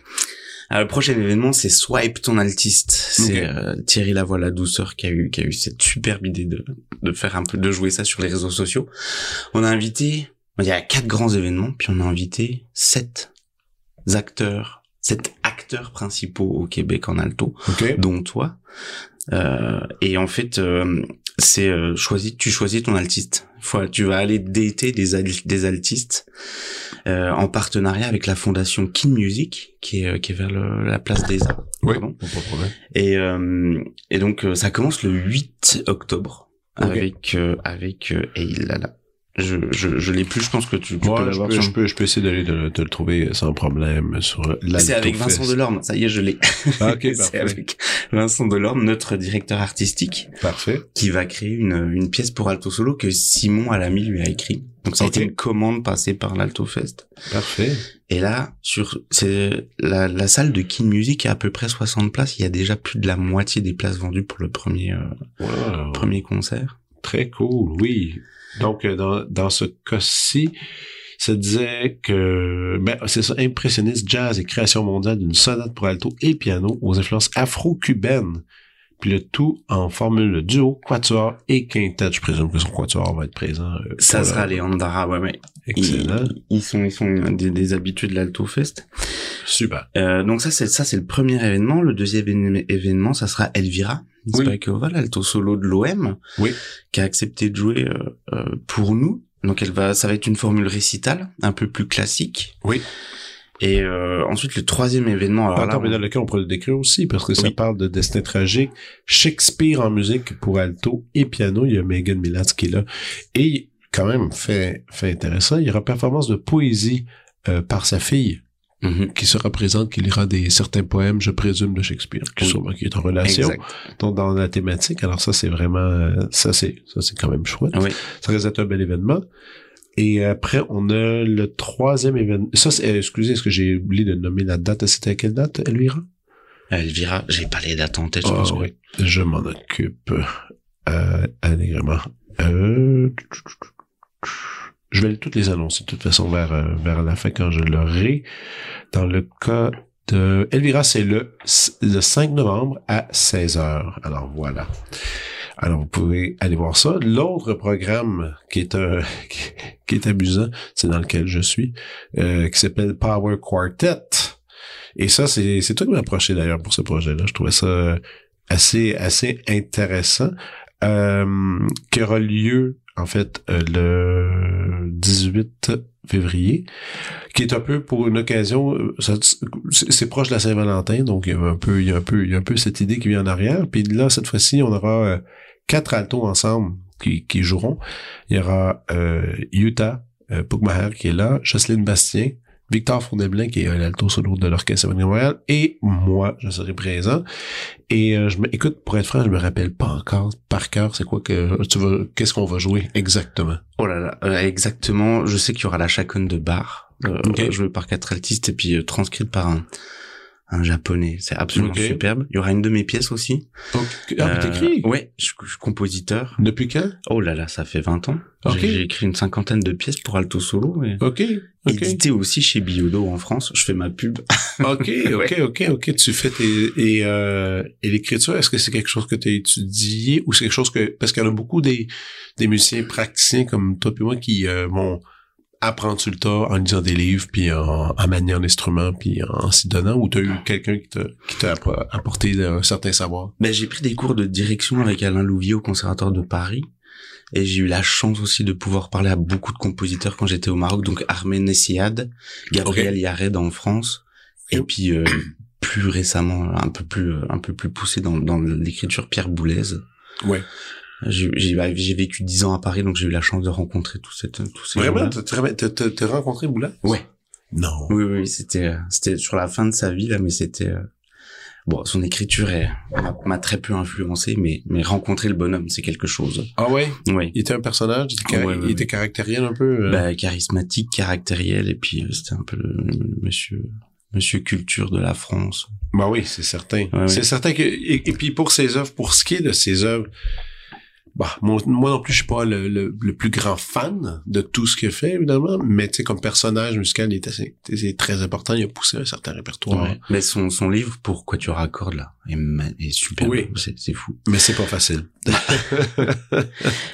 Alors, le prochain événement, c'est Swipe ton altiste. C'est Ok. euh, Thierry Lavoie la douceur qui a eu qui a eu cette superbe idée de de faire un peu de jouer ça sur les réseaux sociaux. On a invité, il y a quatre grands événements, puis on a invité sept acteurs, sept acteurs principaux au Québec en alto, OK. dont toi. Euh, et en fait, euh, c'est euh, choisi, tu choisis ton altiste. Faut, tu vas aller dater des, al- des altistes euh, en partenariat avec la fondation Kin Music, qui est, euh, qui est vers le- la place des Arts. Oui. Et, euh, et donc ça commence le 8 octobre Ok. avec euh, avec euh, là. Je je je l'ai plus. Je pense que tu, tu Moi, peux je, l'avoir. peux, sur- je, peux, je peux essayer d'aller te, te le trouver sans problème sur C'est avec. Vincent Delorme. Ça y est, je l'ai. Ah, ok, C'est avec Vincent Delorme, notre directeur artistique. Parfait. qui va créer une, une pièce pour alto solo que Simon Alamy lui a écrit. Donc ça a été une commande passée par l'Alto Fest. Parfait. Et là, sur c'est la, la salle de Kin Music a à peu près 60 places. Il y a déjà plus de la moitié des places vendues pour le premier euh, Wow. premier concert. Très cool, oui. Donc, euh, dans, dans ce cas-ci, ça disait que, ben, c'est ça, impressionniste, jazz et création mondiale d'une sonate pour alto et piano aux influences afro-cubaines. Puis le tout en formule duo, quatuor et quintet. Je présume que son quatuor va être présent. euh, Ça sera le- les Andara, ouais, ouais. Excellent. Ils, ils sont ils sont des, des habitués de l'Alto Fest. Super. Euh, donc ça c'est ça c'est le premier événement. Le deuxième événement- ça sera Elvira Oui. Spikova, l'alto solo de l'OM, Oui. qui a accepté de jouer euh, euh, pour nous. Donc elle va, ça va être une formule récitale, un peu plus classique. Oui. Et euh, ensuite le troisième événement. Alors Attends, là, mais dans lequel on pourrait le décrire aussi, parce que ça parle de destin tragique. Shakespeare en musique pour alto et piano. Il y a Megan Milatz qui est là. Et quand même, fait, fait intéressant, il y aura performance de poésie euh, par sa fille, Mhm. qui se représente, qui lira des certains poèmes, je présume, de Shakespeare, qui, Oui. sûrement qui est en relation, Exact. donc dans la thématique. Alors ça, c'est vraiment, euh, ça c'est, ça c'est quand même chouette. Oui. Ça risque d'être un bel événement. Et après, on a le troisième événement. Ça, c'est, euh, excusez, est-ce que j'ai oublié de nommer la date? C'était à quelle date, Elvira? Elvira, j'ai pas les dates en tête. Je Ah pense que- oui, je m'en occupe euh, allègrement. Euh, je vais toutes les annoncer de toute façon vers, euh, vers la fin quand je l'aurai. Dans le cas de Elvira, c'est le, le 5 novembre à 16h. Alors voilà. Alors vous pouvez aller voir ça. L'autre programme qui est un qui est amusant, c'est dans lequel je suis, euh, qui s'appelle Power Quartet. Et ça, c'est c'est toi qui m'as approché d'ailleurs pour ce projet-là. Je trouvais ça assez assez intéressant. Euh, qui aura lieu en fait euh, le 18 février, qui est un peu pour une occasion, euh, c'est proche de la Saint-Valentin, donc il y a un peu, il y a un peu, il y a un peu cette idée qui vient en arrière. Puis là, cette fois-ci, on aura euh, quatre altos ensemble qui, joueront. Il y aura euh, Utah euh, qui est là, Jocelyne Bastien, Victor Fourneblin qui est un alto solo de l'Orchestre Symphonique de Montréal, et moi, je serai présent. Et euh, je me, écoute, pour être franc, je me rappelle pas encore par cœur, c'est quoi que tu vas, qu'est-ce qu'on va jouer exactement? Oh là là, euh, exactement. Je sais qu'il y aura la chaconne de bar, euh, jouée par quatre altistes et puis euh, transcrite par un, un japonais. C'est absolument superbe. Il y aura une de mes pièces aussi. Donc, ah, Euh, t'écris? Ouais, je, suis compositeur. Depuis quand? Oh là là, ça fait 20 ans. J'ai écrit une cinquantaine de pièces pour alto solo et Ok, édité aussi chez Biodo en France. Je fais ma pub. Ok, ok, ok, ok. Tu fais tes et euh, et l'écriture. Est-ce que c'est quelque chose que tu as étudié ou c'est quelque chose que parce qu'il y en a beaucoup des des musiciens praticiens comme toi et moi qui euh, apprendre sur le tas en lisant des livres puis en, en maniant l'instrument puis en s'y donnant ou t'as eu quelqu'un qui t'a qui t'a apporté un certain savoir? Ben, j'ai pris des cours de direction avec Alain Louvier au Conservatoire de Paris. Et j'ai eu la chance aussi de pouvoir parler à beaucoup de compositeurs quand j'étais au Maroc, donc Armen Essiad, Gabriel Yared en France, et puis euh, plus récemment, un peu plus un peu plus poussé dans, dans l'écriture, Pierre Boulez. Ouais. J'ai j'ai bah, j'ai vécu dix ans à Paris, donc j'ai eu la chance de rencontrer tout cette tous ces Vraiment, t'as- rencontré Boula? Ouais. Non. Oui, oui, c'était euh, c'était sur la fin de sa vie là, mais c'était euh, bon. Son écriture m'a très peu influencé, mais mais rencontrer le bonhomme, c'est quelque chose. Ah ouais? Oui. Il était un personnage. Il était, Ouais, ouais, il ouais. était caractériel un peu. euh? Bah, charismatique, caractériel, et puis euh, c'était un peu le, le monsieur monsieur culture de la France. Bah oui, c'est certain. Ouais, c'est certain que et, et puis pour ses œuvres, pour ce qui est de ses œuvres, bah, moi, moi non plus, je suis pas le, le, le plus grand fan de tout ce qu'il fait, évidemment, mais tu sais, comme personnage musical, c'est très important. Il a poussé un certain répertoire. Ouais. Mais son, son livre, Pourquoi tu raccordes, là, est, est super. Oui. C'est, c'est fou. Mais c'est pas facile.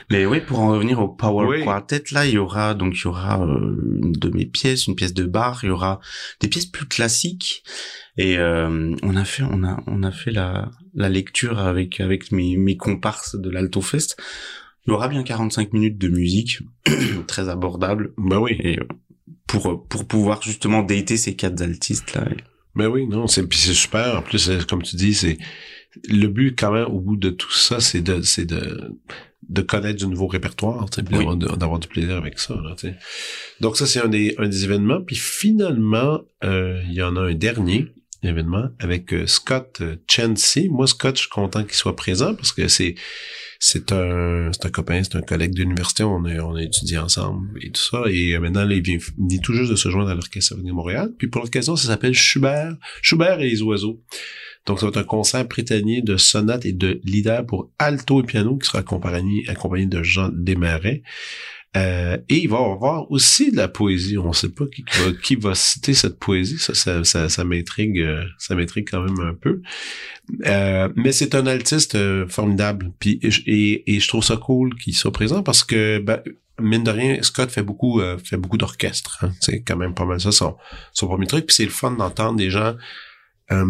Mais oui, pour en revenir au Power Oui. Quartet, là, il y aura, donc, il y aura euh, une de mes pièces, une pièce de bar, il y aura des pièces plus classiques. Et euh, on a fait, on a, on a fait la, la lecture avec avec mes, mes comparses de l'Alto Fest. Il y aura bien 45 minutes de musique, très abordable. Ben oui. Et euh, pour pour pouvoir justement dater ces quatre altistes là. Ben oui, non, c'est puis c'est super. En plus, comme tu dis, c'est le but quand même au bout de tout ça, c'est de c'est de de connaître du nouveau répertoire, Oui. d'avoir, du plaisir avec ça. Là. Donc ça, c'est un des un des événements. Puis finalement, euh, il y en a un dernier événement avec euh, Scott euh, Chansey. Moi, Scott, je suis content qu'il soit présent parce que c'est c'est un un copain, c'est un collègue d'université. On a on étudié ensemble et tout ça. Et euh, maintenant, là, il vient, tout juste de se joindre à l'orchestre de Montréal. Puis pour l'occasion, ça s'appelle Schubert Schubert et les oiseaux. Donc, ça va être un concert prétanier de sonates et de leader pour alto et piano qui sera accompagné, accompagné de Jean Desmarais. Euh, et il va y avoir aussi de la poésie. On ne sait pas qui, qui va, qui va citer cette poésie. Ça, ça, ça, ça m'intrigue, euh, ça m'intrigue quand même un peu. Euh, mais c'est un altiste formidable. Puis et, je- et, je trouve ça cool qu'il soit présent parce que ben, mine de rien, Scott fait beaucoup, euh, fait beaucoup d'orchestre. Hein. C'est quand même pas mal ça son, son premier truc. Puis c'est le fun d'entendre des gens euh,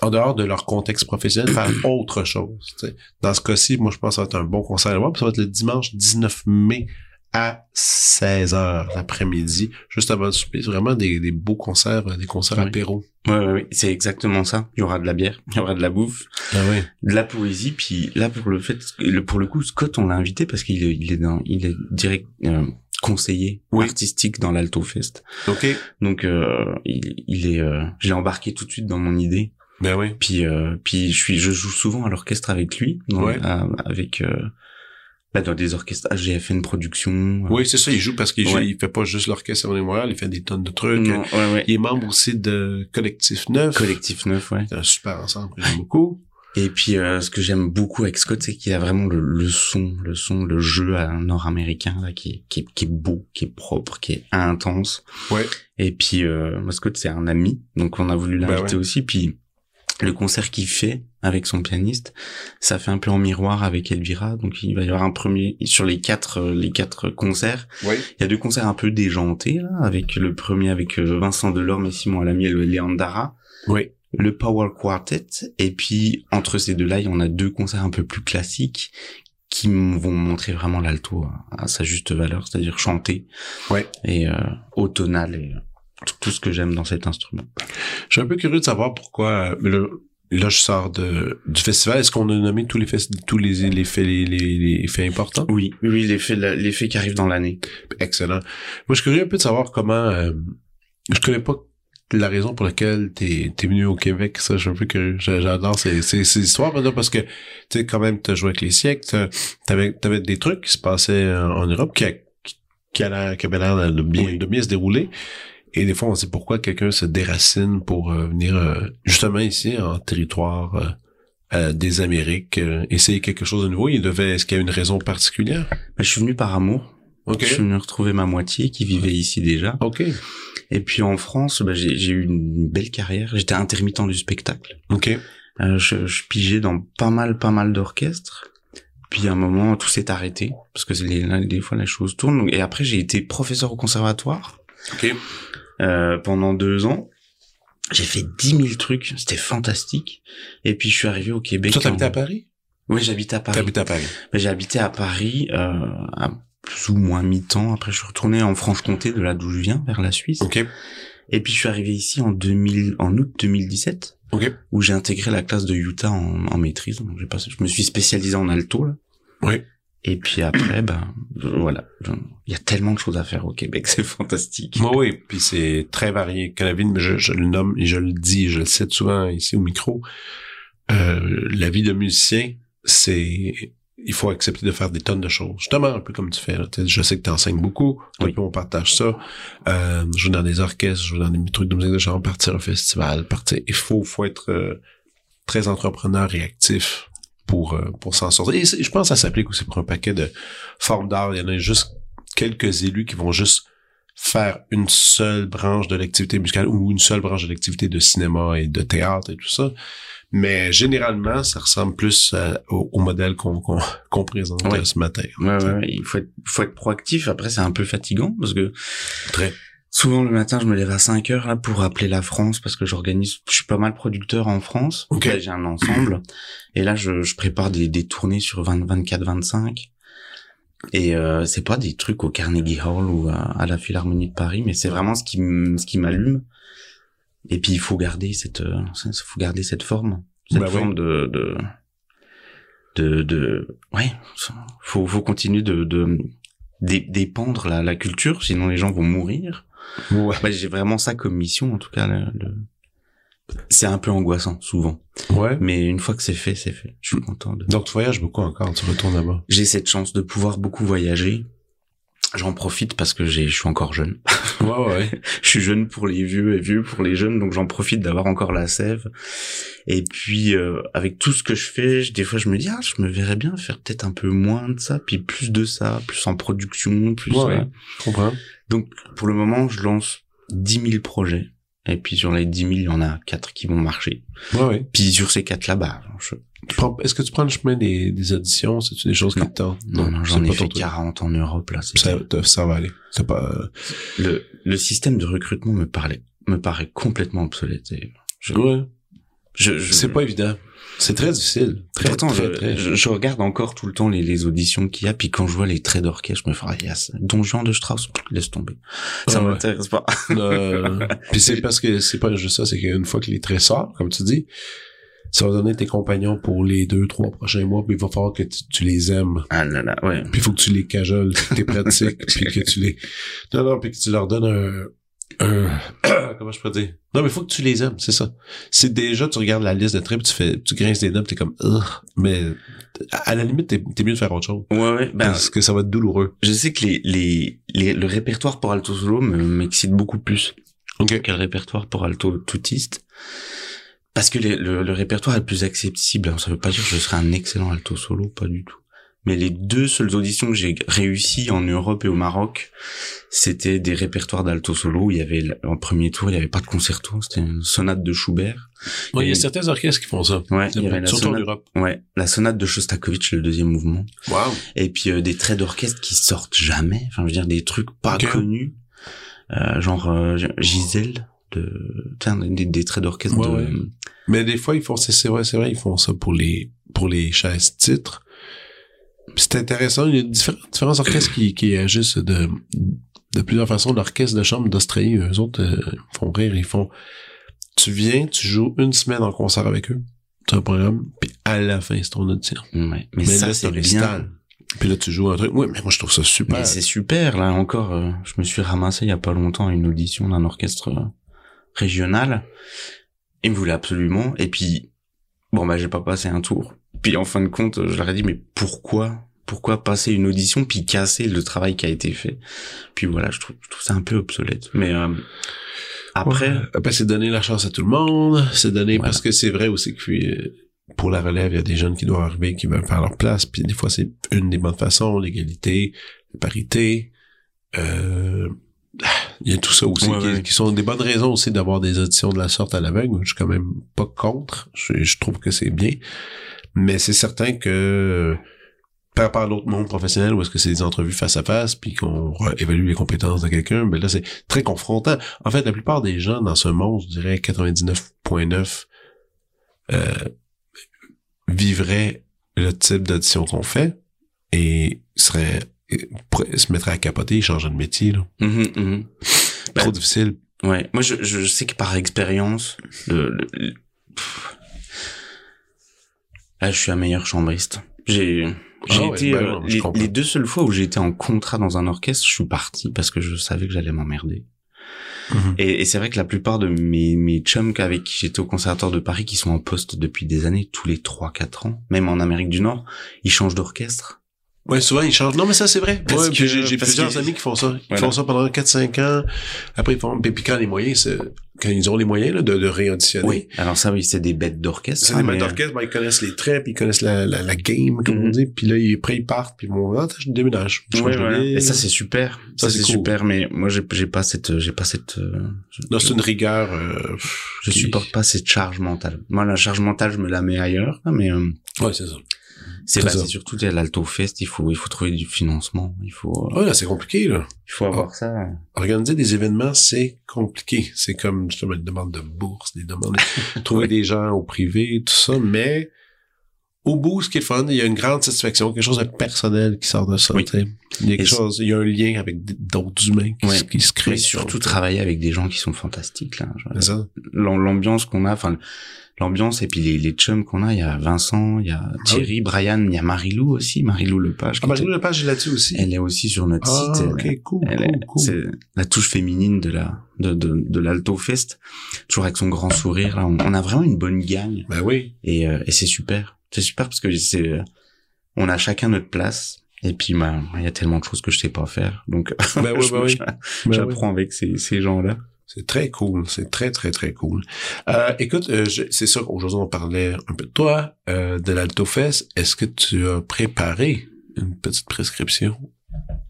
en dehors de leur contexte professionnel faire autre chose. tu sais. Dans ce cas-ci, moi je pense que ça va être un bon concert à voir. Ça va être le dimanche 19 mai à 16h l'après-midi, juste avant le souper. Vraiment des, des beaux concerts, des concerts Oui. apéro. Ouais, ouais, ouais, c'est exactement ça. Il y aura de la bière, il y aura de la bouffe, Ah oui. de la poésie. Puis là, pour le fait, pour le coup, Scott, on l'a invité parce qu'il est, il est dans, il est direct euh, conseiller Oui. artistique dans l'Alto Fest. OK. Donc, euh, il, il est, euh, je l'ai embarqué tout de suite dans mon idée. Ben oui. Puis, euh, puis je suis, je joue souvent à l'orchestre avec lui, Ouais. à- avec euh, bah, dans des orchestres AGFN Production. Oui, c'est ça, il joue parce qu'il Ouais. il fait pas juste l'orchestre de Montréal, il fait des tonnes de trucs. Non, ouais, ouais. Il est membre aussi de Collectif Neuf. Collectif Neuf, ouais. C'est un super ensemble j'aime beaucoup. Et puis, euh, ce que j'aime beaucoup avec Scott, c'est qu'il a vraiment le, le son, le son, le jeu à nord-américain là, qui est, qui, qui est beau, qui est propre, qui est intense. Ouais. Et puis, euh, moi, Scott, c'est un ami, donc on a voulu Bah l'inviter aussi. Puis, le concert qu'il fait avec son pianiste, ça fait un peu en miroir avec Elvira. Donc, il va y avoir un premier sur les quatre, euh, les quatre concerts. Oui. Il y a deux concerts un peu déjantés là, avec le premier avec euh, Vincent Delorme et Simon Alamy et le Leandara Oui. le Power Quartet et puis entre ces deux-là, il y en a deux concerts un peu plus classiques qui vont montrer vraiment l'alto à, sa juste valeur, c'est-à-dire chanter Ouais. et euh, au tonal et euh, tout, ce que j'aime dans cet instrument. Je suis un peu curieux de savoir pourquoi, euh, là, là, je sors de, du festival. Est-ce qu'on a nommé tous les tous les, les faits, les, les, les faits importants? Oui, oui, oui, l'effet l'effet qui arrive dans l'année. Excellent. Moi, je suis curieux un peu de savoir comment, euh, je connais pas la raison pour laquelle t'es es venu au Québec, ça, je suis un peu curieux. J'a- J'adore ces, ces, ces histoires, maintenant, parce que, tu sais, quand même, t'as joué avec les siècles, t'avais, t'avais des trucs qui se passaient en, en Europe qui, a- qui, a qui avaient l'air de bien, Oui. de bien se dérouler. Et des fois, on sait pourquoi quelqu'un se déracine pour euh, venir, euh, justement, ici, en territoire euh, euh, des Amériques, euh, essayer quelque chose de nouveau. Il devait, est-ce qu'il y a une raison particulière? Bah, je suis venu par amour. OK. Je suis venu retrouver ma moitié qui vivait ici déjà. OK. Et puis en France, bah, j'ai eu une belle carrière. J'étais intermittent du spectacle. OK. Euh, je, je pigeais dans pas mal, pas mal d'orchestres. Puis à un moment, tout s'est arrêté parce que les, des fois la chose tourne. Et après, j'ai été professeur au conservatoire OK. Euh, pendant deux ans. J'ai fait dix mille trucs, c'était fantastique. Et puis je suis arrivé au Québec. Toi, t'habitais en- à Paris? Oui, j'habitais à Paris. T'habites à Paris. Ben, J'ai habité à Paris euh, à plus ou moins mi-temps. Après, je suis retourné en Franche-Comté, de là d'où je viens, vers la Suisse. OK. Et puis je suis arrivé ici en 2000, en août 2017. OK. où j'ai intégré la classe de Utah en, en maîtrise. Donc passé, je me suis spécialisé en alto là. Oui. Et puis après, ben voilà, il y a tellement de choses à faire au Québec, c'est fantastique. Moi, oui, puis c'est très varié. Canavine, je, je le nomme et je le dis, je le cite souvent ici au micro. Euh, la vie de musicien, c'est il faut accepter de faire des tonnes de choses. Justement, un peu comme tu fais. Là. Je sais que tu enseignes beaucoup. Oui. peu, on partage ça. Euh, je joue dans des orchestres, je joue dans des trucs de musique de genre, partir au festival, partir. Il faut, faut être euh, très entrepreneur et actif pour euh, pour s'en sortir. Et je pense que ça s'applique aussi pour un paquet de formes d'art. Il y en a juste quelques élus qui vont juste faire une seule branche de l'activité musicale ou une seule branche de l'activité de cinéma et de théâtre et tout ça. Mais généralement, ça ressemble plus au, modèle qu'on qu'on présente ce matin. Ouais, ouais, il faut être, faut être proactif. Après, c'est un peu fatigant parce que très Souvent le matin, je me lève à 5 heures là pour appeler la France parce que j'organise. Je suis pas mal producteur en France. Okay. J'ai un ensemble et là je, je prépare des, des tournées sur 20, 24, 25. Et euh, c'est pas des trucs au Carnegie Hall ou à, la Philharmonie de Paris, mais c'est vraiment ce qui ce qui m'allume. Et puis il faut garder cette euh, faut garder cette forme, cette Bah forme de, de de de ouais, faut faut continuer de de d'é- d'épandre la, la culture, sinon les gens vont mourir. Ouais. Bah, j'ai vraiment ça comme mission, en tout cas. Le, le- C'est un peu angoissant, souvent. Ouais. Mais une fois que c'est fait, c'est fait. Je suis content de... Donc tu voyages beaucoup encore, tu retournes là-bas? J'ai cette chance de pouvoir beaucoup voyager. J'en profite parce que j'ai, je suis encore jeune. Ouais, ouais. je suis jeune pour les vieux et vieux pour les jeunes, donc j'en profite d'avoir encore la sève. Et puis, euh, avec tout ce que je fais, je- des fois, je me dis, ah, je me verrais bien faire peut-être un peu moins de ça, puis plus de ça, plus en production, plus... Ouais, Je comprends. Donc, pour le moment, je lance 10 000 projets. Et puis, sur les 10 000, il y en a 4 qui vont marcher. Ouais, ouais. Puis, sur ces 4-là, bah, je... Est-ce que tu prends le chemin des, des auditions? C'est-tu des choses qui Non. te tentent? non, non, j'en ai fait ton truc. 40 en Europe, là. Ça, te- ça va aller. C'est pas, euh, Le, le système de recrutement me parlait, me paraît complètement obsolète. Et je, ouais. je, je- C'est pas évident. C'est très difficile. Très, Pourtant, très, je, très. je, je regarde encore tout le temps les, les auditions qu'il y a, puis quand je vois les traits d'orchestre, je me fais, ah, yes, Don Juan de Strauss, laisse tomber. Ça ouais. m'intéresse pas. Euh, Puis c'est parce que c'est pas juste ça, c'est qu'une fois que les traits sortent, comme tu dis, ça va donner tes compagnons pour les deux, trois prochains mois, puis il va falloir que tu, tu les aimes. Ah là là, ouais. Puis il faut que tu les cajoles, que t'es pratique, puis que tu les... Non, non, puis que tu leur donnes un... un... Comment je peux dire? Non, mais faut que tu les aimes, c'est ça. C'est déjà, tu regardes la liste de traits, puis tu fais, tu grinces des dents, t'es comme, Ugh. mais à la limite, t'es t'es mieux de faire autre chose. Ouais, ouais. Ben, parce que ça va être douloureux. je sais que les, les, les, le répertoire pour alto solo me, m'excite beaucoup plus Ok. que le répertoire pour alto toutiste. Parce que les- le, le répertoire est plus accessible. Ça veut pas dire que je serai un excellent alto solo, pas du tout. Mais les deux seules auditions que j'ai réussies en Europe et au Maroc, c'était des répertoires d'alto solo. Il y avait, en premier tour, il y avait pas de concerto. C'était une sonate de Schubert. Ouais, il y a certains orchestres qui font ça. Ouais, il y avait la Surtout en sonate, Europe. ouais, la sonate de Shostakovich, le deuxième mouvement. Wow. Et puis euh, des traits d'orchestre qui sortent jamais. Enfin, je veux dire des trucs pas connus, euh, genre euh, Gisèle de, des, des traits d'orchestre Ouais, de. ouais. Mais des fois, ils font, c'est vrai, c'est vrai, ils font ça pour les, pour les chaises titres. C'est intéressant. Il y a différents, différents orchestres qui, qui agissent de, de plusieurs façons. L'orchestre de chambre d'Australie, eux autres, euh, font rire. Ils font, tu viens, tu joues une semaine en concert avec eux. C'est un programme. Puis à la fin, c'est ton audition. Ouais. Mais, Mais ça c'est bien. Puis là, tu joues un truc. Oui, mais moi, je trouve ça super. Mais c'est super. Là encore, euh, je me suis ramassé il y a pas longtemps à une audition d'un orchestre euh, régional. Il me voulait absolument. Et puis bon bah j'ai pas passé un tour. Puis en fin de compte, je leur ai dit mais pourquoi pourquoi passer une audition puis casser le travail qui a été fait? Puis voilà, je trouve, je trouve ça un peu obsolète. Mais euh, après, Ouais. Après, c'est donner la chance à tout le monde. C'est donner, Voilà. parce que c'est vrai aussi que euh, pour la relève, il y a des jeunes qui doivent arriver, qui veulent faire leur place. Puis des fois, c'est une des bonnes façons, l'égalité, la parité. Euh, il y a tout ça aussi Ouais, qui, ouais. qui sont des bonnes raisons aussi d'avoir des auditions de la sorte à l'aveugle. Je suis quand même pas contre. Je, je trouve que c'est bien. Mais c'est certain que par rapport à l'autre monde professionnel où est-ce que c'est des entrevues face à face puis qu'on évalue les compétences de quelqu'un, ben là c'est très confrontant. En fait, la plupart des gens dans ce monde, je dirais 99.9 euh, vivraient le type d'audition qu'on fait et seraient pourraient- se mettraient à capoter, changeraient de métier. Là. mhm, mhm. Ben, Trop difficile. Ouais, moi je, je sais que par expérience, le, le- le- pff. Là je suis un meilleur chambriste. J'ai j'ai Ah été ben euh, les, deux seules fois où j'ai été en contrat dans un orchestre, je suis parti parce que je savais que j'allais m'emmerder. Mhm. Et, et c'est vrai que la plupart de mes mes chums avec qui j'étais au conservatoire de Paris, qui sont en poste depuis des années, tous les 3-4 ans, même en Amérique du Nord, ils changent d'orchestre Ouais, souvent ils changent. Non, mais ça c'est vrai. Parce Ouais, que- j'ai plusieurs que- amis qui font ça. Ils Voilà. font ça pendant 4-5 ans. Après ils font. Puis puis quand les moyens, c'est quand ils ont les moyens là, de, de réauditionner. Oui. Alors ça, oui, c'est des bêtes d'orchestre. C'est des mais- maîtres d'orchestre, ben, ils connaissent les traits, puis ils connaissent la, la, la game, comme Mhm. on dit. Puis là, ils, après, ils partent, puis ils vont, ah, je déménage. Je Ouais, voilà. Et ça, c'est super. Ça, Ça, c'est cool. super. Mais moi, j'ai j'ai pas cette, j'ai pas cette, euh, c'est une rigueur. Euh, je qui- supporte pas cette charge mentale. Moi, la charge mentale, je me la mets ailleurs. hein, Mais euh, Ouais, c'est ça. C'est c'est surtout à l'Alto Fest. Il faut, il faut trouver du financement. Il faut, Ouais, là, c'est compliqué, là. il faut avoir ça. Organiser des événements, c'est compliqué. C'est comme, justement, une demande de bourse, des demandes, trouver des gens au privé, tout ça, mais au bout, ce qui est fun, il y a une grande satisfaction, quelque chose de personnel qui sort de ça, Oui. Il y a quelque chose, il y a un lien avec d'autres humains qui, Ouais. se- qui se créent. Mais surtout travailler avec des gens qui sont fantastiques là. L'ambiance qu'on a, enfin l'ambiance et puis les, les chums qu'on a, il y a Vincent, il y a Thierry, Brian, il y a Marilou aussi, Marilou Lepage. Ah, qui bah, était- le page est là-dessus aussi. elle est aussi sur notre ah, site. ok, Elle- cool, elle cool, cool. C'est la touche féminine de la de de, de l'Alto Fest, toujours avec son grand sourire. Là, on, on a vraiment une bonne gang Ben oui. et, euh, et c'est super. C'est super parce que c'est on a chacun notre place. Et puis, bah, il y a tellement de choses que je sais pas faire. Donc, oui. j'a- Ben oui. j'apprends avec ces, ces gens-là. C'est très cool. C'est très, très, très cool. Euh, écoute, euh, c'est sûr qu'aujourd'hui, on parlait un peu de toi, euh, de l'AltoFest. Est-ce que tu as préparé une petite prescription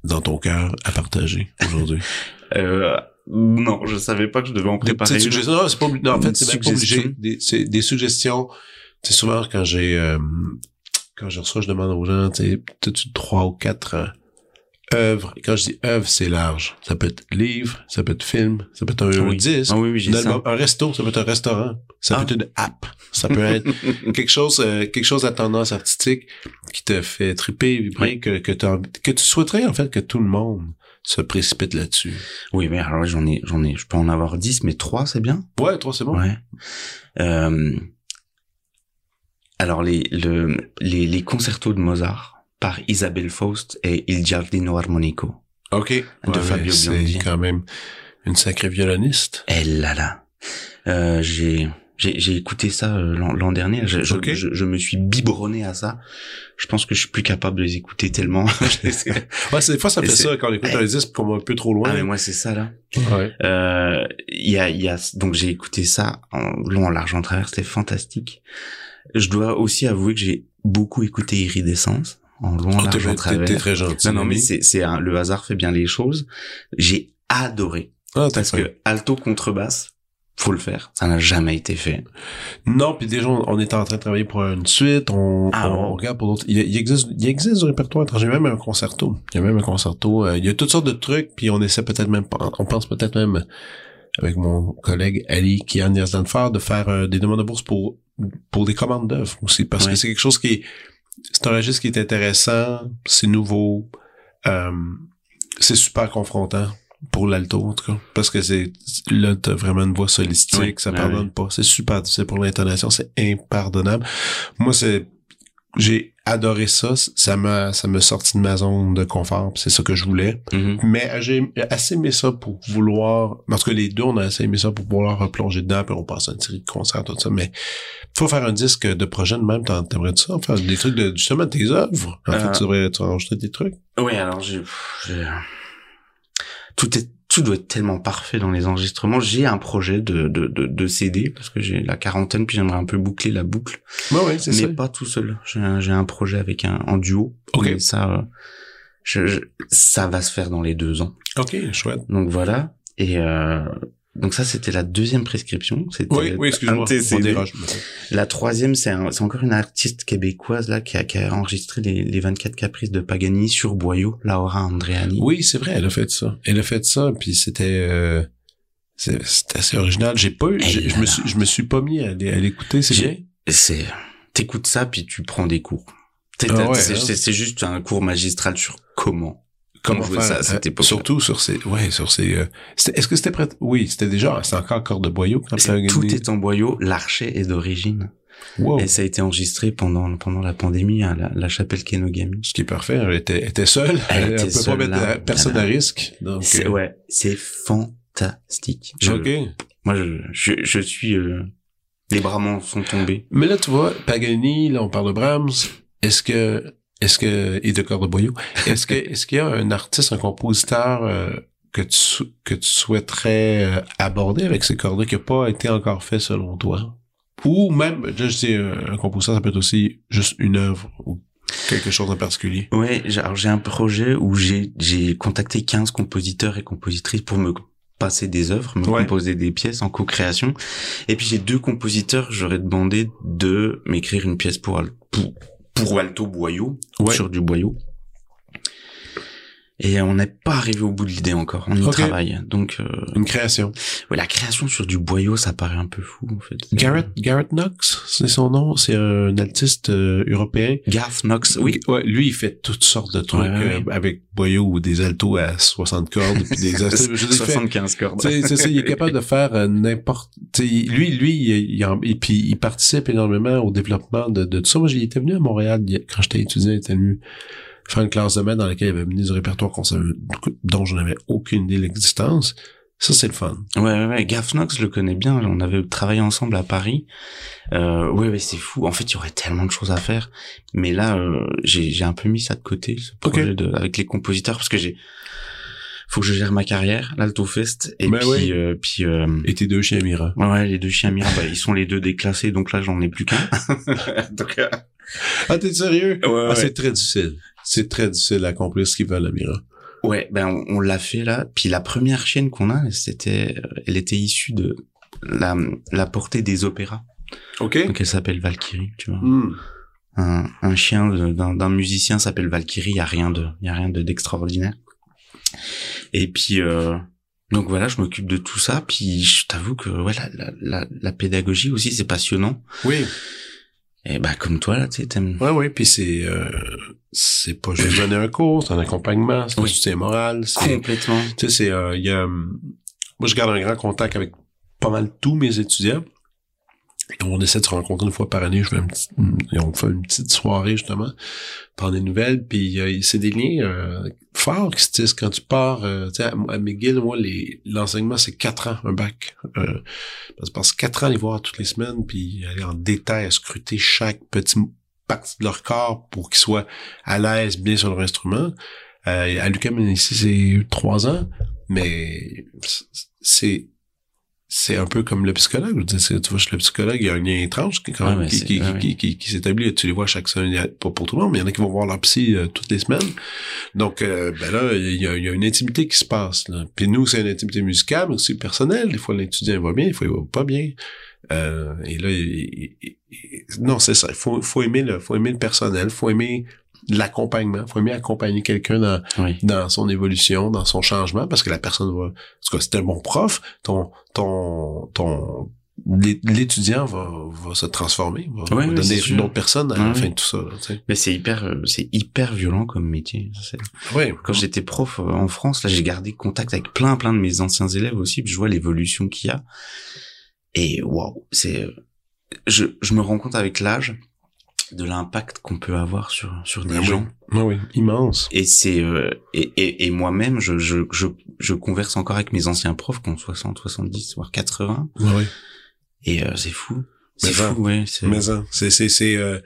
dans ton cœur à partager aujourd'hui? Euh, non, je savais pas que je devais en Des préparer. petites une. suggestions? Non, pas non, en fait, c'est pas obligé. des suggestions. C'est souvent quand j'ai, euh, quand je reçois, je demande aux gens, tu sais, peut-être trois ou quatre euh, œuvres? Et quand je dis œuvre, c'est large. Ça peut être livre, ça peut être film, ça peut être un, Oui. disque. Ah oui, oui, Un, un resto, ça peut être un restaurant, ça Ah. peut être une app, ça peut être quelque chose, euh, quelque chose à tendance artistique qui te fait triper, vibrer, que que, tu souhaiterais en fait que tout le monde se précipite là-dessus. Oui, mais alors j'en ai, j'en ai, je peux en avoir 10, mais 3, c'est bien? Ouais, toi c'est bon. Ouais. Euh, alors les, le, les, les concertos de Mozart par Isabelle Faust et Il Giardino Armonico. Ok. De Fabio c'est Biondi. quand même une sacrée violoniste. Eh là là. Euh, j'ai, j'ai, j'ai écouté ça euh, l'an, dernier. Je, je, Ok. je, je me suis biberonné à ça. Je pense que je suis plus capable de les écouter tellement. Ouais, des fois ça fait ça quand on écoute un disque comme un peu trop loin. ah mais moi c'est ça là. Ouais. Euh, Il y a, il y a, donc j'ai écouté ça en long, en large, en travers, c'était fantastique. Je dois aussi avouer que j'ai beaucoup écouté Iridescence en long, Oh, large, en t'es- très gentil. Non, non, mais c'est, c'est un- le hasard fait bien les choses. J'ai adoré Ah, parce que alto contrebasse, faut le faire. Ça n'a jamais été fait. Non, puis déjà, on, on est en train de travailler pour une suite, on, Ah, on regarde pour d'autres. Il, il existe, il existe du répertoire étranger, même un concerto. Il y a même un concerto. euh, il y a toutes sortes de trucs, puis on essaie peut-être même, on pense peut-être même avec mon collègue Ali Kian Yazdanfar de faire euh, des demandes de bourse pour pour des commandes d'œuvres aussi, parce Ouais. que c'est quelque chose qui est, c'est un registre qui est intéressant, c'est nouveau, euh, c'est super confrontant pour l'alto en tout cas. Parce que c'est là t'as vraiment une voix solistique Oui, ça pardonne pas. C'est super difficile pour l'intonation c'est impardonnable. Moi c'est j'ai adoré ça. Ça m'a ça me sorti de ma zone de confort c'est ça que je voulais. Mhm. mais j'ai assez aimé ça pour vouloir parce que les deux on a assez aimé ça pour vouloir replonger dedans puis on passe à une série de concerts tout ça. Mais faut faire un disque de projet de même t'aimerais ça faire des trucs de justement tes œuvres? En Euh, fait tu devrais tu enregistrer des trucs? Oui, alors j'ai, j'ai- tout est, tout doit être tellement parfait dans les enregistrements. J'ai un projet de, de, de, de CD parce que j'ai la quarantaine puis j'aimerais un peu boucler la boucle. ouais ouais c'est mais ça pas tout seul. J'ai un, j'ai un projet avec un en duo. Ok. Ça, euh, je, je- ça va se faire dans les deux ans. ok chouette Donc voilà. Et euh, donc ça, c'était la deuxième prescription. C'était oui oui excuse-moi La troisième, c'est un- encore une artiste québécoise là qui a, qui a enregistré les, les 24 caprices de Paganini sur boyau, Laura Andreani. Oui, c'est vrai, elle a fait ça. Elle a fait ça, puis c'était euh, c'était assez original. J'ai pas eu, Eh je me suis, je me suis pas mis à, à l'écouter, c'est bien. C'est t'écoutes ça puis tu prends des cours. Ah ouais, c'est- hein. c'est juste un cours magistral sur comment. Jouer faire ça à cette époque-là. Surtout sur ces, ouais, sur ces. euh, Est-ce que c'était prêt Oui, c'était déjà, c'est encore encore de boyau quand Tout est en boyau, l'archet est d'origine. Wow. Et ça a été enregistré pendant pendant la pandémie à la, la chapelle Kenogami. Ce qui est parfait, elle était, était seule. Elle était peut pas seule, mettre là. euh, personne à risque. Donc, euh, ouais, c'est fantastique. Je- ok. Moi je, je je suis euh, les bras m'en sont tombés. Mais là, tu vois, Paganini, là, on parle de Brahms. Est-ce que est-ce que et de est-ce que est-ce qu'il y a un artiste, un compositeur euh, que tu que tu souhaiterais euh, aborder avec ces cordes qui n'a pas été encore fait selon toi? Ou même, je dis un compositeur, ça peut être aussi juste une œuvre ou quelque chose en particulier. J'ai- alors j'ai un projet où j'ai j'ai contacté 15 compositeurs et compositrices pour me passer des œuvres, me Ouais. composer des pièces en co-création. Et puis j'ai deux compositeurs, j'aurais demandé de m'écrire une pièce pour pour, pour alto boyau, Ouais. sur du boyau. Et on n'est pas arrivé au bout de l'idée encore, on y travaille. Donc euh, Une création. ouais, la création sur du boyau, ça paraît un peu fou en fait. Garrett, Garrett Knox, c'est son nom. C'est un artiste euh, européen. Garth Knox, oui. Ouais, lui, il fait toutes sortes de trucs Ouais, ouais, euh, avec boyau ou des altos à 60 cordes puis des je veux dire, il fait- 75 cordes. C'est ça, il est capable de faire euh, n'importe. Lui, lui, il, il puis il participe énormément au développement de, de tout ça. Moi, j'y étais venu à Montréal quand j'étais étudiant, il était venu faire une classe de maths dans laquelle il avait venu du répertoire qu'on savait- dont je n'avais aucune idée de l'existence. Ça, c'est le fun. Ouais, ouais, ouais. Garth Knox, je le connais bien. On avait travaillé ensemble à Paris. Euh, ouais, ouais, c'est fou. En fait, il y aurait tellement de choses à faire. Mais là, euh, j'ai, j'ai un peu mis ça de côté, ce projet de, avec les compositeurs, parce que j'ai, faut que je gère ma carrière, l'Altofest. Et Ben puis, oui. euh, puis, euh, Et tes deux chiens Mira. ouais, ouais, les deux chiens Mira, bah, ils sont les deux déclassés, donc là, j'en ai plus qu'un. donc, euh, Ah, t'es sérieux? ouais, ouais. Ah, c'est très difficile. C'est très difficile d'accomplir ce qu'ils veulent, la Mira. Ouais, ben on, on l'a fait là. Puis la première chienne qu'on a, c'était, euh, elle était issue de la, la portée des opéras. OK? Donc elle s'appelle Valkyrie, tu vois. Hmm. Un, un chien d'un d'un musicien s'appelle Valkyrie. Il y a rien de, il y a rien de d'extraordinaire. Et puis euh, donc voilà, je m'occupe de tout ça. Puis je t'avoue que ouais, la, la, la, la pédagogie aussi c'est passionnant. Oui. Et bah comme toi là, tu sais, t'aimes. Ouais, ouais, puis c'est euh, c'est pas juste donner un cours, c'est un accompagnement, c'est un Oui. soutien moral, Complètement. tu sais c'est euh, il y a moi je garde un grand contact avec pas mal tous mes étudiants. On essaie de se rencontrer une fois par année, je fais et on fait une petite soirée justement, prendre des nouvelles, puis c'est des liens euh, forts qui se quand tu pars. euh, à, à McGill, moi, l'enseignement c'est quatre ans, un bac. Euh, je passe quatre ans à les voir toutes les semaines, puis aller en détail à scruter chaque petit partie de leur corps pour qu'ils soient à l'aise bien sur leur instrument. Euh, à l'UQAM, ici, c'est trois ans, mais c'est c'est un peu comme le psychologue. Je c'est- tu vois, le psychologue, il y a un lien étrange qui, quand même, qui, qui, qui, qui, qui s'établit. Tu les vois chaque semaine, pas pour tout le monde, mais il y en a qui vont voir leur psy euh, toutes les semaines. Donc, euh, ben là, il y, a, il y a une intimité qui se passe. Là. Puis nous, c'est une intimité musicale, mais aussi personnelle. Des fois, l'étudiant va bien, des fois, il va pas bien. Euh, et là, il- il- il- non, c'est ça. Il faut, faut aimer le, faut aimer le personnel, faut aimer l'accompagnement, faut aimer accompagner quelqu'un dans, Oui. dans son évolution, dans son changement, parce que la personne va, en tout cas, c'est un bon prof, ton, ton, ton, l'é- l'étudiant va, va se transformer, va, Ouais, va ouais, donner une autre personne à la Ouais, fin de tout ça, là, tu sais. Mais c'est hyper, euh, c'est hyper violent comme métier. Ouais. Quand j'étais prof euh, en France, là, j'ai gardé contact avec plein, plein de mes anciens élèves aussi, puis je vois l'évolution qu'il y a. Et waouh, c'est, je, je me rends compte avec l'âge de l'impact qu'on peut avoir sur sur des oui. gens. Ouais, oui, immense. Et c'est euh, et, et, et moi-même, je, je je je converse encore avec mes anciens profs qui ont 60, 70, voire 80. Ouais, ouais. Et euh, c'est fou. C'est Mais ça, fou, ouais. Mais ça, c'est, c'est, c'est, euh...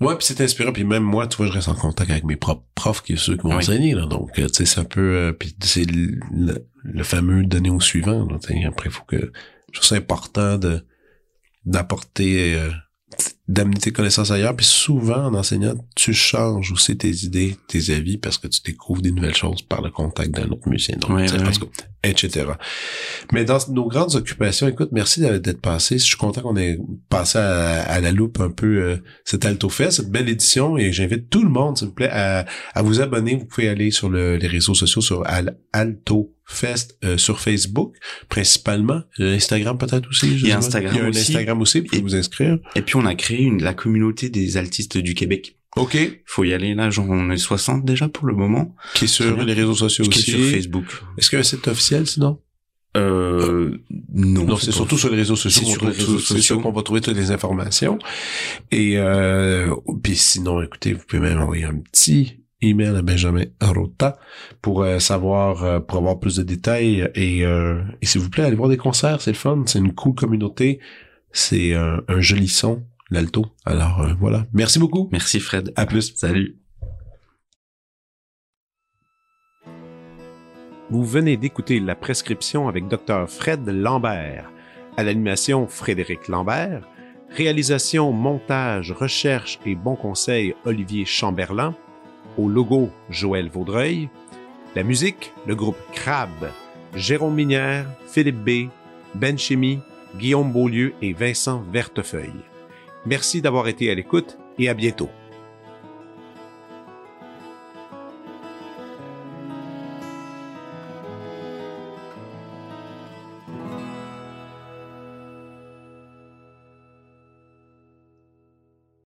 ouais, puis c'est inspirant, puis même moi, tu vois, je reste en contact avec mes propres profs, qui sont ceux qui m'ont Oui. enseigné, là, donc, euh, tu sais, c'est un peu, euh, puis c'est le, le- le fameux donner au suivant, là, après, il faut que, je trouve ça important de, d'apporter, euh, d'amener tes connaissances ailleurs, puis souvent, en enseignant, tu changes aussi tes idées, tes avis, parce que tu découvres des nouvelles choses par le contact d'un autre musicien, donc, cas, etc. Mais dans nos grandes occupations, écoute, merci d'être passé. Je suis content qu'on ait passé à, à la loupe un peu euh, cet Alto Fest, cette belle édition, et j'invite tout le monde, s'il vous plaît, à, à vous abonner. Vous pouvez aller sur le- les réseaux sociaux sur Al- Alto Fest euh, sur Facebook, principalement. Instagram peut-être aussi. je Il y a. Instagram Il y a un aussi. Instagram aussi, vous pouvez Et- vous inscrire. Et puis on a créé une, la communauté des artistes du Québec. OK. Faut y aller là, genre on est 60 déjà pour le moment. Qui est sur les réseaux sociaux Qui est aussi. sur Facebook. Est-ce qu'il y a un site officiel sinon? Euh, non. Non, c'est surtout sur les réseaux sociaux. C'est sûr qu'on va trouver toutes les informations. Et euh, puis sinon, écoutez, vous pouvez même envoyer un petit email à Benjamin Rota pour euh, savoir, euh, pour avoir plus de détails. Et, euh, et s'il vous plaît, allez voir des concerts, c'est le fun. C'est une cool communauté. C'est un, un joli son. l'alto. Alors euh, voilà. Merci beaucoup. Merci Fred. À plus. Salut. Vous venez d'écouter la prescription avec Dr Fred Lambert. À l'animation, Frédéric Lambert. Réalisation, montage, recherche et bons conseils, Olivier Chamberlain. Au logo, Joël Vaudreuil. La musique, le groupe Crab. Jérôme Minière, Philippe B., Ben Chimie, Guillaume Beaulieu et Vincent Vertefeuille. Merci d'avoir été à l'écoute et à bientôt.